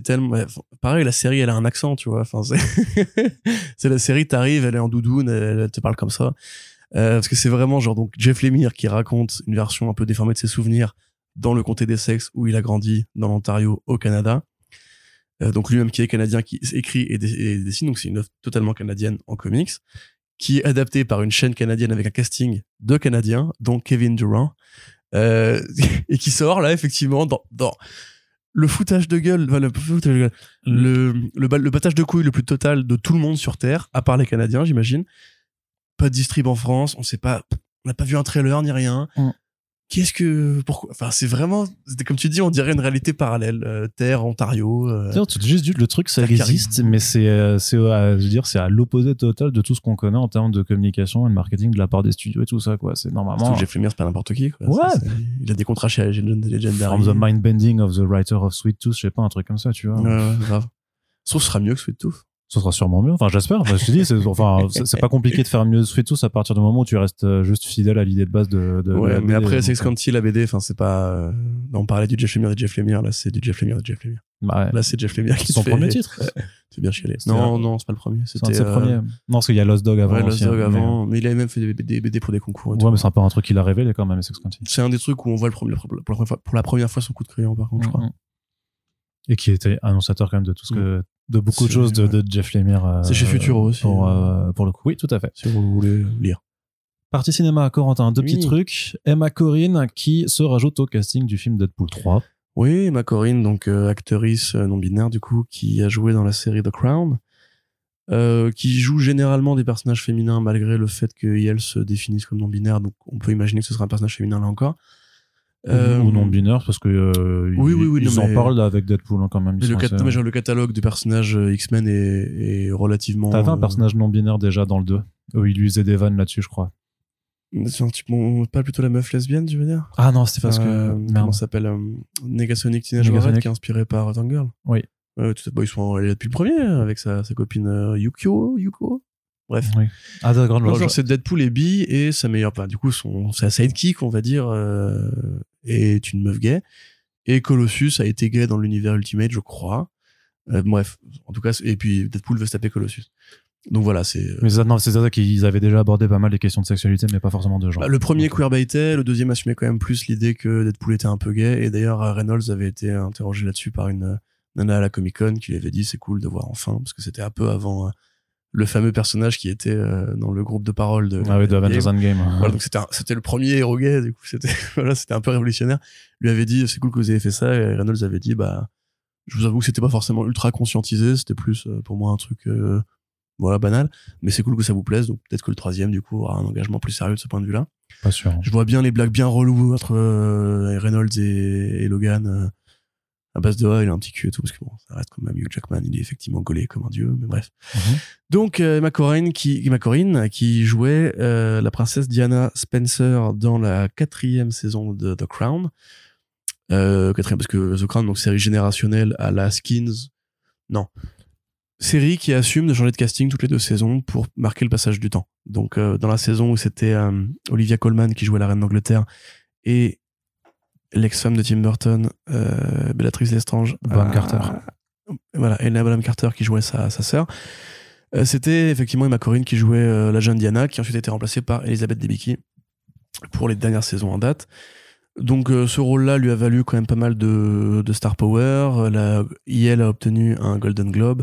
tellement, c'est pareil, la série, elle a un accent, tu vois. Enfin, c'est, <laughs> c'est la série, t'arrives, elle est en doudoune, elle, elle te parle comme ça. Euh, parce que c'est vraiment genre, donc, Jeff Lemire qui raconte une version un peu déformée de ses souvenirs dans le comté des sexes où il a grandi dans l'Ontario au Canada. Euh, donc lui-même qui est canadien, qui écrit et, et dessine, donc c'est une œuvre totalement canadienne en comics, qui est adaptée par une chaîne canadienne avec un casting de Canadiens, dont Kevin Durant, euh, <laughs> et qui sort là effectivement dans, dans le foutage de gueule, enfin, le, foutage de gueule, le, le battage de couilles le plus total de tout le monde sur Terre, à part les Canadiens, j'imagine. Pas de distrib en France, on sait pas, on n'a pas vu un trailer ni rien. Mm. Qu'est-ce que, pourquoi, enfin, c'est vraiment, comme tu dis, on dirait une réalité parallèle, euh, Terre, Ontario. euh, Tiens, tu- juste du- le truc ça existe mais c'est euh, c'est à je veux dire c'est à l'opposé total de tout ce qu'on connaît en termes de communication et de marketing de la part des studios et tout ça quoi c'est normalement Jeff Lemire, c'est pas n'importe qui, quoi. Ouais. Ça, il a des contrats chez Legend- Legendary. from the mind bending of the writer of Sweet Tooth je sais pas un truc comme ça tu vois Ouais, ouais, grave. Sauf ce sera mieux que Sweet Tooth. Ce sera sûrement mieux enfin j'espère je te dis c'est enfin <laughs> c'est pas compliqué de faire mieux Sweet Tooth à partir du moment où tu restes euh, juste fidèle à l'idée de base de, de Ouais, de mais après, Sex euh, County, la BD, enfin, c'est pas, euh, on parlait du Jeff Lemire et de Jeff Lemire, là, c'est du Jeff Lemire et de Jeff Lemire. bah, ouais. Là, c'est Jeff Lemire qui son fait- premier <laughs> titre C'est bien chialé. C'était Non, un- non, c'est pas le premier. c'est un C'était de ses euh, premiers non parce qu'il y a Lost Dog avant Ouais, aussi Lost Dog hein, mais- avant. Mais il avait même fait des BD, BD pour des concours. et tout. ouais mais c'est un peu un truc qu'il a révélé quand même Sex County C'est un des trucs où on voit le premier, pour, la première fois, pour la première fois son coup de crayon, par contre, je crois. Mhm. Et qui était annonçateur quand même de tout ce que, de beaucoup de choses de, de Jeff Lemire. euh, C'est chez Futuro aussi. Pour, euh, pour le coup. Oui, tout à fait. Si vous voulez lire. Partie cinéma, Corentin, deux Oui. petits trucs. Emma Corrin qui se rajoute au casting du film Deadpool 3. Oui, ma Corinne, donc euh, actrice euh, non binaire du coup, qui a joué dans la série The Crown, euh, qui joue généralement des personnages féminins malgré le fait qu'elle se définisse comme non binaire, donc on peut imaginer que ce sera un personnage féminin là encore. Euh, ou non binaire, parce que euh, oui, ils, oui, oui, ils non, en parlent avec Deadpool hein, quand même. le, cat- assez- le catalogue de personnages euh, X-Men est, est relativement. T'avais un euh, personnage non binaire déjà dans le 2. Où il lui faisait des vannes là-dessus, je crois. C'est un type, on- pas plutôt la meuf lesbienne, tu veux dire? Ah non, c'était parce Euh, que. Comment s'appelle Negasonic Teenage Warhead, qui est inspiré par Tangirl. Oui. Ouais, tout à- bah, ils sont, là depuis le premier, avec sa, sa copine Yukio, Yuko? Bref. Oui. Ah, c'est Deadpool et Bee et sa meilleure, enfin, du coup, son, sa sidekick, on va dire, euh, est une meuf gay. Et Colossus a été gay dans l'univers Ultimate, je crois. Euh, bref, en tout cas, et puis Deadpool veut se taper Colossus. Donc voilà, c'est. Mais ça, non, c'est ça qu'ils avaient déjà abordé pas mal les questions de sexualité, mais pas forcément de genre. Bah, le premier queerbaitait, le deuxième assumait quand même plus l'idée que Deadpool était un peu gay. Et d'ailleurs, Reynolds avait été interrogé là-dessus par une nana à la Comic Con qui lui avait dit c'est cool de voir enfin, parce que c'était un peu avant le fameux personnage qui était euh, dans le groupe de parole de ah oui, de Avengers Endgame. Voilà, donc c'était c'était le premier héros gay du coup c'était <laughs> voilà c'était un peu révolutionnaire. Lui avait dit c'est cool que vous ayez fait ça et Reynolds avait dit bah je vous avoue que c'était pas forcément ultra conscientisé, c'était plus euh, pour moi un truc euh, voilà banal, mais c'est cool que ça vous plaise donc peut-être que le troisième du coup aura un engagement plus sérieux de ce point de vue-là. Pas sûr. Je vois bien les blagues bien reloues entre Reynolds et, et Logan à base de ah, il a un petit cul et tout parce que bon ça reste quand même Hugh Jackman il est effectivement gaulé comme un dieu mais bref. Mhm. donc euh, Emma Corrin qui Emma Corrin qui jouait euh, la princesse Diana Spencer dans la quatrième saison de The Crown. Euh, quatrième parce que The Crown donc série générationnelle à la Skins. Non. Série qui assume de changer de casting toutes les deux saisons pour marquer le passage du temps. Donc euh, dans la saison où c'était euh, Olivia Colman qui jouait la reine d'Angleterre et l'ex-femme de Tim Burton, euh, Bellatrix Lestrange. Bonham Carter. Voilà, Elena Bonham Carter qui jouait sa, sa sœur. Euh, C'était effectivement Emma Corrin qui jouait euh, la jeune Diana, qui ensuite a été remplacée par Elizabeth Debicki pour les dernières saisons en date. Donc euh, ce rôle-là lui a valu quand même pas mal de, de star power. La, IL a obtenu un Golden Globe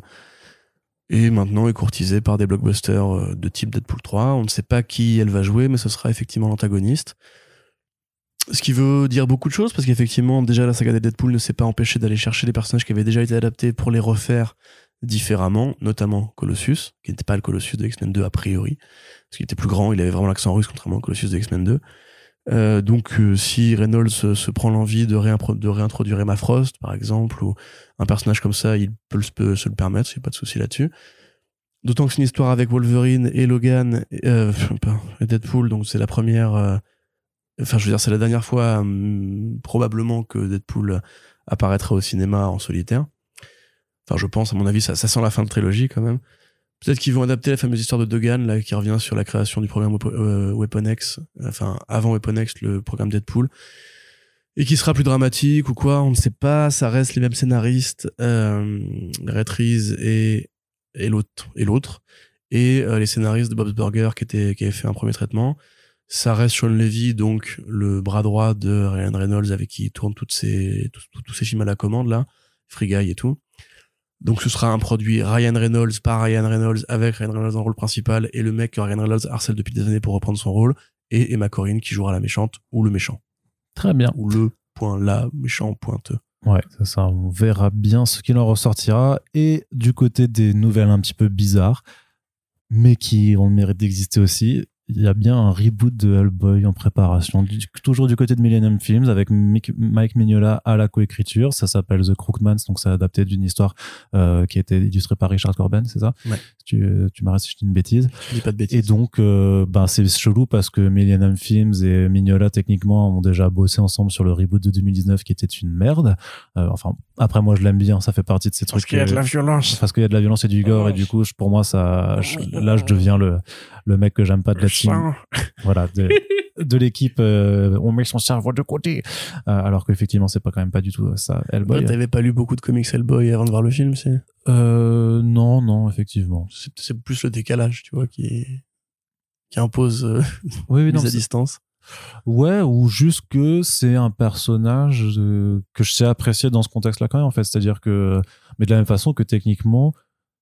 et maintenant est courtisée par des blockbusters de type Deadpool 3. On ne sait pas qui elle va jouer, mais ce sera effectivement l'antagoniste. Ce qui veut dire beaucoup de choses, parce qu'effectivement, déjà, la saga des Deadpool ne s'est pas empêché d'aller chercher des personnages qui avaient déjà été adaptés pour les refaire différemment, notamment Colossus, qui n'était pas le Colossus de X-Men 2 a priori, parce qu'il était plus grand, il avait vraiment l'accent russe, contrairement au Colossus de X-Men 2. Euh, donc, euh, si Reynolds se, prend l'envie de, réintroduire Emma Frost, par exemple, ou un personnage comme ça, il peut, se le permettre, il n'y a pas de souci là-dessus. D'autant que c'est une histoire avec Wolverine et Logan, euh, <laughs> et Deadpool, donc c'est la première. Euh, Enfin, je veux dire, c'est la dernière fois hum, probablement que Deadpool apparaîtra au cinéma en solitaire. Enfin, je pense, à mon avis, ça, sent la fin de trilogie quand même. Peut-être qu'ils vont adapter la fameuse histoire de Dogan, là, qui revient sur la création du programme euh, Weapon X, enfin, avant Weapon X, le programme Deadpool, et qui sera plus dramatique ou quoi, on ne sait pas, ça reste les mêmes scénaristes, euh, et, et l'autre, et l'autre, et euh, les scénaristes de Bob's Burger qui, étaient, qui avaient fait un premier traitement. Ça reste Sean Levy, donc le bras droit de Ryan Reynolds avec qui il tourne toutes tous, ces films à la commande, là, Free Guy et tout. Donc ce sera un produit Ryan Reynolds par Ryan Reynolds avec Ryan Reynolds en rôle principal et le mec que Ryan Reynolds harcèle depuis des années pour reprendre son rôle et Emma Corrin qui jouera la méchante ou le méchant Très bien. ou le point la méchant pointeux. Ouais, c'est ça. On verra bien ce qu'il en ressortira. Et du côté des nouvelles un petit peu bizarres, mais qui ont le mérite d'exister aussi, il y a bien un reboot de Hellboy en préparation. Du- toujours du côté de Millennium Films, avec Mick- Mike Mignola à la coécriture. Ça s'appelle The Crookmans, donc c'est adapté d'une histoire euh, qui a été illustrée par Richard Corben, c'est ça? Ouais. Tu, tu m'arrêtes si je dis une bêtise. Je dis pas de Et bêtises. donc, euh, ben, c'est chelou parce que Millennium Films et Mignola, techniquement, ont déjà bossé ensemble sur le reboot de 2019 qui était une merde. Euh, enfin, après, moi, je l'aime bien, ça fait partie de ces Parce trucs. qu'il y a de la violence. parce qu'il y a de la violence et du gore, et du coup, je- pour moi, ça, je- là, je deviens le, le mec que j'aime pas de Voilà, de, de l'équipe, euh, on met son cerveau de côté. Euh, alors qu'effectivement, c'est pas quand même pas du tout ça, Hellboy. Bah, T'avais pas lu beaucoup de comics Hellboy avant de voir le film, c'est? Euh, non, non, effectivement. c'est plus le décalage, tu vois, qui qui impose euh, <laughs> Oui, oui, non, à distance. Ouais, ou juste que c'est un personnage euh, que je sais apprécier dans ce contexte-là quand même, en fait. C'est-à-dire que, mais de la même façon que techniquement,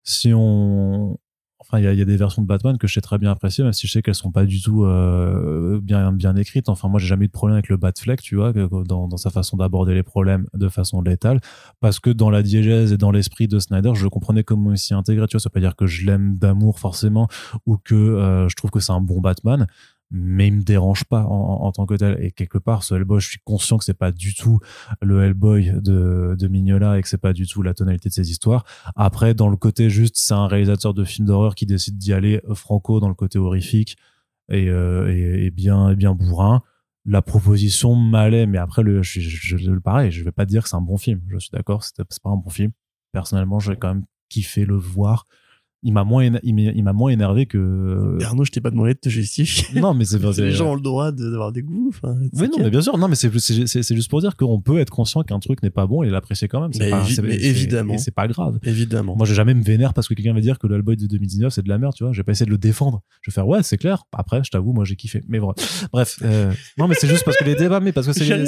si on, enfin, il y a, y a des versions de Batman que je sais très bien apprécier, même si je sais qu'elles sont pas du tout euh, bien bien écrites. Enfin, moi, j'ai jamais eu de problème avec le Batfleck, tu vois, dans, dans sa façon d'aborder les problèmes de façon létale, parce que dans la diégèse et dans l'esprit de Snyder, je comprenais comment il s'y intégrait. Tu vois, ça veut pas dire que je l'aime d'amour forcément ou que euh, je trouve que c'est un bon Batman mais il me dérange pas en, en- tant que tel. Et quelque part, ce Hellboy, je suis conscient que c'est pas du tout le Hellboy de, de Mignola et que c'est pas du tout la tonalité de ses histoires. Après, dans le côté juste, c'est un réalisateur de films d'horreur qui décide d'y aller franco dans le côté horrifique et, euh, et, bien, et bien bourrin. La proposition m'allait, mais après, le, je, je, je- pareil, je vais pas dire que c'est un bon film. Je suis d'accord, c'est pas un bon film. Personnellement, j'ai quand même kiffé le voir. Il m'a moins il m'a moins énervé que Arnaud, je t'ai pas demandé de te justifier. <laughs> non mais c'est les gens ont le droit d'avoir des goûts. enfin, oui, non, mais bien sûr, non, mais c'est juste pour dire qu'on peut être conscient qu'un truc n'est pas bon et l'apprécier quand même. C'est Mais pas, mais évidemment. c'est pas grave. Évidemment. Moi, j'ai jamais me vénère parce que quelqu'un va dire que le Hellboy de 2019 c'est de la merde, tu vois. Je vais pas essayer de le défendre. Je vais faire ouais, c'est clair. Après, je t'avoue, moi j'ai kiffé. Mais bon, bref. euh, non, mais c'est juste parce que les débats, mais parce que <laughs> c'est. J'ai.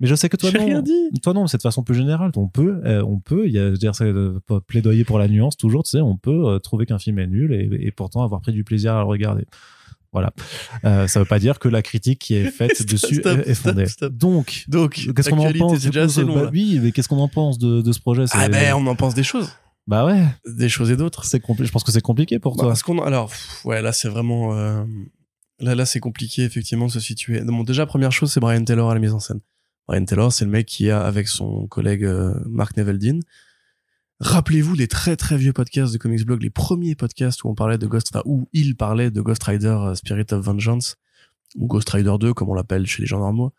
Mais je sais que toi J'ai non. rien dit. Toi non, c'est de façon plus générale. On peut, euh, on peut. Il y a, je veux dire, euh, plaidoyer pour la nuance toujours. Tu sais, on peut euh, trouver qu'un film est nul et, et pourtant avoir pris du plaisir à le regarder. Voilà. Euh, ça veut pas dire que la critique qui est faite <laughs> Stop, dessus stop, est fondée. stop. Donc, Donc, qu'est-ce qu'on en pense déjà coup, assez long. bah. Oui, mais qu'est-ce qu'on en pense de, de ce projet? Ah ben, on en pense des choses. Bah ouais, Des choses et d'autres. c'est Je pense que c'est compliqué pour Bah, toi. parce qu'on alors pff, ouais là c'est vraiment euh, là là c'est compliqué effectivement de se situer. Bon déjà première chose c'est Brian Taylor à la mise en scène. Brian Taylor c'est le mec qui a avec son collègue euh, Mark Neveldine. Rappelez-vous les très très vieux podcasts de Comics Blog, les premiers podcasts où on parlait de Ghost, où il parlait de Ghost Rider euh, Spirit of Vengeance ou Ghost Rider 2 comme on l'appelle chez les gens normaux,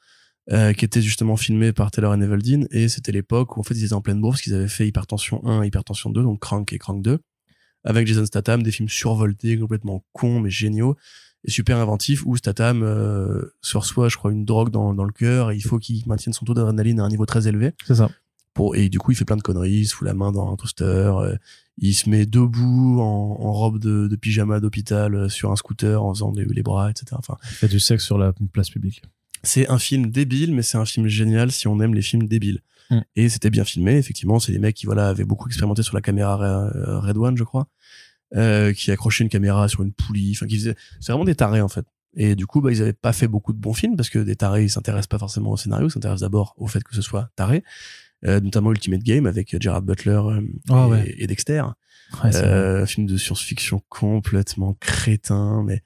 euh, qui était justement filmé par Taylor et Neveldine et c'était l'époque où en fait ils étaient en pleine bourse, qu'ils avaient fait Hypertension 1 et Hypertension 2, donc Crank et Crank 2 avec Jason Statham, des films survoltés, complètement cons mais géniaux et super inventifs où Statham euh, se je crois, une drogue dans, dans le cœur et il faut qu'il maintienne son taux d'adrénaline à un niveau très élevé. C'est ça. Pour, et du coup, il fait plein de conneries, il se fout la main dans un toaster, euh, il se met debout en, en robe de, de pyjama d'hôpital euh, sur un scooter en faisant les, les bras, etc. Enfin, Il fait du sexe sur la place publique. c'est un film débile, mais c'est un film génial si on aime les films débiles. Mm. Et c'était bien filmé, effectivement. C'est des mecs qui voilà avaient beaucoup expérimenté sur la caméra euh, Red One, je crois, euh, qui accrochaient une caméra sur une poulie. Enfin, qui faisaient. C'est vraiment des tarés en fait. Et du coup, bah, ils avaient pas fait beaucoup de bons films parce que des tarés, ils s'intéressent pas forcément au scénario, ils s'intéressent d'abord au fait que ce soit taré. Euh, notamment Ultimate Game avec Gerard Butler euh, Ah et, ouais. et Dexter. Ouais. Euh, film de science-fiction complètement crétin, mais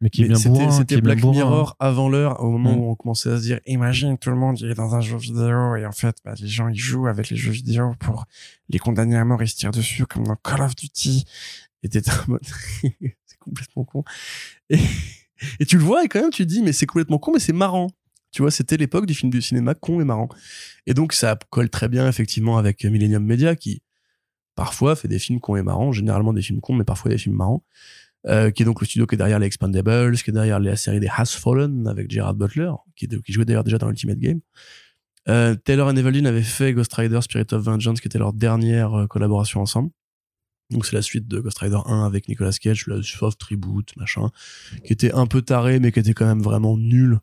mais qui est mais bien c'était bourrin, Black bourrin. Mirror avant l'heure, au moment Mm. où on commençait à se dire, imagine tout le monde il est dans un jeu vidéo et en fait bah, les gens ils jouent avec les jeux vidéo pour les condamner à mort et se tirent dessus comme dans Call of Duty. Et t'es en mode, <laughs> c'est complètement con. Et, et tu le vois et quand même tu te dis mais c'est complètement con mais c'est marrant. Tu vois, c'était l'époque du film du cinéma con et marrant. Et donc ça colle très bien effectivement avec Millennium Media qui parfois fait des films cons et marrants, généralement des films cons mais parfois des films marrants euh, qui est donc le studio qui est derrière les Expandables, qui est derrière la série des Has Fallen avec Gerard Butler, qui, jouait d'ailleurs déjà dans Ultimate Game. Euh, Taylor et Evelyn avaient fait Ghost Rider Spirit of Vengeance, qui était leur dernière euh, collaboration ensemble. Donc c'est la suite de Ghost Rider 1 avec Nicolas Cage, le soft reboot, machin, qui était un peu taré, mais qui était quand même vraiment nul.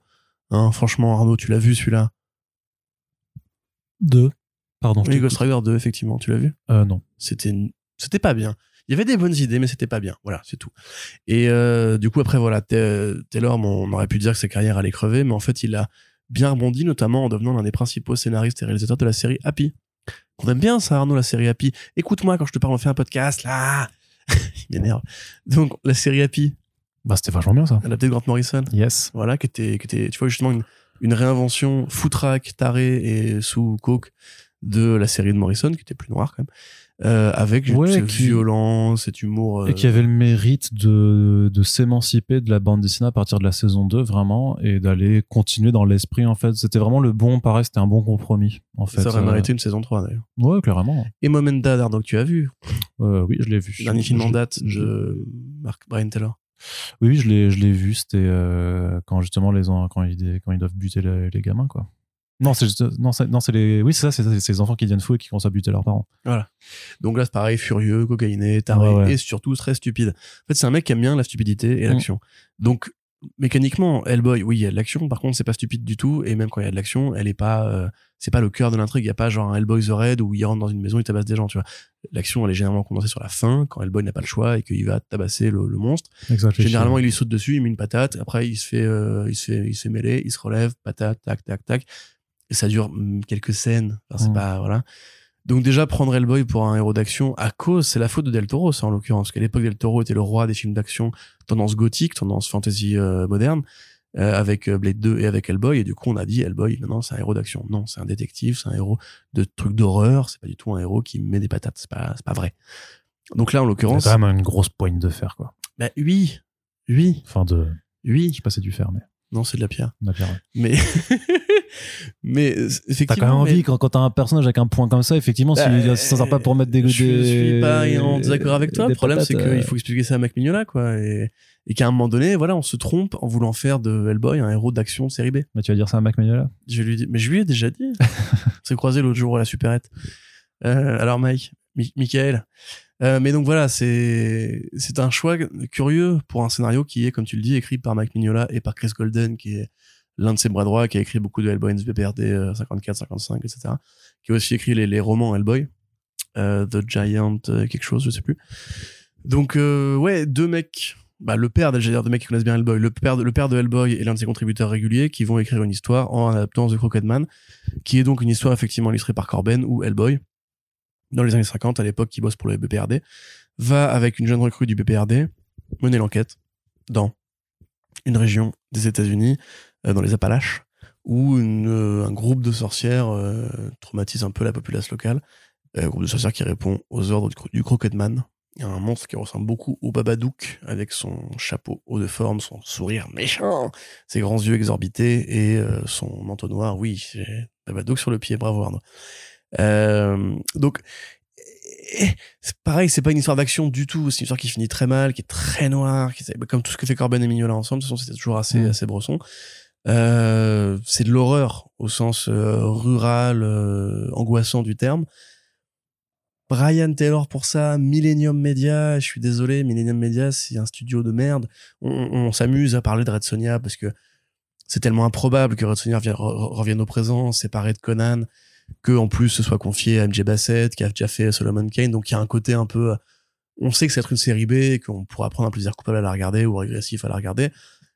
Hein, franchement, Arnaud, tu l'as vu celui-là? Deux. Pardon. je Oui. Ghost Rider 2, effectivement, tu l'as vu? Euh, non. c'était c'était pas bien il y avait des bonnes idées mais c'était pas bien voilà c'est tout et euh, du coup après voilà Ta- Taylor on aurait pu dire que sa carrière allait crever mais en fait il a bien rebondi notamment en devenant l'un des principaux scénaristes et réalisateurs de la série Happy on aime bien ça Arnaud la série Happy écoute-moi quand je te parle on fait un podcast là <laughs> il m'énerve donc la série Happy Bah, c'était vachement bien ça. adaptée de Grant Morrison Yes. voilà qui était qui était tu vois justement une, une réinvention foutraque tarée et sous coke de la série de Morrison qui était plus noire quand même euh, avec Ouais, cette qui- violence cet humour euh, Et qui avait le mérite de, de s'émanciper de la bande dessinée à partir de la saison 2, vraiment, et d'aller continuer dans l'esprit, en fait. C'était vraiment le bon, pareil, c'était un bon compromis, en fait. ça aurait Euh, mérité une saison 3 d'ailleurs Ouais, clairement. et Mom and Dad donc tu as vu? Euh, oui, je l'ai vu. dernier film en date de Mark Brian Taylor Oui, oui, je l'ai, je l'ai vu. C'était euh, quand justement les quand ils quand ils doivent buter les, les gamins, quoi. Non, c'est juste- non, c'est, non, c'est les, oui, c'est ça, c'est, ça, c'est les enfants qui deviennent fous et qui commencent à buter leurs parents. donc là c'est pareil furieux cocaïné taré Ouais, ouais. et surtout très stupide en fait c'est un mec qui aime bien la stupidité et Mm. l'action donc mécaniquement Hellboy oui il y a de l'action. Par contre c'est pas stupide du tout. Et même quand il y a de l'action elle est pas euh, c'est pas le cœur de l'intrigue. Il y a pas genre un Hellboy The Red où il rentre dans une maison il tabasse des gens tu vois. L'action elle est généralement condensée sur la fin quand Hellboy n'a pas le choix et qu'il va tabasser le, le monstre. Exactement. généralement il lui saute dessus il met une patate. Après il se fait euh, il se fait il se fait mêler il se relève patate tac tac tac. Et ça dure hum, quelques scènes. Enfin, c'est Mm. pas voilà donc déjà prendre Hellboy pour un héros d'action à cause c'est la faute de Del Toro ça en l'occurrence. Parce qu'à l'époque Del Toro était le roi des films d'action tendance gothique tendance fantasy euh, moderne euh, avec euh, Blade 2 et avec Hellboy. Et du coup on a dit Hellboy maintenant c'est un héros d'action. Non c'est un détective c'est un héros de trucs d'horreur. C'est pas du tout un héros qui met des patates. C'est pas c'est pas vrai. Donc là en C'est l'occurrence quand même une grosse poigne de fer, quoi. bah oui. Oui. Enfin, de, oui. Je sais pas si c'est du fer, mais. Non, c'est de la pierre. La pierre, ouais. Mais, <laughs> mais euh, effectivement. T'as quand même mais- envie, quand, quand t'as un personnage avec un point comme ça, effectivement, si Bah, ça sert pas pour mettre des Je des- suis pas en désaccord avec toi. Le problème, c'est euh, qu'il faut expliquer ça à Mac Mignola, quoi. Et, et qu'à un moment donné, voilà, on se trompe en voulant faire de Hellboy un héros d'action de série B. Mais tu vas dire ça à Mac Mignola Je lui dis, mais je lui ai déjà dit. <laughs> on s'est croisé l'autre jour à la supérette. Euh, alors, Mike, Mi- Michael. Euh, mais donc voilà, c'est c'est un choix curieux pour un scénario qui est, comme tu le dis, écrit par Mike Mignola et par Chris Golden, qui est l'un de ses bras droits, qui a écrit beaucoup de Hellboy BPRD euh, 54, 55, etc. Qui a aussi écrit les, les romans Hellboy, euh, The Giant, euh, quelque chose, je sais plus. Donc euh, ouais, deux mecs, bah, le père dire deux mecs qui connaissent bien Hellboy, le père, de, le père de Hellboy et l'un de ses contributeurs réguliers qui vont écrire une histoire en adaptant The Crooked Man, qui est donc une histoire effectivement illustrée par Corben ou Hellboy dans les années 50 à l'époque qui bosse pour le BPRD va avec une jeune recrue du BPRD mener l'enquête dans une région des États-Unis euh, dans les Appalaches où une, euh, un groupe de sorcières euh, traumatise un peu la populace locale un groupe de sorcières qui répond aux ordres du, cro- du Crooked Man il y a un monstre qui ressemble beaucoup au Babadook avec son chapeau haut de forme, son sourire méchant, ses grands yeux exorbités et son manteau noir. Oui, Babadook sur le pied, bravo Arnaud. Euh, donc, eh, c'est pareil, c'est pas une histoire d'action du tout. C'est une histoire qui finit très mal, qui est très noire, qui est- comme tout ce que fait Corben et Mignola ensemble. De toute façon, c'était toujours assez, Mm. assez bresson. Euh, c'est de l'horreur au sens euh, rural, euh, angoissant du terme. Brian Taylor pour ça, Millennium Media, je suis désolé, Millennium Media, c'est un studio de merde. On, on s'amuse à parler de Red Sonia parce que c'est tellement improbable que Red Sonia revienne, re- revienne au présent, séparé de Conan, que en plus ce soit confié à MJ Bassett, qui a déjà fait Solomon Kane, donc il y a un côté un peu, on sait que c'est être une série B, qu'on pourra prendre un plaisir coupable à la regarder ou régressif à la regarder.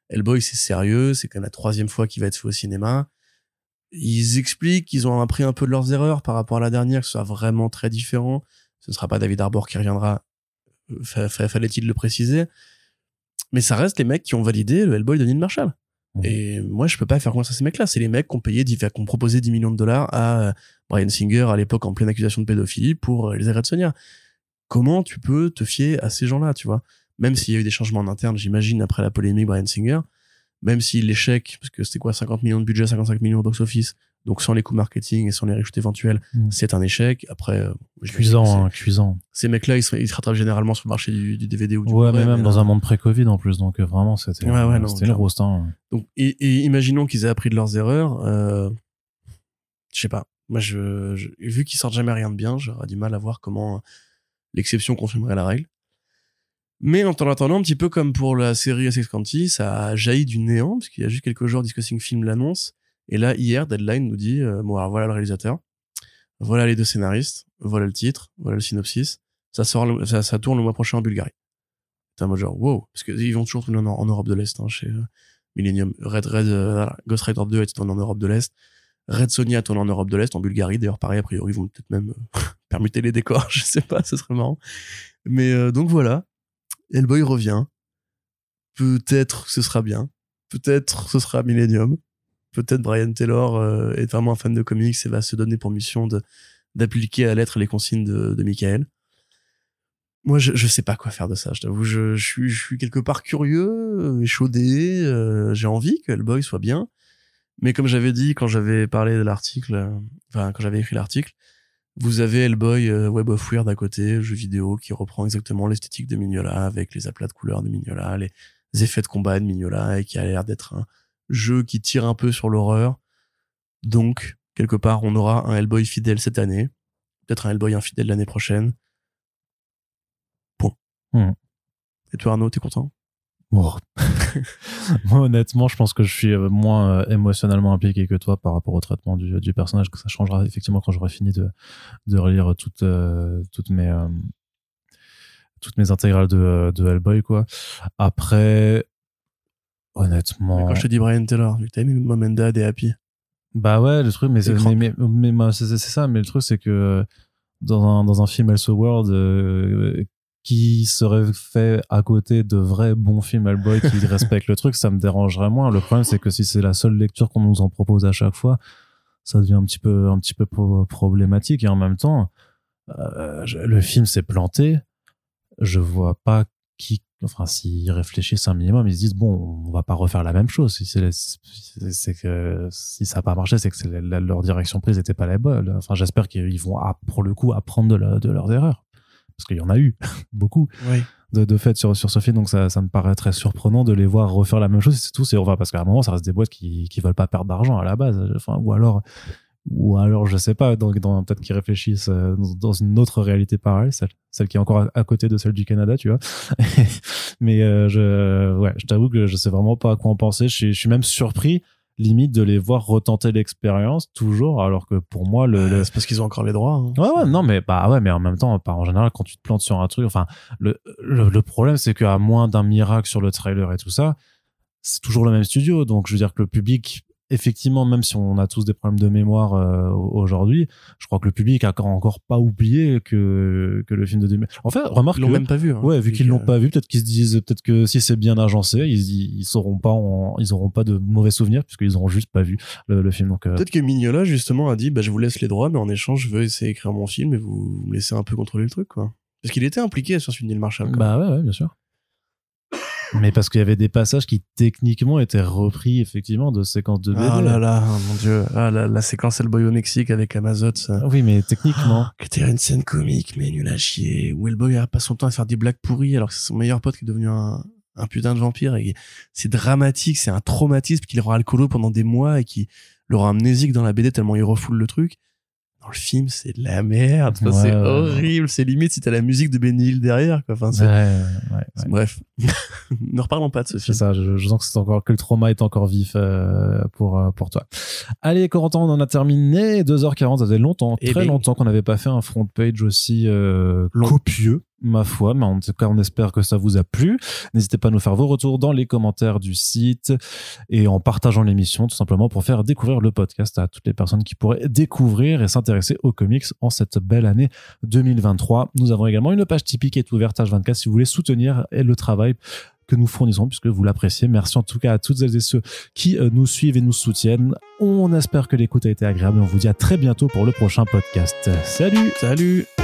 Hellboy, c'est sérieux, c'est quand même la troisième fois qu'il va être fait au cinéma. Ils expliquent qu'ils ont appris un peu de leurs erreurs par rapport à la dernière, que ce soit vraiment très différent. Ce ne sera pas David Arbor qui reviendra, euh, fa- fa- fallait-il le préciser. Mais ça reste les mecs qui ont validé le Hellboy de Neil Marshall. Mhm. Et moi, je peux pas faire confiance à ces mecs-là. C'est les mecs qui ont payé, qui ont proposé 10 millions de dollars à euh, Brian Singer à l'époque en pleine accusation de pédophilie pour euh, les Red Sonia. Comment tu peux te fier à ces gens-là, tu vois? Même s'il y a eu des changements en interne, j'imagine, après la polémique Brian Singer, même si l'échec, parce que c'était quoi, 50 millions de budget, 55 millions au box-office, donc sans les coûts marketing et sans les rechutes éventuelles, Mm. c'est un échec. Après, euh, Cuisant, hein, cuisant. ces mecs-là, ils se, ils se rattrapent généralement sur le marché du, du DVD ou du Ouais, mais même dans un monde pré-Covid en plus, donc euh, vraiment, c'était Ouais, ouais, c'était hein. Donc, et, et imaginons qu'ils aient appris de leurs erreurs. Euh, je sais pas. Moi, je, je- vu qu'ils sortent jamais rien de bien, j'aurais du mal à voir comment euh, l'exception confirmerait la règle. Mais en attendant, un petit peu comme pour la série Essex County, ça a jailli du néant, parce qu'il y a juste quelques jours, Discussing Film l'annonce. Et là, hier, Deadline nous dit, euh, bon, alors voilà le réalisateur, voilà les deux scénaristes, voilà le titre, voilà le synopsis. Ça sort, ça, tourne le mois prochain en Bulgarie. T'es en mode genre, wow. Parce qu'ils vont toujours tourner en, Europe de l'Est, hein, chez euh, Millennium. Red, Red, euh. Ghost Rider 2 est tourné en Europe de l'Est. Red Sonia tourne en Europe de l'Est, en Bulgarie. D'ailleurs, pareil, a priori, ils vont peut-être même <laughs> permuter les décors. <laughs> Je sais pas, ce serait marrant. Mais donc voilà. Hellboy revient. Peut-être ce sera bien. Peut-être ce sera Millennium. Peut-être Brian Taylor euh, est vraiment un fan de comics et va se donner pour mission de d'appliquer à la lettre les consignes de, de Michael. Moi, je, je sais pas quoi faire de ça. Je t'avoue, je, je suis, je suis quelque part curieux, échaudé. euh, J'ai envie que Hellboy soit bien. Mais comme j'avais dit quand j'avais parlé de l'article, euh, enfin quand j'avais écrit l'article, vous avez Hellboy euh, Web of Weird à côté, jeu vidéo qui reprend exactement l'esthétique de Mignola avec les aplats de couleurs de Mignola, les effets de combat de Mignola et qui a l'air d'être un jeu qui tire un peu sur l'horreur. Donc, quelque part, on aura un Hellboy fidèle cette année, peut-être un Hellboy infidèle l'année prochaine. Point. Hmm. Et toi Arnaud, t'es content? Bon. <laughs> Moi, honnêtement, je pense que je suis euh, moins euh, émotionnellement impliqué que toi par rapport au traitement du, du personnage, que ça changera effectivement quand j'aurai fini de, de relire toutes, euh, toutes mes, euh, toutes mes intégrales de, de Hellboy, quoi. Après, honnêtement. Quand je te dis Brian Taylor, vu que t'as mis Mom and Dad et Happy. Bah ouais, le truc, mais c'est, mais, mais, mais, ça, mais le truc, c'est que euh, dans un, dans un film Elseworld, euh, qui serait fait à côté de vrais bons films Hellboy qui <laughs> respectent le truc, ça me dérangerait moins. Le problème, c'est que si c'est la seule lecture qu'on nous en propose à chaque fois, ça devient un petit peu, un petit peu pro- problématique. Et en même temps, euh, le film s'est planté. Je vois pas qui enfin, s'ils réfléchissent un minimum, ils se disent bon, on va pas refaire la même chose. Si c'est, c'est que si ça n'a pas marché, c'est que c'est la- leur direction prise n'était pas la bonne. Enfin, j'espère qu'ils vont, pour le coup, apprendre de, la- de leurs erreurs. Parce qu'il y en a eu <laughs> beaucoup Oui. de, de fait sur, sur ce film, donc ça, ça me paraît très surprenant de les voir refaire la même chose. C'est tout, c'est enfin, parce qu'à un moment, ça reste des boîtes qui, qui veulent pas perdre d'argent à la base. Enfin, ou alors, ou alors, je sais pas, donc dans, peut-être qu'ils réfléchissent euh, dans, dans une autre réalité parallèle, celle, celle qui est encore à, à côté de celle du Canada, tu vois. <laughs> Mais euh, je, ouais, je t'avoue que je sais vraiment pas à quoi en penser. Je suis, je suis même surpris, limite, de les voir retenter l'expérience toujours, alors que pour moi, le, le- C'est parce qu'ils ont encore les droits. hein. Ouais, ouais, non, mais bah ouais, mais en même temps, en général, quand tu te plantes sur un truc, enfin, le, le, le problème, c'est qu'à moins d'un miracle sur le trailer et tout ça, c'est toujours le même studio. Donc, je veux dire que le public, effectivement, même si on a tous des problèmes de mémoire euh, aujourd'hui, je crois que le public a encore, encore pas oublié que, que le film de 2000. En fait, remarque Ils l'ont même pas vu. hein. Ouais, vu qu'ils l'ont pas vu, peut-être qu'ils se disent, peut-être que si c'est bien agencé, ils, ils sauront pas, en- ils auront pas de mauvais souvenirs puisqu'ils auront juste pas vu le, le film. Donc, euh, Peut-être que Mignola, justement, a dit bah, Je vous laisse les droits, mais en échange, je veux essayer d'écrire mon film et vous, vous me laissez un peu contrôler le truc, quoi. Parce qu'il était impliqué sur celui de Neil Marshall. quoi. Bah ouais, ouais, bien sûr. Mais parce qu'il y avait des passages qui techniquement étaient repris effectivement de séquences de BD. Ah là là, mon dieu. Ah, la, la séquence le boy au Mexique avec Amazon, ça. Oui, mais techniquement. <gasps> Qui était une scène comique, mais nul à chier. Où Hellboy a pas son temps à faire des blagues pourries alors que c'est son meilleur pote qui est devenu un, un putain de vampire. Et c'est dramatique, c'est un traumatisme qu'il aura alcoolo pendant des mois et qui l'aura amnésique dans la BD tellement il refoule le truc. Dans le film, c'est de la merde. Enfin, Ouais, c'est ouais, ouais. horrible. C'est limite si t'as la musique de Benny Hill derrière, quoi. Enfin, ouais, c'est- ouais, ouais. c'est- Bref. <laughs> ne reparlons pas de ce C'est film. ça, je, je sens que c'est encore que le trauma est encore vif euh, pour euh, pour toi. Allez, Corentin, on en a terminé 2h40, ça faisait longtemps, Eh très ben. longtemps qu'on n'avait pas fait un front page aussi euh, copieux, ma foi, mais en tout cas, on espère que ça vous a plu. N'hésitez pas à nous faire vos retours dans les commentaires du site et en partageant l'émission tout simplement pour faire découvrir le podcast à toutes les personnes qui pourraient découvrir et s'intéresser aux comics en cette belle année 2023. Nous avons également une page Tipeee qui est ouverte H24 si vous voulez soutenir le travail que nous fournissons puisque vous l'appréciez. Merci en tout cas à toutes celles et ceux qui euh, nous suivent et nous soutiennent. On espère que l'écoute a été agréable et on vous dit à très bientôt pour le prochain podcast. Salut Salut!